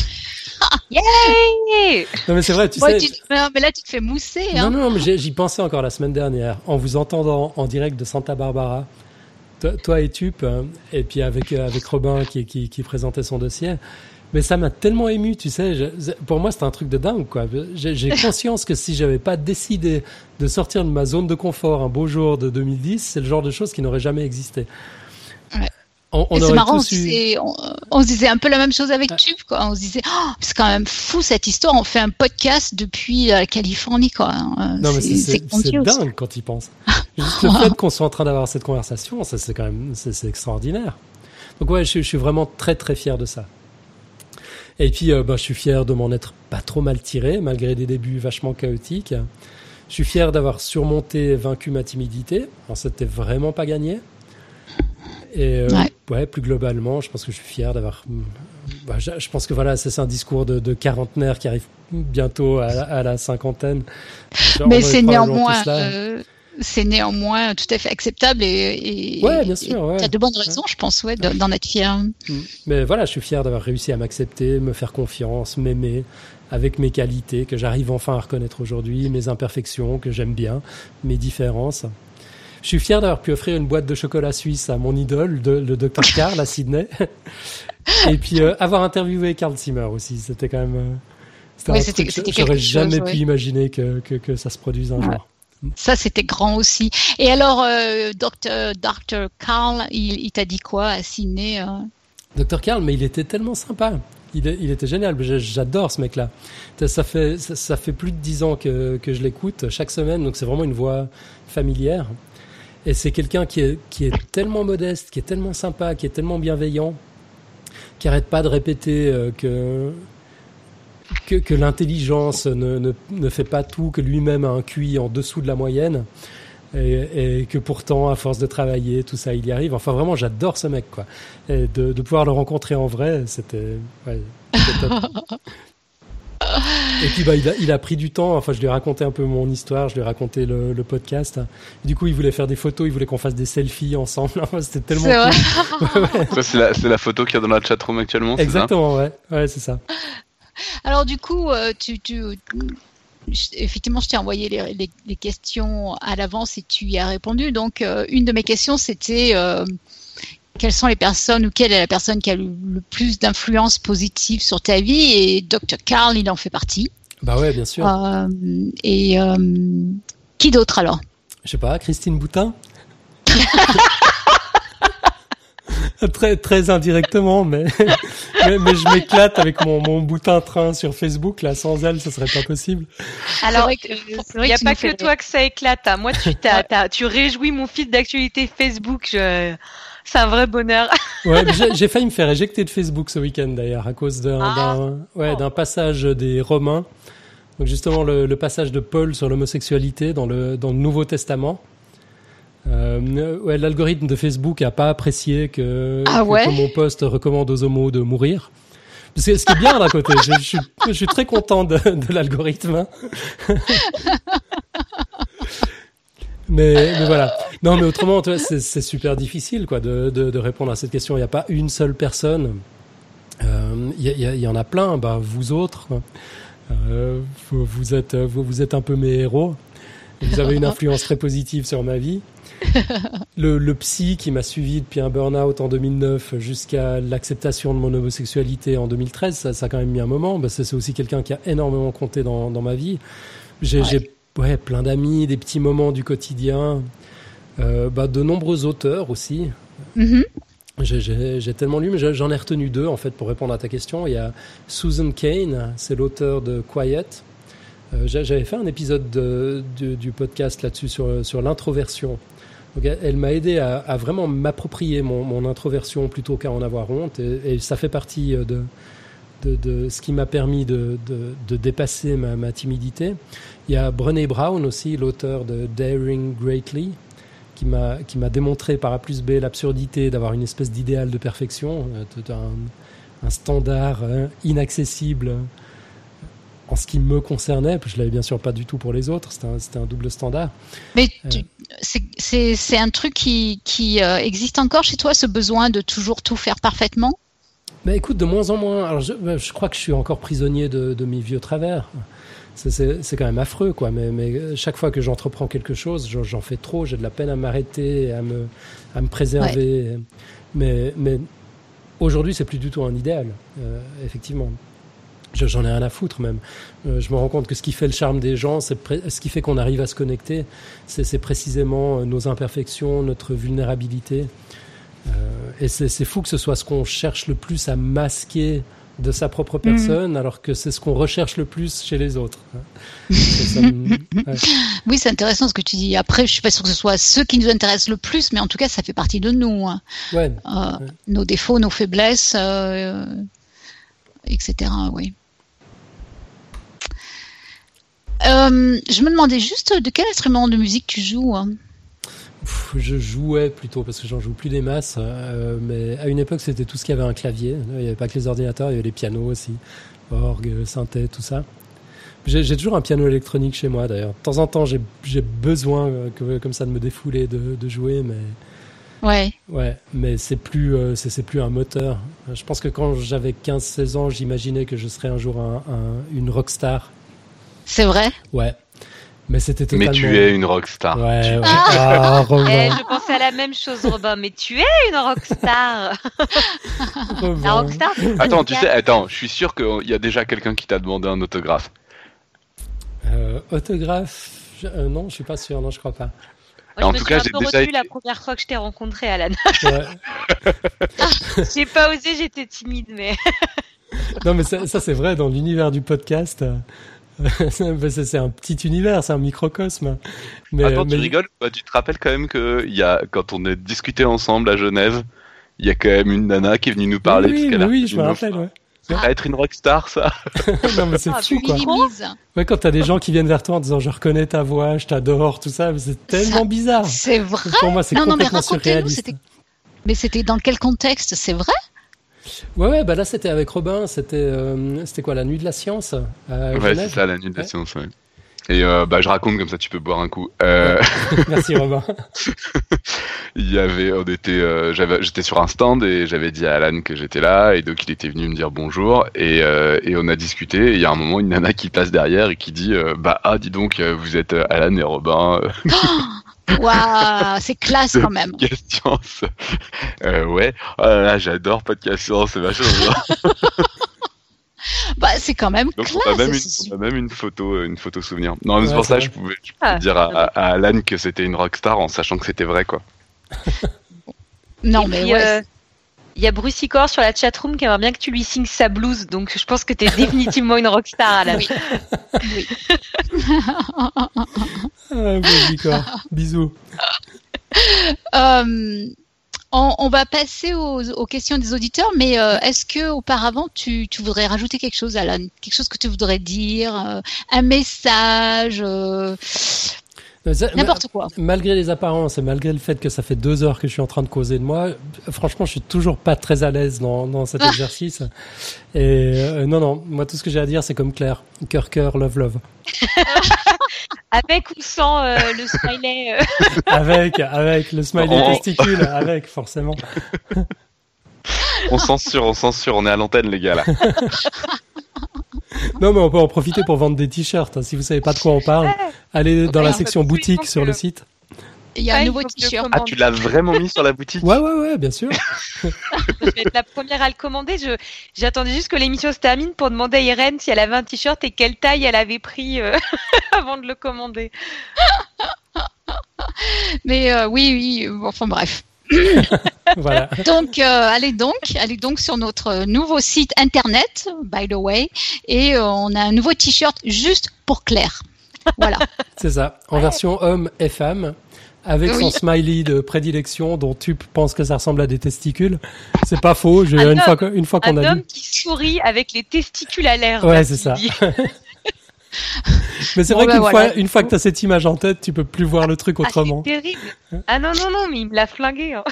Hey Non, mais c'est vrai, tu Ouais, sais. tu- non, mais là tu te fais mousser. Non, Hein. non, non, mais j'ai- j'y pensais encore la semaine dernière, en vous entendant en direct de Santa Barbara, toi, toi et Tup, hein, et puis avec, euh, avec Robin qui, qui, qui présentait son dossier. Mais ça m'a tellement ému, tu sais. je- pour moi, c'était un truc de dingue, quoi. J'ai j'ai conscience que si j'avais pas décidé de sortir de ma zone de confort un beau jour de 2010, c'est le genre de choses qui n'aurait jamais existé. On, c'est marrant, on tous se, eu- disait, on, on se disait un peu la même chose avec Ah. Tube, quoi. On se disait, oh, c'est quand même fou cette histoire. On fait un podcast depuis la Californie, quoi. Euh, Non, mais c'est- c'est c'est grandiose. dingue quand il pense. Juste le fait qu'on soit en train d'avoir cette conversation, ça c'est quand même c'est c'est extraordinaire. Donc ouais, je, suis- je suis vraiment très très fier de ça. Et puis euh, bah, je suis fier de m'en être pas trop mal tiré malgré des débuts vachement chaotiques. Je suis fier d'avoir surmonté, vaincu ma timidité. Alors c'était vraiment pas gagné. Et euh, Ouais. Ouais. plus globalement, je pense que je suis fier d'avoir. bah, je, je pense que voilà, c'est un discours de, de quarantenaire qui arrive bientôt à, la- à la cinquantaine. Genre, Mais est c'est néanmoins, euh, c'est néanmoins tout à fait acceptable et, et Ouais, bien sûr, ouais. Tu as de bonnes raisons, je pense, ouais, de- d'en être fier. Mais voilà, je suis fier d'avoir réussi à m'accepter, me faire confiance, m'aimer avec mes qualités que j'arrive enfin à reconnaître aujourd'hui, mes imperfections que j'aime bien, mes différences. Je suis fier d'avoir pu offrir une boîte de chocolat suisse à mon idole, de- le Dr Karl à Sydney. Et puis euh, avoir interviewé Karl Zimmer aussi, c'était quand même. euh, c'était Oui, c'était- j'aurais chose, jamais ouais. pu imaginer que, que, que ça se produise un Ouais. jour. Ça, c'était grand aussi. Et alors, euh, Dr. Dr. Carl, il, il t'a dit quoi à Sydney euh? Dr Karl, mais il était tellement sympa. Il, était génial. J'adore ce mec-là. Ça- Ça fait, ça, ça fait plus de dix ans que, que je l'écoute chaque semaine, donc c'est vraiment une voix familière. Et c'est quelqu'un qui est, qui est tellement modeste, qui est tellement sympa, qui est tellement bienveillant, qui arrête pas de répéter euh, que que, que l'intelligence ne, ne, ne fait pas tout, que lui-même a un QI en dessous de la moyenne, et, et que pourtant, à force de travailler, tout ça, il y arrive. Enfin, vraiment, j'adore ce mec, quoi. Et de, de pouvoir le rencontrer en vrai, c'était ouais, top. Et puis, bah, il, a, il a pris du temps. Enfin, je lui ai raconté un peu mon histoire, je lui ai raconté le, le podcast. Du coup, il voulait faire des photos, il voulait qu'on fasse des selfies ensemble. C'était tellement C'est vrai. cool. Ça, c'est la, photo qu'il y a dans la chatroom actuellement, ça Exactement, ouais. Ouais, c'est ça. Alors, du coup, euh, tu, effectivement, je t'ai envoyé les, les- les questions à l'avance et tu y as répondu. Donc, euh, une de mes questions, c'était euh, quelles sont les personnes ou quelle est la personne qui a le, le plus d'influence positive sur ta vie Et Dr. Carl, il en fait partie. Bah ouais, bien sûr. Euh, et euh, qui d'autre alors? Je sais pas, Christine Boutin très, très indirectement, mais, mais, mais je m'éclate avec mon, mon boutin train sur Facebook. Là, sans elle, ce serait pas possible. Alors, il n'y a pas que toi que ça éclate. hein. Moi, tu, t'as- tu réjouis mon fil d'actualité Facebook. Je... C'est un vrai bonheur. Ouais, j'ai failli me faire éjecter de Facebook ce week-end d'ailleurs à cause d'un Ah. ouais, d'un passage des Romains. Donc justement le, le passage de Paul sur l'homosexualité dans le dans le Nouveau Testament. Euh, ouais, l'algorithme de Facebook a pas apprécié que, Ah que- ouais que mon post recommande aux homos de mourir. C'est ce qui est bien d'un côté. Je, je suis, je suis très content de, de l'algorithme. mais, mais voilà. Non, mais autrement, tu vois, c'est c'est super difficile quoi de, de, de répondre à cette question. Il n'y a pas une seule personne. Euh, Il y, a- il y il y en a plein. Bah, vous autres. Euh, vous, vous êtes vous, vous êtes un peu mes héros. Vous avez une influence très positive sur ma vie. Le, le psy qui m'a suivi depuis un burn-out en 2009 jusqu'à l'acceptation de mon homosexualité en 2013, ça, ça a quand même mis un moment. Bah, c'est c'est aussi quelqu'un qui a énormément compté dans, dans ma vie. J'ai Ouais. Ouais, plein d'amis, des petits moments du quotidien, euh, bah, de nombreux auteurs aussi. Mhm. J'ai- tellement lu, mais j'en ai retenu deux en fait pour répondre à ta question. Il y a Susan Kane, c'est l'auteur de Quiet. Euh, j'a- J'avais fait un épisode de- du, du podcast là-dessus sur, sur l'introversion. Donc elle, elle m'a aidé à, à vraiment m'approprier mon, mon introversion plutôt qu'à en avoir honte, et, et ça fait partie euh, de, de, de ce qui m'a permis de, de, de dépasser ma, ma timidité. Il y a Brené Brown aussi, l'auteur de Daring Greatly, qui m'a qui m'a démontré par A plus B l'absurdité d'avoir une espèce d'idéal de perfection, euh, un, un, standard hein, inaccessible en ce qui me concernait, je l'avais bien sûr pas du tout pour les autres, c'était un, un, double standard. Mais euh. c'est un truc qui, qui euh, existe encore chez toi, ce besoin de toujours tout faire parfaitement? Bah, Écoute, de moins en moins. Alors je, bah, je, crois que je suis encore prisonnier de, de mes vieux travers. C'est quand même affreux, quoi. Mais, mais chaque fois que j'entreprends quelque chose, j'en fais trop, j'ai de la peine à m'arrêter, à me, à me préserver. Ouais. Mais, mais aujourd'hui, c'est plus du tout un idéal, euh, effectivement. J'en ai rien à foutre même. Euh, je me rends compte que ce qui fait le charme des gens, ce qui fait qu'on arrive à se connecter, c'est précisément euh, nos imperfections, notre vulnérabilité. Euh, et c'est fou que ce soit ce qu'on cherche le plus à masquer de sa propre personne, mmh. alors que c'est ce qu'on recherche le plus chez les autres. ça, ouais. Oui, c'est intéressant ce que tu dis. Après, je suis pas sûr que ce soit ceux qui nous intéressent le plus, mais en tout cas, ça fait partie de nous. Hein. Ouais, euh, ouais. Nos défauts, nos faiblesses, euh, etc. Oui. Euh, je me demandais juste de quel instrument de musique tu joues. Hein je jouais plutôt parce que j'en joue plus des masses, euh, mais à une époque c'était tout ce qui avait un clavier. Il n'y avait pas que les ordinateurs, il y avait les pianos aussi, orgue, synthé, tout ça. J'ai toujours un piano électronique chez moi d'ailleurs. De temps en temps j'ai besoin que, comme ça de me défouler de, de jouer, mais ouais, ouais, mais c'est plus euh, c'est plus un moteur. Je pense que quand j'avais 15-16 ans, j'imaginais que je serais un jour un, un, une rockstar. C'est vrai? Ouais. Mais c'était totalement... Mais tu es une rockstar. Ouais, tu... ouais. Ah, Robin. Eh, je pensais à la même chose, Robin. Mais tu es une rockstar. la rockstar. Attends, tu sais, attends, je suis sûr qu'il y a déjà quelqu'un qui t'a demandé un autographe. Euh, autographe je... euh, Non, je suis pas sûr. Non, je crois pas. Moi, en je tout me cas, suis j'ai un peu déjà été- la première fois que je t'ai rencontré, Alan. Ouais. J'ai pas osé, j'étais timide, mais. Non, mais ça, ça, c'est vrai dans l'univers du podcast. euh, c'est un petit univers, c'est un microcosme. Mais, Attends, mais- tu rigoles bah, Tu te rappelles quand même que y a, quand on est discuté ensemble à Genève, il y a quand même une nana qui est venue nous parler. Oui, parce oui, a je me rappelle. Ouais. Ça va être une rockstar, ça non, mais c'est Ah, fou, quoi. Ouais, quand t'as des gens qui viennent vers toi en disant je reconnais ta voix, je t'adore, tout ça, c'est tellement Ça- bizarre. C'est vrai? Pour moi, c'est Non, non, mais complètement surréaliste. Mais c'était dans quel contexte? C'est vrai? Ouais, ouais, bah là c'était avec Robin, c'était euh, c'était quoi la nuit de la science à Ouais, c'est ça, la nuit de la Ouais. science, ouais. Et euh, bah, je raconte comme ça, tu peux boire un coup. Euh, Merci Robin. il y avait, on était, euh, j'avais, j'étais sur un stand et j'avais dit à Alan que j'étais là et donc il était venu me dire bonjour et, euh, et on a discuté. Et il y a un moment une nana qui passe derrière et qui dit, euh, bah ah dis donc, euh, vous êtes Alan et Robin. Waouh, c'est classe quand même. Podcast Science. Euh, ouais. Oh là là, j'adore Podcast Science, c'est vachement bien. Bah, c'est quand même Donc classe. on a même une, c'est on a même une photo, euh, une photo souvenir. Non, mais c'est Ouais, pour ça vrai. je pouvais, je pouvais Ah, dire à, à- à Alan que c'était une rockstar en sachant que c'était vrai quoi. Non, Et mais puis, ouais. euh, Il y a Brucicor sur la chatroom qui aimerait bien que tu lui signes sa blouse, donc je pense que t'es définitivement une rockstar, Alan. Oui. oui. Ah, bon, d'accord. Bisous. Euh, on, va passer aux, questions des auditeurs, mais euh, est-ce que auparavant tu, voudrais rajouter quelque chose, Alan? Quelque chose que tu voudrais dire, euh, un message, euh, n'importe quoi. Malgré les apparences et malgré le fait que ça fait deux heures que je suis en train de causer de moi, franchement, je suis toujours pas très à l'aise dans, dans cet Ah. exercice. Et euh, non, non, moi tout ce que j'ai à dire, c'est comme Claire, cœur, cœur, love, love. Avec ou sans euh, le smiley. euh, Avec, avec le smiley Oh. testicule, avec forcément. On censure, on censure, on est à l'antenne les gars là. Non, mais on peut en profiter pour vendre des t-shirts. hein. Si vous savez pas de quoi on parle, allez dans Ouais, la section boutique sur le site. Il y a un Ouais, nouveau t-shirt. Ah, tu l'as vraiment mis sur la boutique? Ouais, ouais, ouais, bien sûr. je vais être la première à le commander. Je, j'attendais juste que l'émission se termine pour demander à Irène si elle avait un t-shirt et quelle taille elle avait pris euh, avant de le commander. Mais euh, oui, oui, enfin bref. Voilà. Donc, euh, allez donc, allez donc sur notre nouveau site internet, by the way, et euh, on a un nouveau t-shirt juste pour Claire. Voilà. C'est ça. En version homme et femme. Avec Oui. son smiley de prédilection dont tu penses que ça ressemble à des testicules. C'est pas faux. Je, Un une, homme. fois une fois qu'on Un a homme qui sourit avec les testicules à l'air. Ouais, c'est ça. Mais c'est Bon, vrai bah, qu'une voilà. fois, une fois que t'as cette image en tête, tu peux plus voir le truc Ah, autrement. c'est terrible. Ah non, non, non, mais il me l'a flingué. hein.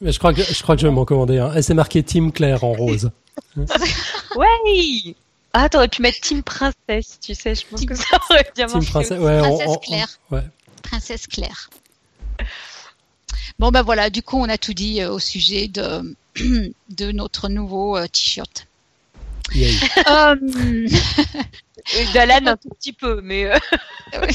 Mais je crois que je crois que je vais m'en commander un. Et c'est marqué Team Claire en rose. Ouais Ah, t'aurais pu mettre Team Princesse, tu sais, je pense Team que ça aurait bien Team marché. Princesse. Ouais, Princesse on- on- Claire. ouais. Princesse Claire. Bon ben voilà, du coup on a tout dit euh, au sujet de, de notre nouveau euh, t-shirt. Et D'Alan un tout petit peu, mais euh,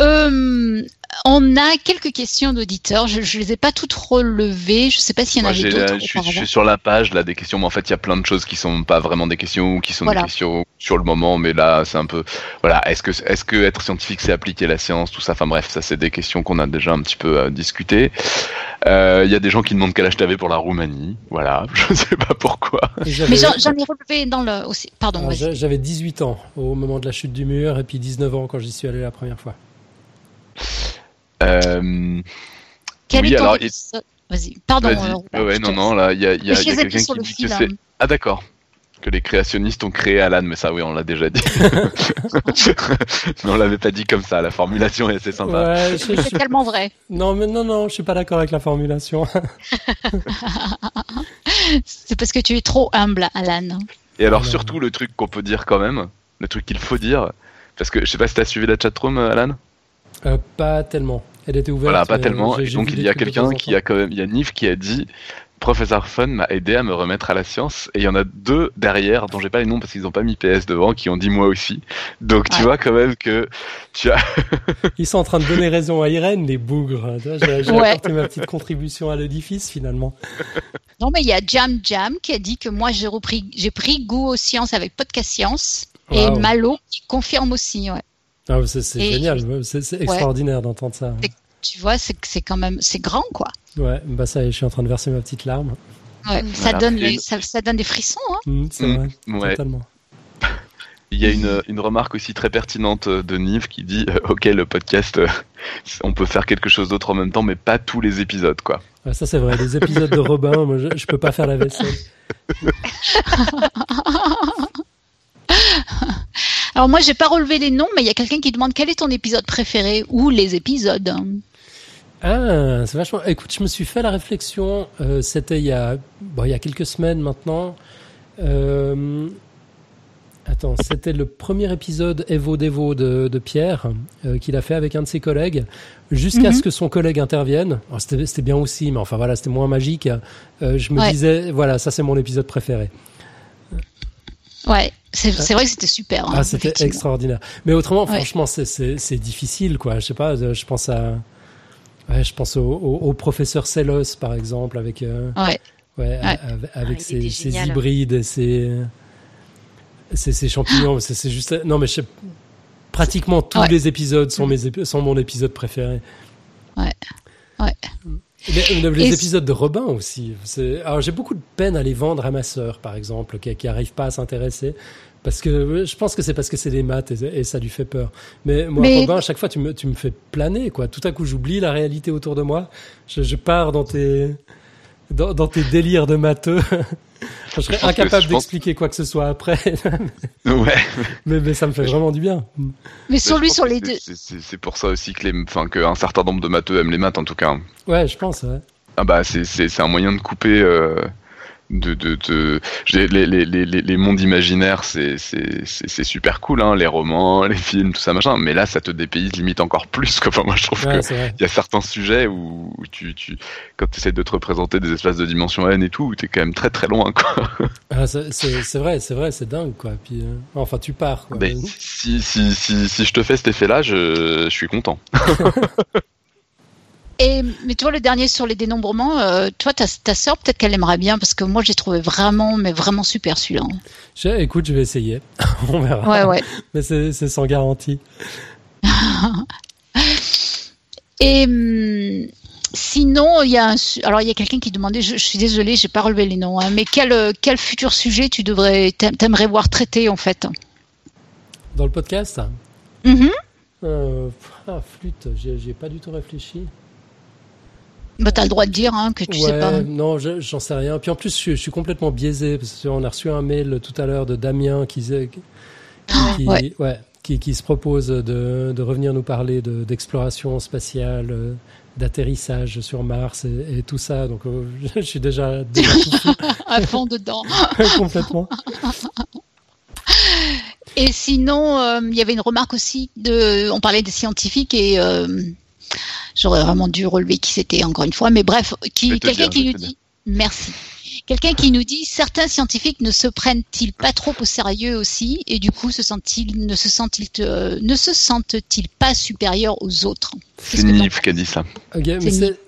euh, on a quelques questions d'auditeurs. Je ne les ai pas toutes relevées. Je ne sais pas s'il y en Moi, avait d'autres. je, suis, je auparavant. suis sur la page là des questions, mais en fait il y a plein de choses qui sont pas vraiment des questions ou qui sont Voilà. des questions sur le moment, mais là c'est un peu voilà. Est-ce que est-ce que être scientifique c'est appliquer la science, tout ça? Enfin bref, ça c'est des questions qu'on a déjà un petit peu euh, discuté. Euh, Il y a des gens qui demandent quel âge t'avais pour la Roumanie. Voilà, je sais pas pourquoi. Mais j'en ai relevé dans le aussi. Pardon. J'avais 18 ans au moment de la chute du mur et puis 19 ans quand j'y suis allé la première fois. Euh, Quel oui, est ton alors, épisode Vas-y. Pardon. Vas-y. euh, Ouais, ouais, je te non, non, là, il y a, y quelqu'un qui le dit fil, que hein. c'est. Ah, d'accord. Que les créationnistes ont créé Alan, mais ça, oui, on l'a déjà dit. mais on l'avait pas dit comme ça. La formulation est assez sympa. Ouais, C'est tellement vrai. non, mais non, non, je suis pas d'accord avec la formulation. C'est parce que tu es trop humble, Alan. Et alors, Alors. surtout, le truc qu'on peut dire quand même, le truc qu'il faut dire, parce que je sais pas si t'as suivi la chatroom, euh, Alan? Euh, pas tellement. Elle était ouverte. Voilà, pas mais tellement. Et donc, il y a quelqu'un qui a quand même, il y a Nive qui a dit, Professeur Fun m'a aidé à me remettre à la science. Et il y en a deux derrière, dont j'ai pas les noms parce qu'ils ont pas mis PS devant, qui ont dit moi aussi. Donc, tu vois quand même que tu as Ils sont en train de donner raison à Irène, les bougres. J'ai Ouais. apporté ma petite contribution à l'édifice finalement. Non, mais il y a Jam Jam qui a dit que moi j'ai repris, j'ai pris goût aux sciences avec Podcast Science et. Malo qui confirme aussi. Ouais. Ah, c'est génial, c'est extraordinaire d'entendre ça. Tu vois, c'est c'est quand même c'est grand quoi. Ouais, bah ça je suis en train de verser ma petite larme. Ouais, Mm. ça Voilà. donne ça, ça donne des frissons. Hein. Mm, c'est vrai, ouais. totalement. Il y a une, une remarque aussi très pertinente de Nive qui dit euh, Ok, le podcast, euh, on peut faire quelque chose d'autre en même temps, mais pas tous les épisodes, quoi. Ouais, ça c'est vrai, les épisodes de Robin, moi je, je peux pas faire la vaisselle. Alors moi j'ai pas relevé les noms, mais il y a quelqu'un qui demande quel est ton épisode préféré ou les épisodes. Ah, c'est vachement. Écoute, je me suis fait la réflexion. euh, C'était il y a, bon, il y a quelques semaines maintenant. Euh, Attends, c'était le premier épisode Evo Devo de, de Pierre euh, qu'il a fait avec un de ses collègues, jusqu'à Mhm. ce que son collègue intervienne. C'était c'était bien aussi, mais enfin voilà, c'était moins magique. Euh, je me Ouais. disais, voilà, ça c'est mon épisode préféré. Ouais, c'est c'est vrai que c'était super. hein, Ah, c'était extraordinaire. Mais autrement, Ouais. franchement, c'est- c'est c'est difficile, quoi. Je sais pas, euh, je pense à. Ouais, je pense au, au- au professeur Sellos, par exemple, avec. euh, Ouais. Avec il ses, hybrides et ses, ses, ses champignons. c'est c'est juste. Non, mais je sais- pratiquement tous Ouais. les épisodes sont, mes épi- sont mon épisode préféré. Ouais. Ouais. Les, les- les Et- épisodes de Robin aussi. Alors j'ai beaucoup de peine à les vendre à ma sœur, par exemple, qui, qui arrive pas à s'intéresser. Parce que je pense que c'est parce que c'est des maths et, et ça lui fait peur. Mais moi, Mais- Robin, à chaque fois, tu me, tu me fais planer, quoi. Tout à coup, j'oublie la réalité autour de moi. Je, je pars dans tes, dans, dans tes délires de matheux. je serais incapable pense- d'expliquer quoi que ce soit après. Ouais. mais, mais ça me fait vraiment du bien. Mais sur lui, sur les deux. c'est- pour ça aussi que les, enfin, qu'un certain nombre de matheux aiment les maths, en tout cas. Ouais, je pense, ouais. Ah bah c'est c'est c'est un moyen de couper euh, de de, de les, les, les, les mondes imaginaires c'est c'est c'est c'est super cool hein les romans les films tout ça machin mais là ça te dépayse limite encore plus quoi. enfin moi je trouve Ouais, que c'est vrai. il y a certains sujets où, où tu tu quand tu essaies de te représenter des espaces de dimension n et tout t'es quand même très très loin quoi Ah, c'est vrai, c'est vrai, c'est dingue, quoi. Puis, euh, enfin, tu pars, quoi. mais si si si si je te fais cet effet là je je suis content Et mais tu vois le dernier sur les dénombrements, euh, toi ta, ta sœur peut-être qu'elle aimerait bien parce que moi j'ai trouvé vraiment mais vraiment super celui-là. Je- écoute, je vais essayer. On verra. Ouais ouais. Mais c'est c'est sans garantie. Et hum, sinon il y a un, alors il y a quelqu'un qui demandait, je, je suis désolée j'ai pas relevé les noms, hein, mais quel euh, quel futur sujet tu devrais t'a- t'aimerais voir traité en fait? Dans le podcast? Mhm. euh, Ah, flûte, j'y j'y ai pas du tout réfléchi. Bah, t'as le droit de dire hein, que tu sais pas. Non, j'en sais rien. Puis en plus, je, suis complètement biaisé parce qu'on a reçu un mail tout à l'heure de Damien qui, qui, ouais. qui, qui, se propose de, de, revenir nous parler d'exploration spatiale, euh, d'atterrissage sur Mars et, tout ça. Donc, euh, je suis déjà, déjà à fond dedans. complètement. Et sinon, euh, il y avait une remarque aussi de, on parlait des scientifiques et j'aurais vraiment dû relever qui c'était encore une fois, mais bref, qui, quelqu'un qui nous dit, merci. Quelqu'un qui nous dit certains scientifiques ne se prennent-ils pas trop au sérieux aussi et du coup se sentent-ils ne se sentent-ils euh, ne se sentent-ils pas supérieurs aux autres? C'est Nif qui a dit ça.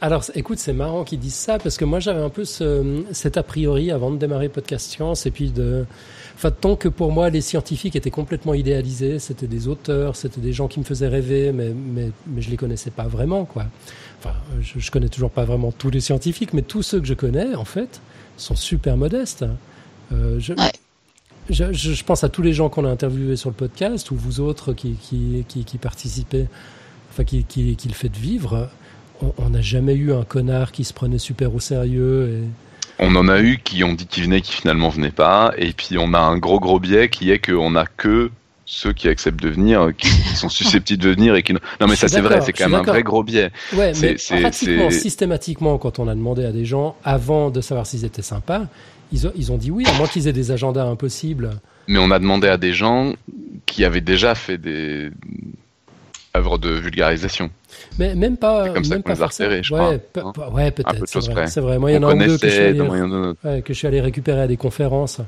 alors écoute c'est marrant qu'ils disent ça parce que moi j'avais un peu ce, cet a priori avant de démarrer podcast science et puis de Enfin, tant que pour moi, les scientifiques étaient complètement idéalisés, c'était des auteurs, c'était des gens qui me faisaient rêver, mais, mais, mais je les connaissais pas vraiment, quoi. Enfin, je, je connais toujours pas vraiment tous les scientifiques, mais tous ceux que je connais, en fait, sont super modestes. Euh, je, je, je, pense à tous les gens qu'on a interviewés sur le podcast, ou vous autres qui, qui, qui, qui participez, enfin, qui, qui, qui le faites vivre. On n'a jamais eu un connard qui se prenait super au sérieux et on en a eu qui ont dit qu'ils venaient, qui finalement venaient pas. Et puis on a un gros gros biais qui est qu'on a que ceux qui acceptent de venir, qui sont susceptibles de venir et qui non mais ça c'est vrai, c'est quand même un vrai gros biais. Ouais, mais pratiquement systématiquement quand on a demandé à des gens avant de savoir s'ils étaient sympas, ils ont, ils ont dit oui, à moins qu'ils aient des agendas impossibles. Mais on a demandé à des gens qui avaient déjà fait des œuvres de vulgarisation. Mais même pas. comme ça qu'on les a repérés, je ouais, crois. Hein. ouais, peut-être. C'est vrai. C'est vrai. Moi, il y en a un deux que je, suis allé, ouais, que je suis allé récupérer à des conférences.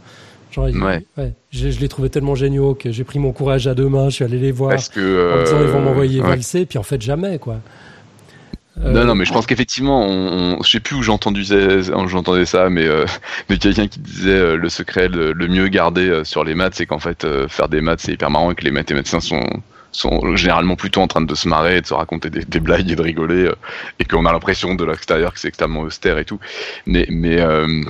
Genre, ouais. ouais. Je, je les trouvais tellement géniaux que j'ai pris mon courage à deux mains, je suis allé les voir Parce que, euh, en disant ils vont m'envoyer ouais. valser, puis en fait jamais quoi. Euh, non, non, mais je pense qu'effectivement, on, on, je sais plus où j'entendais j'entendais ça, mais euh, de quelqu'un qui disait euh, le secret le, le, mieux gardé euh, sur les maths, c'est qu'en fait euh, faire des maths c'est hyper marrant et que les mathématiciens sont sont généralement plutôt en train de se marrer de se raconter des, des blagues et de rigoler euh, et qu'on a l'impression de l'extérieur que c'est extrêmement austère et tout. Mais mais euh,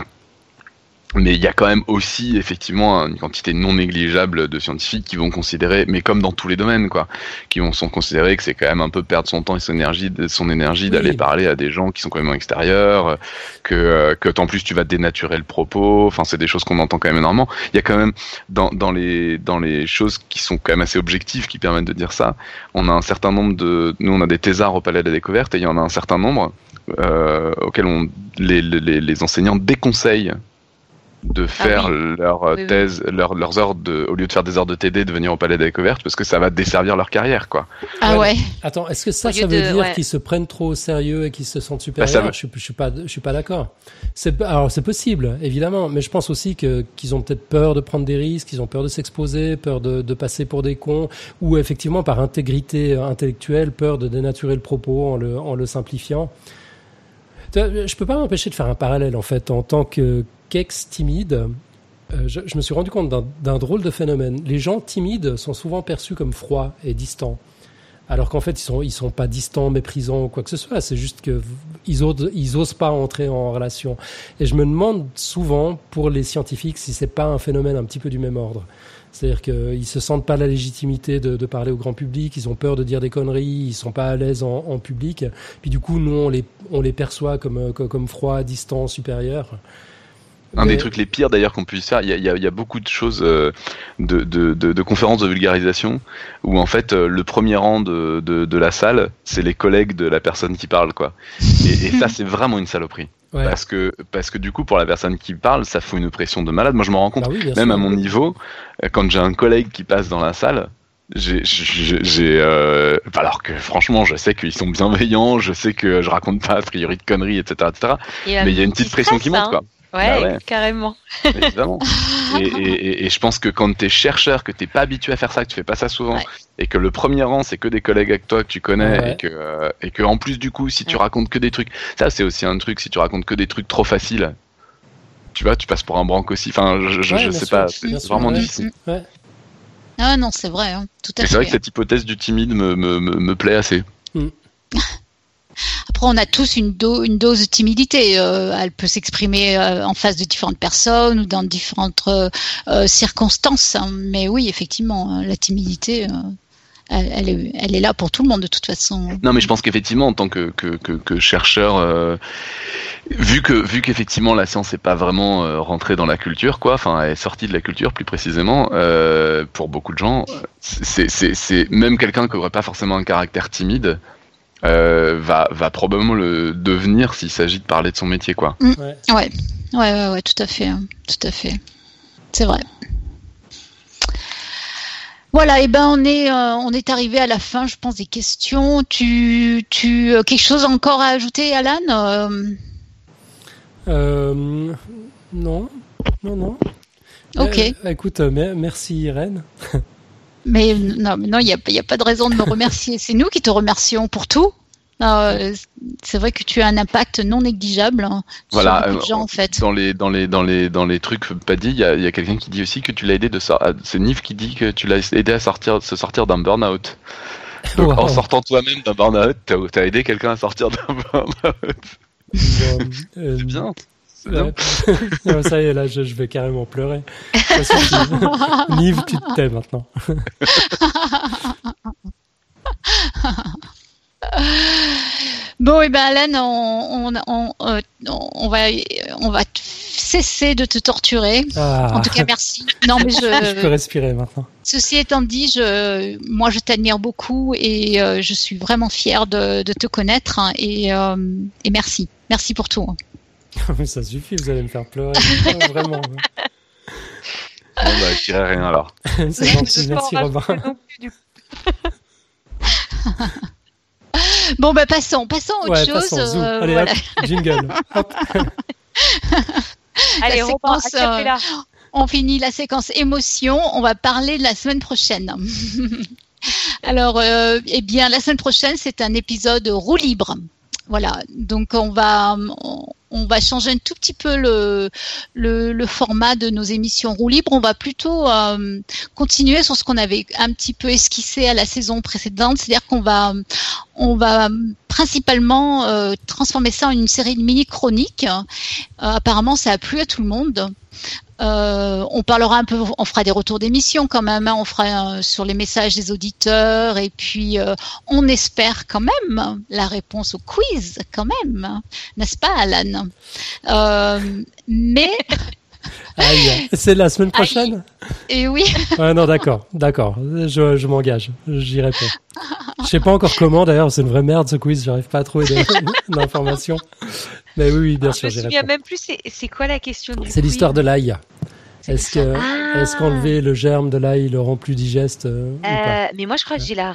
mais il y a quand même aussi effectivement une quantité non négligeable de scientifiques qui vont considérer, mais comme dans tous les domaines, quoi, qui vont sont considérer que c'est quand même un peu perdre son temps et son énergie, son énergie d'aller oui. parler à des gens qui sont quand même en extérieur, que que en plus tu vas dénaturer le propos. Enfin, c'est des choses qu'on entend quand même énormément. Il y a quand même dans dans les dans les choses qui sont quand même assez objectives qui permettent de dire ça. On a un certain nombre de, nous on a des thésards au Palais de la Découverte et il y en a un certain nombre euh, auxquels on les, les, les enseignants déconseillent de faire ah oui. leur oui, thèse, oui. Leur, leurs heures de, au lieu de faire des heures de TD, de venir au palais des découvertes parce que ça va desservir leur carrière, quoi. Ah ouais. Attends, est-ce que ça, ça veut de, dire ouais. qu'ils se prennent trop au sérieux et qu'ils se sentent supérieurs bah, je, je, suis pas, je suis pas d'accord. C'est, alors c'est possible, évidemment, mais je pense aussi que qu'ils ont peut-être peur de prendre des risques, qu'ils ont peur de s'exposer, peur de, de passer pour des cons, ou effectivement par intégrité intellectuelle, peur de dénaturer le propos en le, en le simplifiant. Je peux pas m'empêcher de faire un parallèle en fait en tant que qu'ex timide. Euh, je, je, me suis rendu compte d'un drôle de phénomène. Les gens timides sont souvent perçus comme froids et distants, alors qu'en fait ils sont ils sont pas distants, méprisants ou quoi que ce soit. C'est juste que ils osent ils osent pas entrer en relation. Et je me demande souvent pour les scientifiques si c'est pas un phénomène un petit peu du même ordre. C'est-à-dire qu'ils se sentent pas la légitimité de, de, parler au grand public, ils ont peur de dire des conneries, ils sont pas à l'aise en, en, public. Puis du coup, nous, on les, on les perçoit comme, comme, comme froids, distants, supérieurs. Un des trucs les pires d'ailleurs qu'on puisse faire, il y a, y, a, y a, beaucoup de choses euh, de, de, de, de, conférences de vulgarisation où en fait euh, le premier rang de, de, la salle, c'est les collègues de la personne qui parle quoi. Et, et ça c'est vraiment une saloperie. Ouais. Parce que parce que du coup pour la personne qui parle ça fout une pression de malade. Moi je me rends compte bah oui, même sûr. à mon niveau quand j'ai un collègue qui passe dans la salle j'ai euh, alors que franchement je sais qu'ils sont bienveillants je sais que je raconte pas a priori de conneries etc etc et mais il y a une petite pression qui monte hein. quoi Ouais, bah ouais, carrément. Évidemment. et, et, et, je pense que quand tu es chercheur, que t'es pas habitué à faire ça, que tu fais pas ça souvent, ouais. et que le premier rang c'est que des collègues avec toi que tu connais, ouais. et que euh, et que en plus du coup, si tu racontes que des trucs, ça c'est aussi un truc, si tu racontes que des trucs trop faciles, tu vois, tu passes pour un branque aussi. Enfin, je, je, je sais sûr, pas, c'est vraiment difficile. Ah non, c'est vrai, hein, tout à fait. C'est vrai que cette hypothèse du timide me, me, me, me plaît assez. Mm. On a tous une, do une dose de timidité. Euh, elle peut s'exprimer euh, en face de différentes personnes ou dans différentes euh, circonstances. Hein. Mais oui, effectivement, la timidité, elle, est, là pour tout le monde de toute façon. Non, mais je pense qu'effectivement, en tant que, chercheur, vu que vu qu'effectivement la science n'est pas vraiment rentrée dans la culture, quoi, enfin, elle est sortie de la culture plus précisément, pour beaucoup de gens, c'est même quelqu'un qui aurait pas forcément un caractère timide. Euh, va, va probablement le devenir s'il s'agit de parler de son métier quoi. Ouais. Ouais, ouais, ouais, ouais, tout à fait, hein, tout à fait. C'est vrai. Voilà, et ben on est euh, on est arrivé à la fin, je pense, des questions. Tu tu euh, quelque chose encore à ajouter, Alan Euh, Euh, non, non, non. Ok. Euh, écoute, mer- merci Irène. Mais non, mais non, il y a, il y a pas de raison de me remercier. C'est nous qui te remercions pour tout. Euh, c'est vrai que tu as un impact non négligeable hein, Voilà, sur beaucoup de euh, gens en fait. Dans les dans les dans les dans les trucs pas dit, il y a, il y a quelqu'un qui dit aussi que tu l'as aidé de sortir. C'est Niv qui dit que tu l'as aidé à sortir se sortir d'un burn-out. Donc Wow. en sortant toi-même d'un burn-out, t'as as aidé quelqu'un à sortir d'un burn-out. Euh, C'est bien. Ça y est, là, je, je vais carrément pleurer. Nive, tu te tais maintenant. Bon, et ben Alan, on, on, on, euh, on va on va cesser de te torturer. Ah, En tout cas, merci. Non, mais je peux respirer maintenant. ceci étant dit, je, moi, je t'admire beaucoup et euh, je suis vraiment fière de, de te connaître hein, et, euh, et merci, merci pour tout. Mais ça suffit, vous allez me faire pleurer. Vraiment. Bon, bah, je dirais rien alors. C'est gentil, merci Robin. Bon, ben passons, passons à autre Ouais, chose. passons, euh, Allez, voilà. hop, jingle. Hop. Allez, La Robin, séquence, acapella. On finit la séquence émotion. On va parler de la semaine prochaine. Alors, euh, eh bien, la semaine prochaine, c'est un épisode roue libre. Voilà. Donc, on va, on, va changer un tout petit peu le format de nos émissions roue libre. On va plutôt euh, continuer sur ce qu'on avait un petit peu esquissé à la saison précédente. C'est-à-dire qu'on va, on va principalement euh, transformer ça en une série de mini-chroniques. Euh, apparemment, ça a plu à tout le monde. Euh, on parlera un peu, on fera des retours d'émissions quand même, hein, on fera euh, sur les messages des auditeurs et puis on espère quand même la réponse au quiz quand même, n'est-ce pas Alan? Mais Aïe, c'est la semaine prochaine? Et oui, Ouais, non, d'accord, d'accord. Je, je m'engage. J'irai pas. Je sais pas encore comment, d'ailleurs, c'est une vraie merde ce quiz, j'arrive pas à trouver d'informations. Mais oui, oui, bien Ah, Je sûr, me j'irai souviens pas. même plus, c'est quoi la question C'est l'histoire de l'ail. Est-ce que, Ah. est-ce qu'enlever le germe de l'ail le rend plus digeste euh, ou pas? Euh, mais moi, je crois que j'ai la.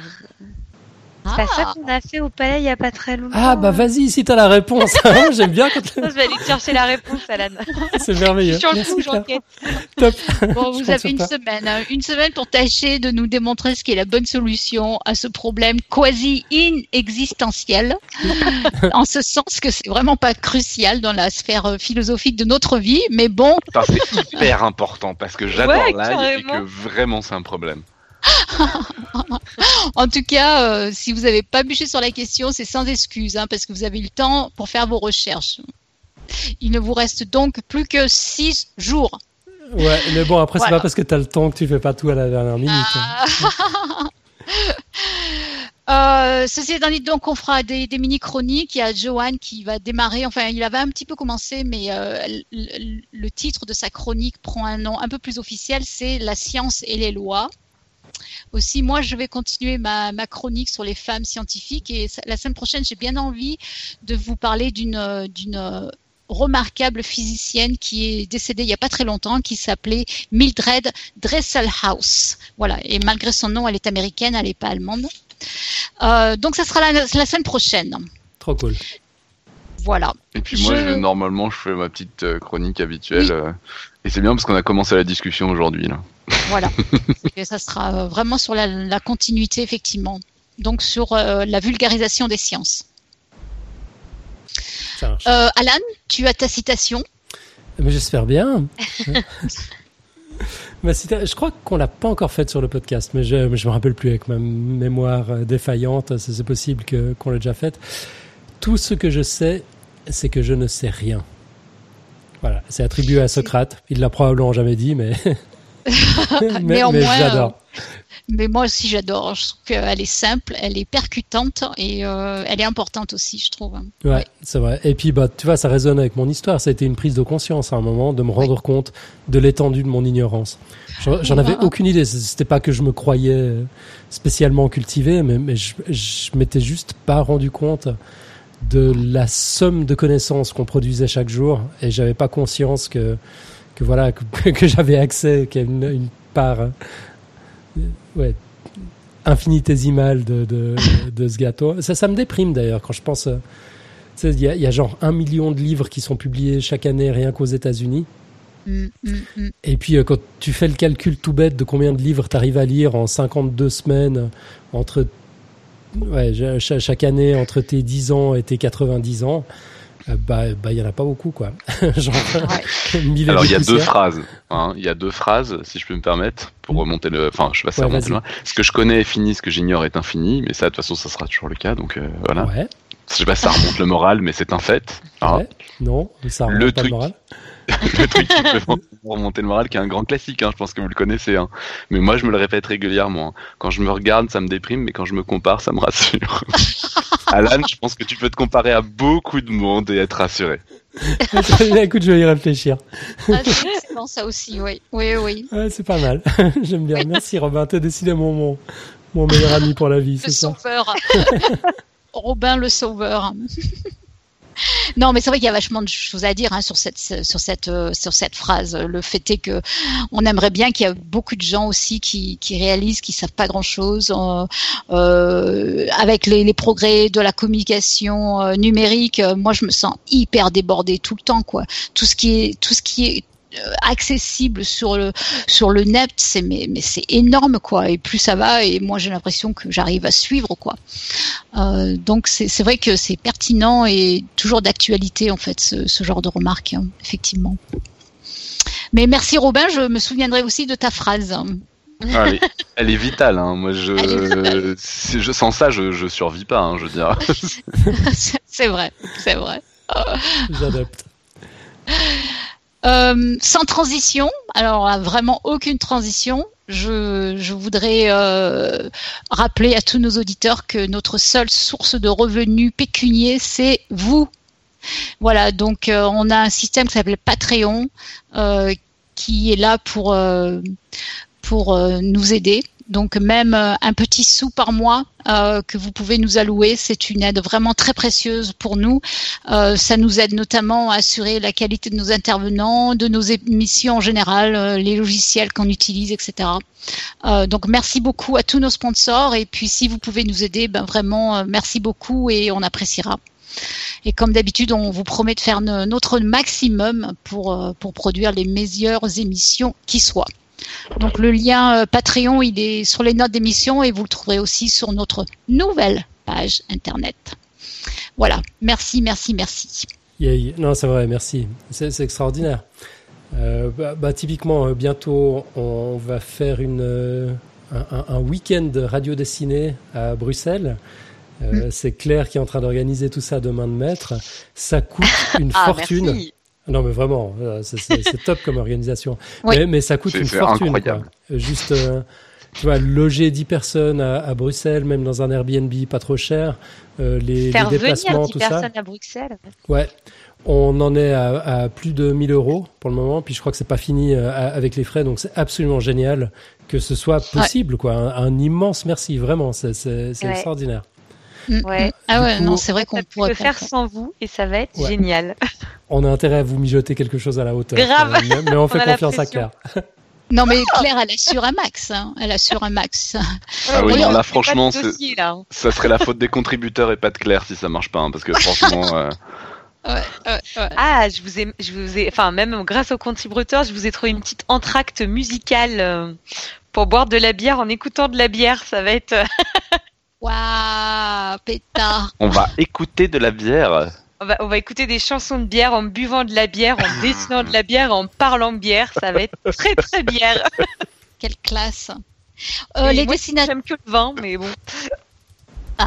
C'est pas ça qu'on a fait au palais il y a pas très longtemps. Ah, bah vas-y, si t'as la réponse. J'aime bien quand Ça, je vais aller chercher la réponse, Alan. c'est Je merveilleux. suis sur le Merci, coup, j'enquête. Top. bon, vous avez une semaine, hein, une semaine pour tâcher de nous démontrer ce qui est la bonne solution à ce problème quasi inexistentiel, en ce sens que c'est vraiment pas crucial dans la sphère euh, philosophique de notre vie, mais bon, c'est hyper important parce que j'adore Ouais, l'ail et que vraiment c'est un problème. En tout cas, euh, si vous n'avez pas bûché sur la question, c'est sans excuse, hein, parce que vous avez eu le temps pour faire vos recherches. Il ne vous reste donc plus que six jours. Ouais, mais bon, après, c'est Voilà. pas parce que t'as le temps que tu fais pas tout à la dernière minute. Ah. Euh, ceci étant dit, donc on fera des, des mini-chroniques. Il y a Johan qui va démarrer. Enfin, il avait un petit peu commencé, mais euh, le, le titre de sa chronique prend un nom un peu plus officiel. C'est La science et les lois. Aussi, moi, je vais continuer ma, ma chronique sur les femmes scientifiques. Et la semaine prochaine, j'ai bien envie de vous parler d'une euh, d'une euh, remarquable physicienne qui est décédée il n'y a pas très longtemps, qui s'appelait Mildred Dresselhaus. Voilà. Et malgré son nom, elle est américaine, elle n'est pas allemande. Euh, donc, ça sera la, la semaine prochaine. Trop cool. Voilà. Et puis moi, Je- normalement, je fais ma petite chronique habituelle. Et c'est bien parce qu'on a commencé la discussion aujourd'hui. là. Voilà. Et ça sera euh, vraiment sur la, la continuité, effectivement. Donc, sur euh, la vulgarisation des sciences. Ça marche. Euh, Alan, tu as ta citation. Mais j'espère bien. Ma cita- je crois qu'on l'a pas encore faite sur le podcast, mais je, je me rappelle plus avec ma mémoire défaillante. C'est c'est possible que qu'on l'ait déjà faite. Tout ce que je sais, c'est que je ne sais rien. Voilà, c'est attribué à Socrate. Il l'a probablement jamais dit, mais mais, Néanmoins, j'adore. Mais moi aussi, j'adore. Je trouve qu'elle est simple, elle est percutante et euh, elle est importante aussi, je trouve. Ouais, c'est vrai. Et puis, bah, tu vois, ça résonne avec mon histoire. Ça a été une prise de conscience à un moment de me rendre compte de l'étendue de mon ignorance. J'en j'en avais aucune idée. C'était pas que je me croyais spécialement cultivé, mais, mais je, je m'étais juste pas rendu compte de la somme de connaissances qu'on produisait chaque jour et j'avais pas conscience que que voilà que, que j'avais accès qu'à une, une part euh, ouais infinitésimale de, de, de ce gâteau ça ça me déprime d'ailleurs quand je pense euh, il y a, y a genre un million de livres qui sont publiés chaque année rien qu'aux États-Unis Mm, mm, mm. et puis euh, quand tu fais le calcul tout bête de combien de livres tu arrives à lire en 52 semaines entre ouais, chaque année entre tes 10 ans et tes 90 ans, euh, bah bah il y en a pas beaucoup quoi. Genre mille et Alors il y a deux phrases. Hein. Il y a deux phrases, si je peux me permettre, pour remonter le. Enfin, je sais pas si Ouais, ça remonte vas-y. loin. Ce que je connais est fini, ce que j'ignore est infini. Mais ça, de toute façon, ça sera toujours le cas. Donc euh, voilà. Ouais, Je sais pas si ça remonte le moral, mais c'est un fait. hein. ouais. Non, ça Le remonte pas le truc. moral. le truc qui peut remonter le moral, qui est un grand classique. Hein. Je pense que vous le connaissez. Hein. Mais moi, je me le répète régulièrement. hein. Quand je me regarde, ça me déprime, mais quand je me compare, ça me rassure. Alan, je pense que tu peux te comparer à beaucoup de monde et être rassuré. Écoute, je vais y réfléchir. Ah, c'est excellent, ça aussi, oui. Oui, oui. Ouais, c'est pas mal. J'aime bien. Merci Robin, t'es décidément mon mon meilleur ami pour la vie, Le c'est ça. sauveur. Robin le sauveur. Non, mais c'est vrai qu'il y a vachement de choses à dire hein, sur cette sur cette euh, sur cette phrase. Le fait est que on aimerait bien qu'il y ait beaucoup de gens aussi qui, qui réalisent qu'ils savent pas grand chose avec les, les progrès de la communication euh, numérique. euh, moi, je me sens hyper débordée tout le temps, quoi. Tout ce qui est tout ce qui est euh, accessible sur le sur le net, c'est mais, mais c'est énorme quoi. Et plus ça va, et moi j'ai l'impression que j'arrive à suivre quoi. Euh, donc c'est c'est vrai que c'est pertinent et toujours d'actualité en fait ce, ce genre de remarques hein, effectivement. Mais merci Robin, je me souviendrai aussi de ta phrase. Ah, elle, est, elle est vitale. Hein. Moi, je, si je, sans ça, je, je survis pas. Hein, je veux dire. c'est vrai, c'est vrai. J'adopte. Euh, sans transition, alors vraiment aucune transition. Je, je voudrais euh, rappeler à tous nos auditeurs que notre seule source de revenus pécuniers, c'est vous. Voilà, donc euh, on a un système qui s'appelle Patreon, euh, qui est là pour euh, pour euh, nous aider. Donc même euh, un petit sou par mois euh, que vous pouvez nous allouer, c'est une aide vraiment très précieuse pour nous. Euh, ça nous aide notamment à assurer la qualité de nos intervenants, de nos émissions en général, euh, les logiciels qu'on utilise, etc. Donc merci beaucoup à tous nos sponsors et puis si vous pouvez nous aider, ben vraiment merci beaucoup et on appréciera. Et comme d'habitude, on vous promet de faire no- notre maximum pour pour produire les meilleures émissions qui soient. Donc le lien euh, Patreon, il est sur les notes d'émission et vous le trouverez aussi sur notre nouvelle page internet. Voilà, merci, merci, merci. Yeah, Non, c'est vrai, merci. C'est extraordinaire. Euh, bah, bah, typiquement, euh, bientôt, on va faire une, euh, un, un- week-end radio dessiné à Bruxelles. Euh, C'est Claire qui est en train d'organiser tout ça demain de maître. Ça coûte une Ah, fortune. merci. Non, mais vraiment, euh, c'est- c'est c'est top comme organisation. Oui. Mais, mais ça coûte une fortune. quoi. Juste, euh, tu vois, loger 10 personnes à, à Bruxelles, même dans un Airbnb pas trop cher, euh, les, Faire les venir déplacements, 10 tout ça. personnes à Bruxelles. Ouais, on en est à, à plus de 1000 euros pour le moment, puis je crois que c'est pas fini euh, avec les frais, donc c'est absolument génial que ce soit possible, quoi. Un, un immense merci, vraiment, c'est c'est- c'est Ouais. extraordinaire. Ouais. Ah ouais, coup, non, c'est vrai On qu'on peut pourrait le faire faire. sans vous et ça va être Ouais. génial. On a intérêt à vous mijoter quelque chose à la hauteur. Grave. mais, on fait confiance à. Claire. Non, mais Claire, elle assure un max. Hein. Elle assure un max. Ah oui, Oui, non, on là, franchement, dossier, là. hein. ça serait la faute des contributeurs et pas de Claire si ça marche pas. hein, parce que franchement, euh, Ouais, ouais, ouais. Ah, je vous ai, je vous ai, enfin même grâce au contributeur, je vous ai trouvé une petite entracte musicale euh, pour boire de la bière en écoutant de la bière. Ça va être. Waouh, pétard. on va écouter de la bière. On va, on va écouter des chansons de bière en buvant de la bière, en dessinant de la bière, en parlant de bière. Ça va être très très bière. Quelle classe. Euh, les moi, dessinateurs. J'aime que le vin, mais bon.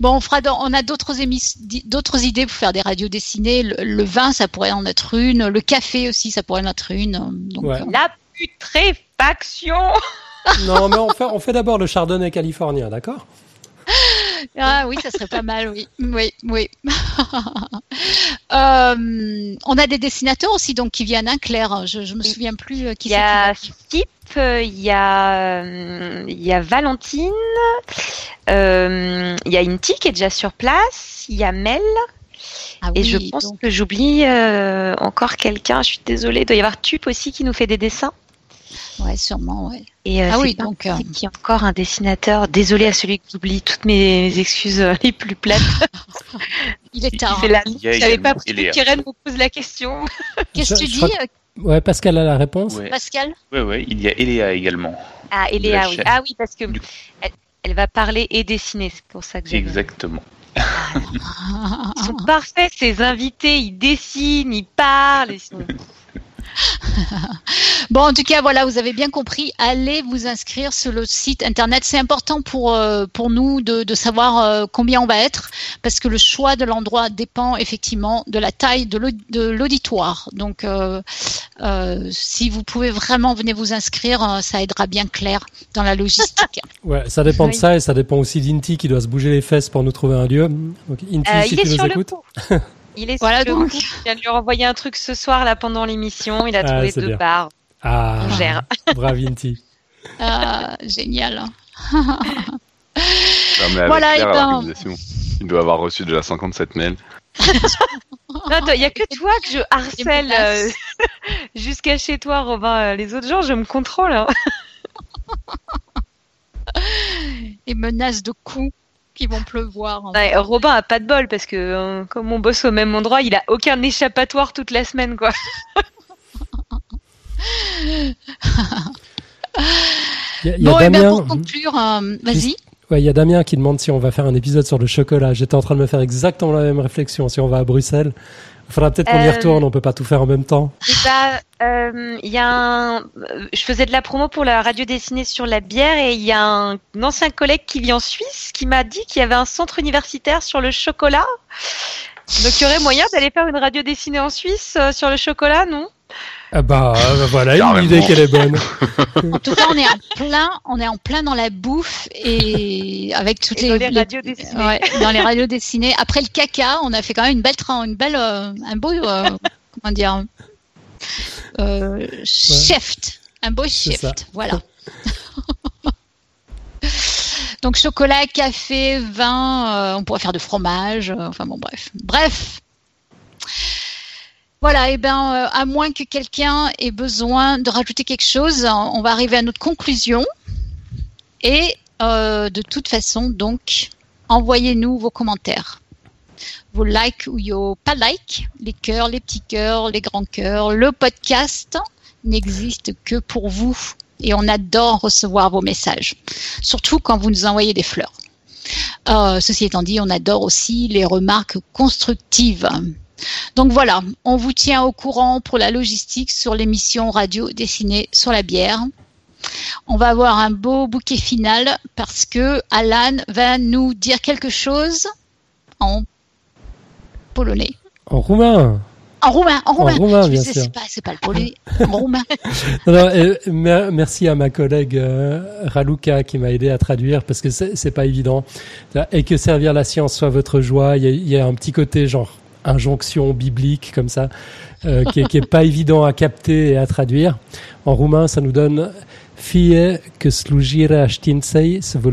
Bon, on fera. dans- on a d'autres émis- di- d'autres idées pour faire des radios dessinées. Le, le vin, ça pourrait en être une. Le café aussi, ça pourrait en être une. Donc, Ouais. euh, La putréfaction. Non, mais on fait, on fait d'abord le chardonnay californien, d'accord? Ah oui, ça serait pas mal, oui. Oui, oui. Euh, on a des dessinateurs aussi donc qui viennent, hein, Claire. Je, je me souviens plus euh, qui Il y a Skip, euh, il y a, euh, il y a Valentine, euh, il y a Inti qui est déjà sur place, il y a Mel, Ah et je pense donc, que j'oublie euh, encore quelqu'un. Je suis désolée. Il doit y avoir Tup aussi qui nous fait des dessins. Ouais, sûrement, ouais. Et euh, Ah oui, donc, euh, qui est encore un dessinateur. Désolée à celui que j'oublie. Toutes mes excuses euh, les plus plates. Il est tard. La a Je n'avais pas pris qu'Irène me pose la question. Qu'est-ce que tu dis, euh, Ouais, Pascal a la réponse. Ouais, Pascal ouais, ouais, il y a Eléa également. Ah, Eléa, oui. Ah oui, parce que Du- elle, elle va parler et dessiner. C'est pour ça que j'ai. Exactement. Ils sont parfaits, ces invités. Ils dessinent, ils parlent. Ils sont... Bon, en tout cas, voilà, vous avez bien compris. Allez vous inscrire sur le site internet. C'est important pour euh, pour nous de, de savoir euh, combien on va être, parce que le choix de l'endroit dépend effectivement de la taille de l'aud- de l'auditoire. Donc, euh, euh, si vous pouvez vraiment venir vous inscrire, ça aidera bien Claire dans la logistique. Ouais, ça dépend de ça et ça dépend aussi d'Inti qui doit se bouger les fesses pour nous trouver un lieu. Donc, Inti, Euh, si tu nous écoutes. Il est Voilà sur le donc. coup. Je viens de lui renvoyer un truc ce soir là pendant l'émission. Il a Ah, trouvé deux bien. bars. Ah, On gère. brave Inti. Ah, génial. Non, mais avec Voilà, Claire, ben- l'organisation, Il doit avoir reçu déjà 57 mails. Il y a que toi que je harcèle euh, jusqu'à chez toi, Robin. Euh, Les autres gens, je me contrôle. hein. Et menaces de coups qui vont pleuvoir. Ouais, Robin a pas de bol parce que euh, comme on bosse au même endroit, il a aucun échappatoire toute la semaine, quoi. Il y a, il y a Bon, et bien Damien. pour conclure, euh, vas-y. Ouais, il y a Damien qui demande si on va faire un épisode sur le chocolat. J'étais en train de me faire exactement la même réflexion. Si on va à Bruxelles, il faudra peut-être qu'on y Euh, retourne. On peut pas tout faire en même temps. Et bah, euh, il y a un, euh, je faisais de la promo pour la radio dessinée sur la bière et il y a un, un ancien collègue qui vit en Suisse qui m'a dit qu'il y avait un centre universitaire sur le chocolat. Donc il y aurait moyen d'aller faire une radio dessinée en Suisse euh, sur le chocolat, non? Ah bah euh, voilà une Carrément. idée qu'elle est bonne. En tout cas, on est en plein, on est en plein dans la bouffe et avec toutes Et les, dans les radios dessinées. ouais, dans les radios dessinées. Après le caca, on a fait quand même une belle, une belle, euh, un beau, euh, comment dire, euh, shift, un beau shift, voilà. Donc chocolat, café, vin, euh, on pourrait faire de fromage, euh, enfin bon bref, bref. Voilà, et ben euh, à moins que quelqu'un ait besoin de rajouter quelque chose, on va arriver à notre conclusion. Et euh, de toute façon, donc, envoyez-nous vos commentaires, vos likes ou vos pas likes, les cœurs, les petits cœurs, les grands cœurs. Le podcast n'existe que pour vous et on adore recevoir vos messages, surtout quand vous nous envoyez des fleurs. Euh, ceci étant dit, on adore aussi les remarques constructives. Donc voilà, on vous tient au courant pour la logistique sur l'émission radio dessinée sur la bière. On va avoir un beau bouquet final parce que Alan va nous dire quelque chose en polonais. En roumain. En roumain, en roumain. roumain, Je bien sais, sûr. C'est pas, le polonais. En roumain. Non, non, euh, mer- merci à ma collègue euh, Raluca qui m'a aidé à traduire parce que c'est pas évident. Et que servir la science soit votre joie, il y a, il y a un petit côté genre injonction biblique comme ça euh, qui, est, pas évident à capter et à traduire. En roumain, ça nous donne fie que slujire a științei să vă.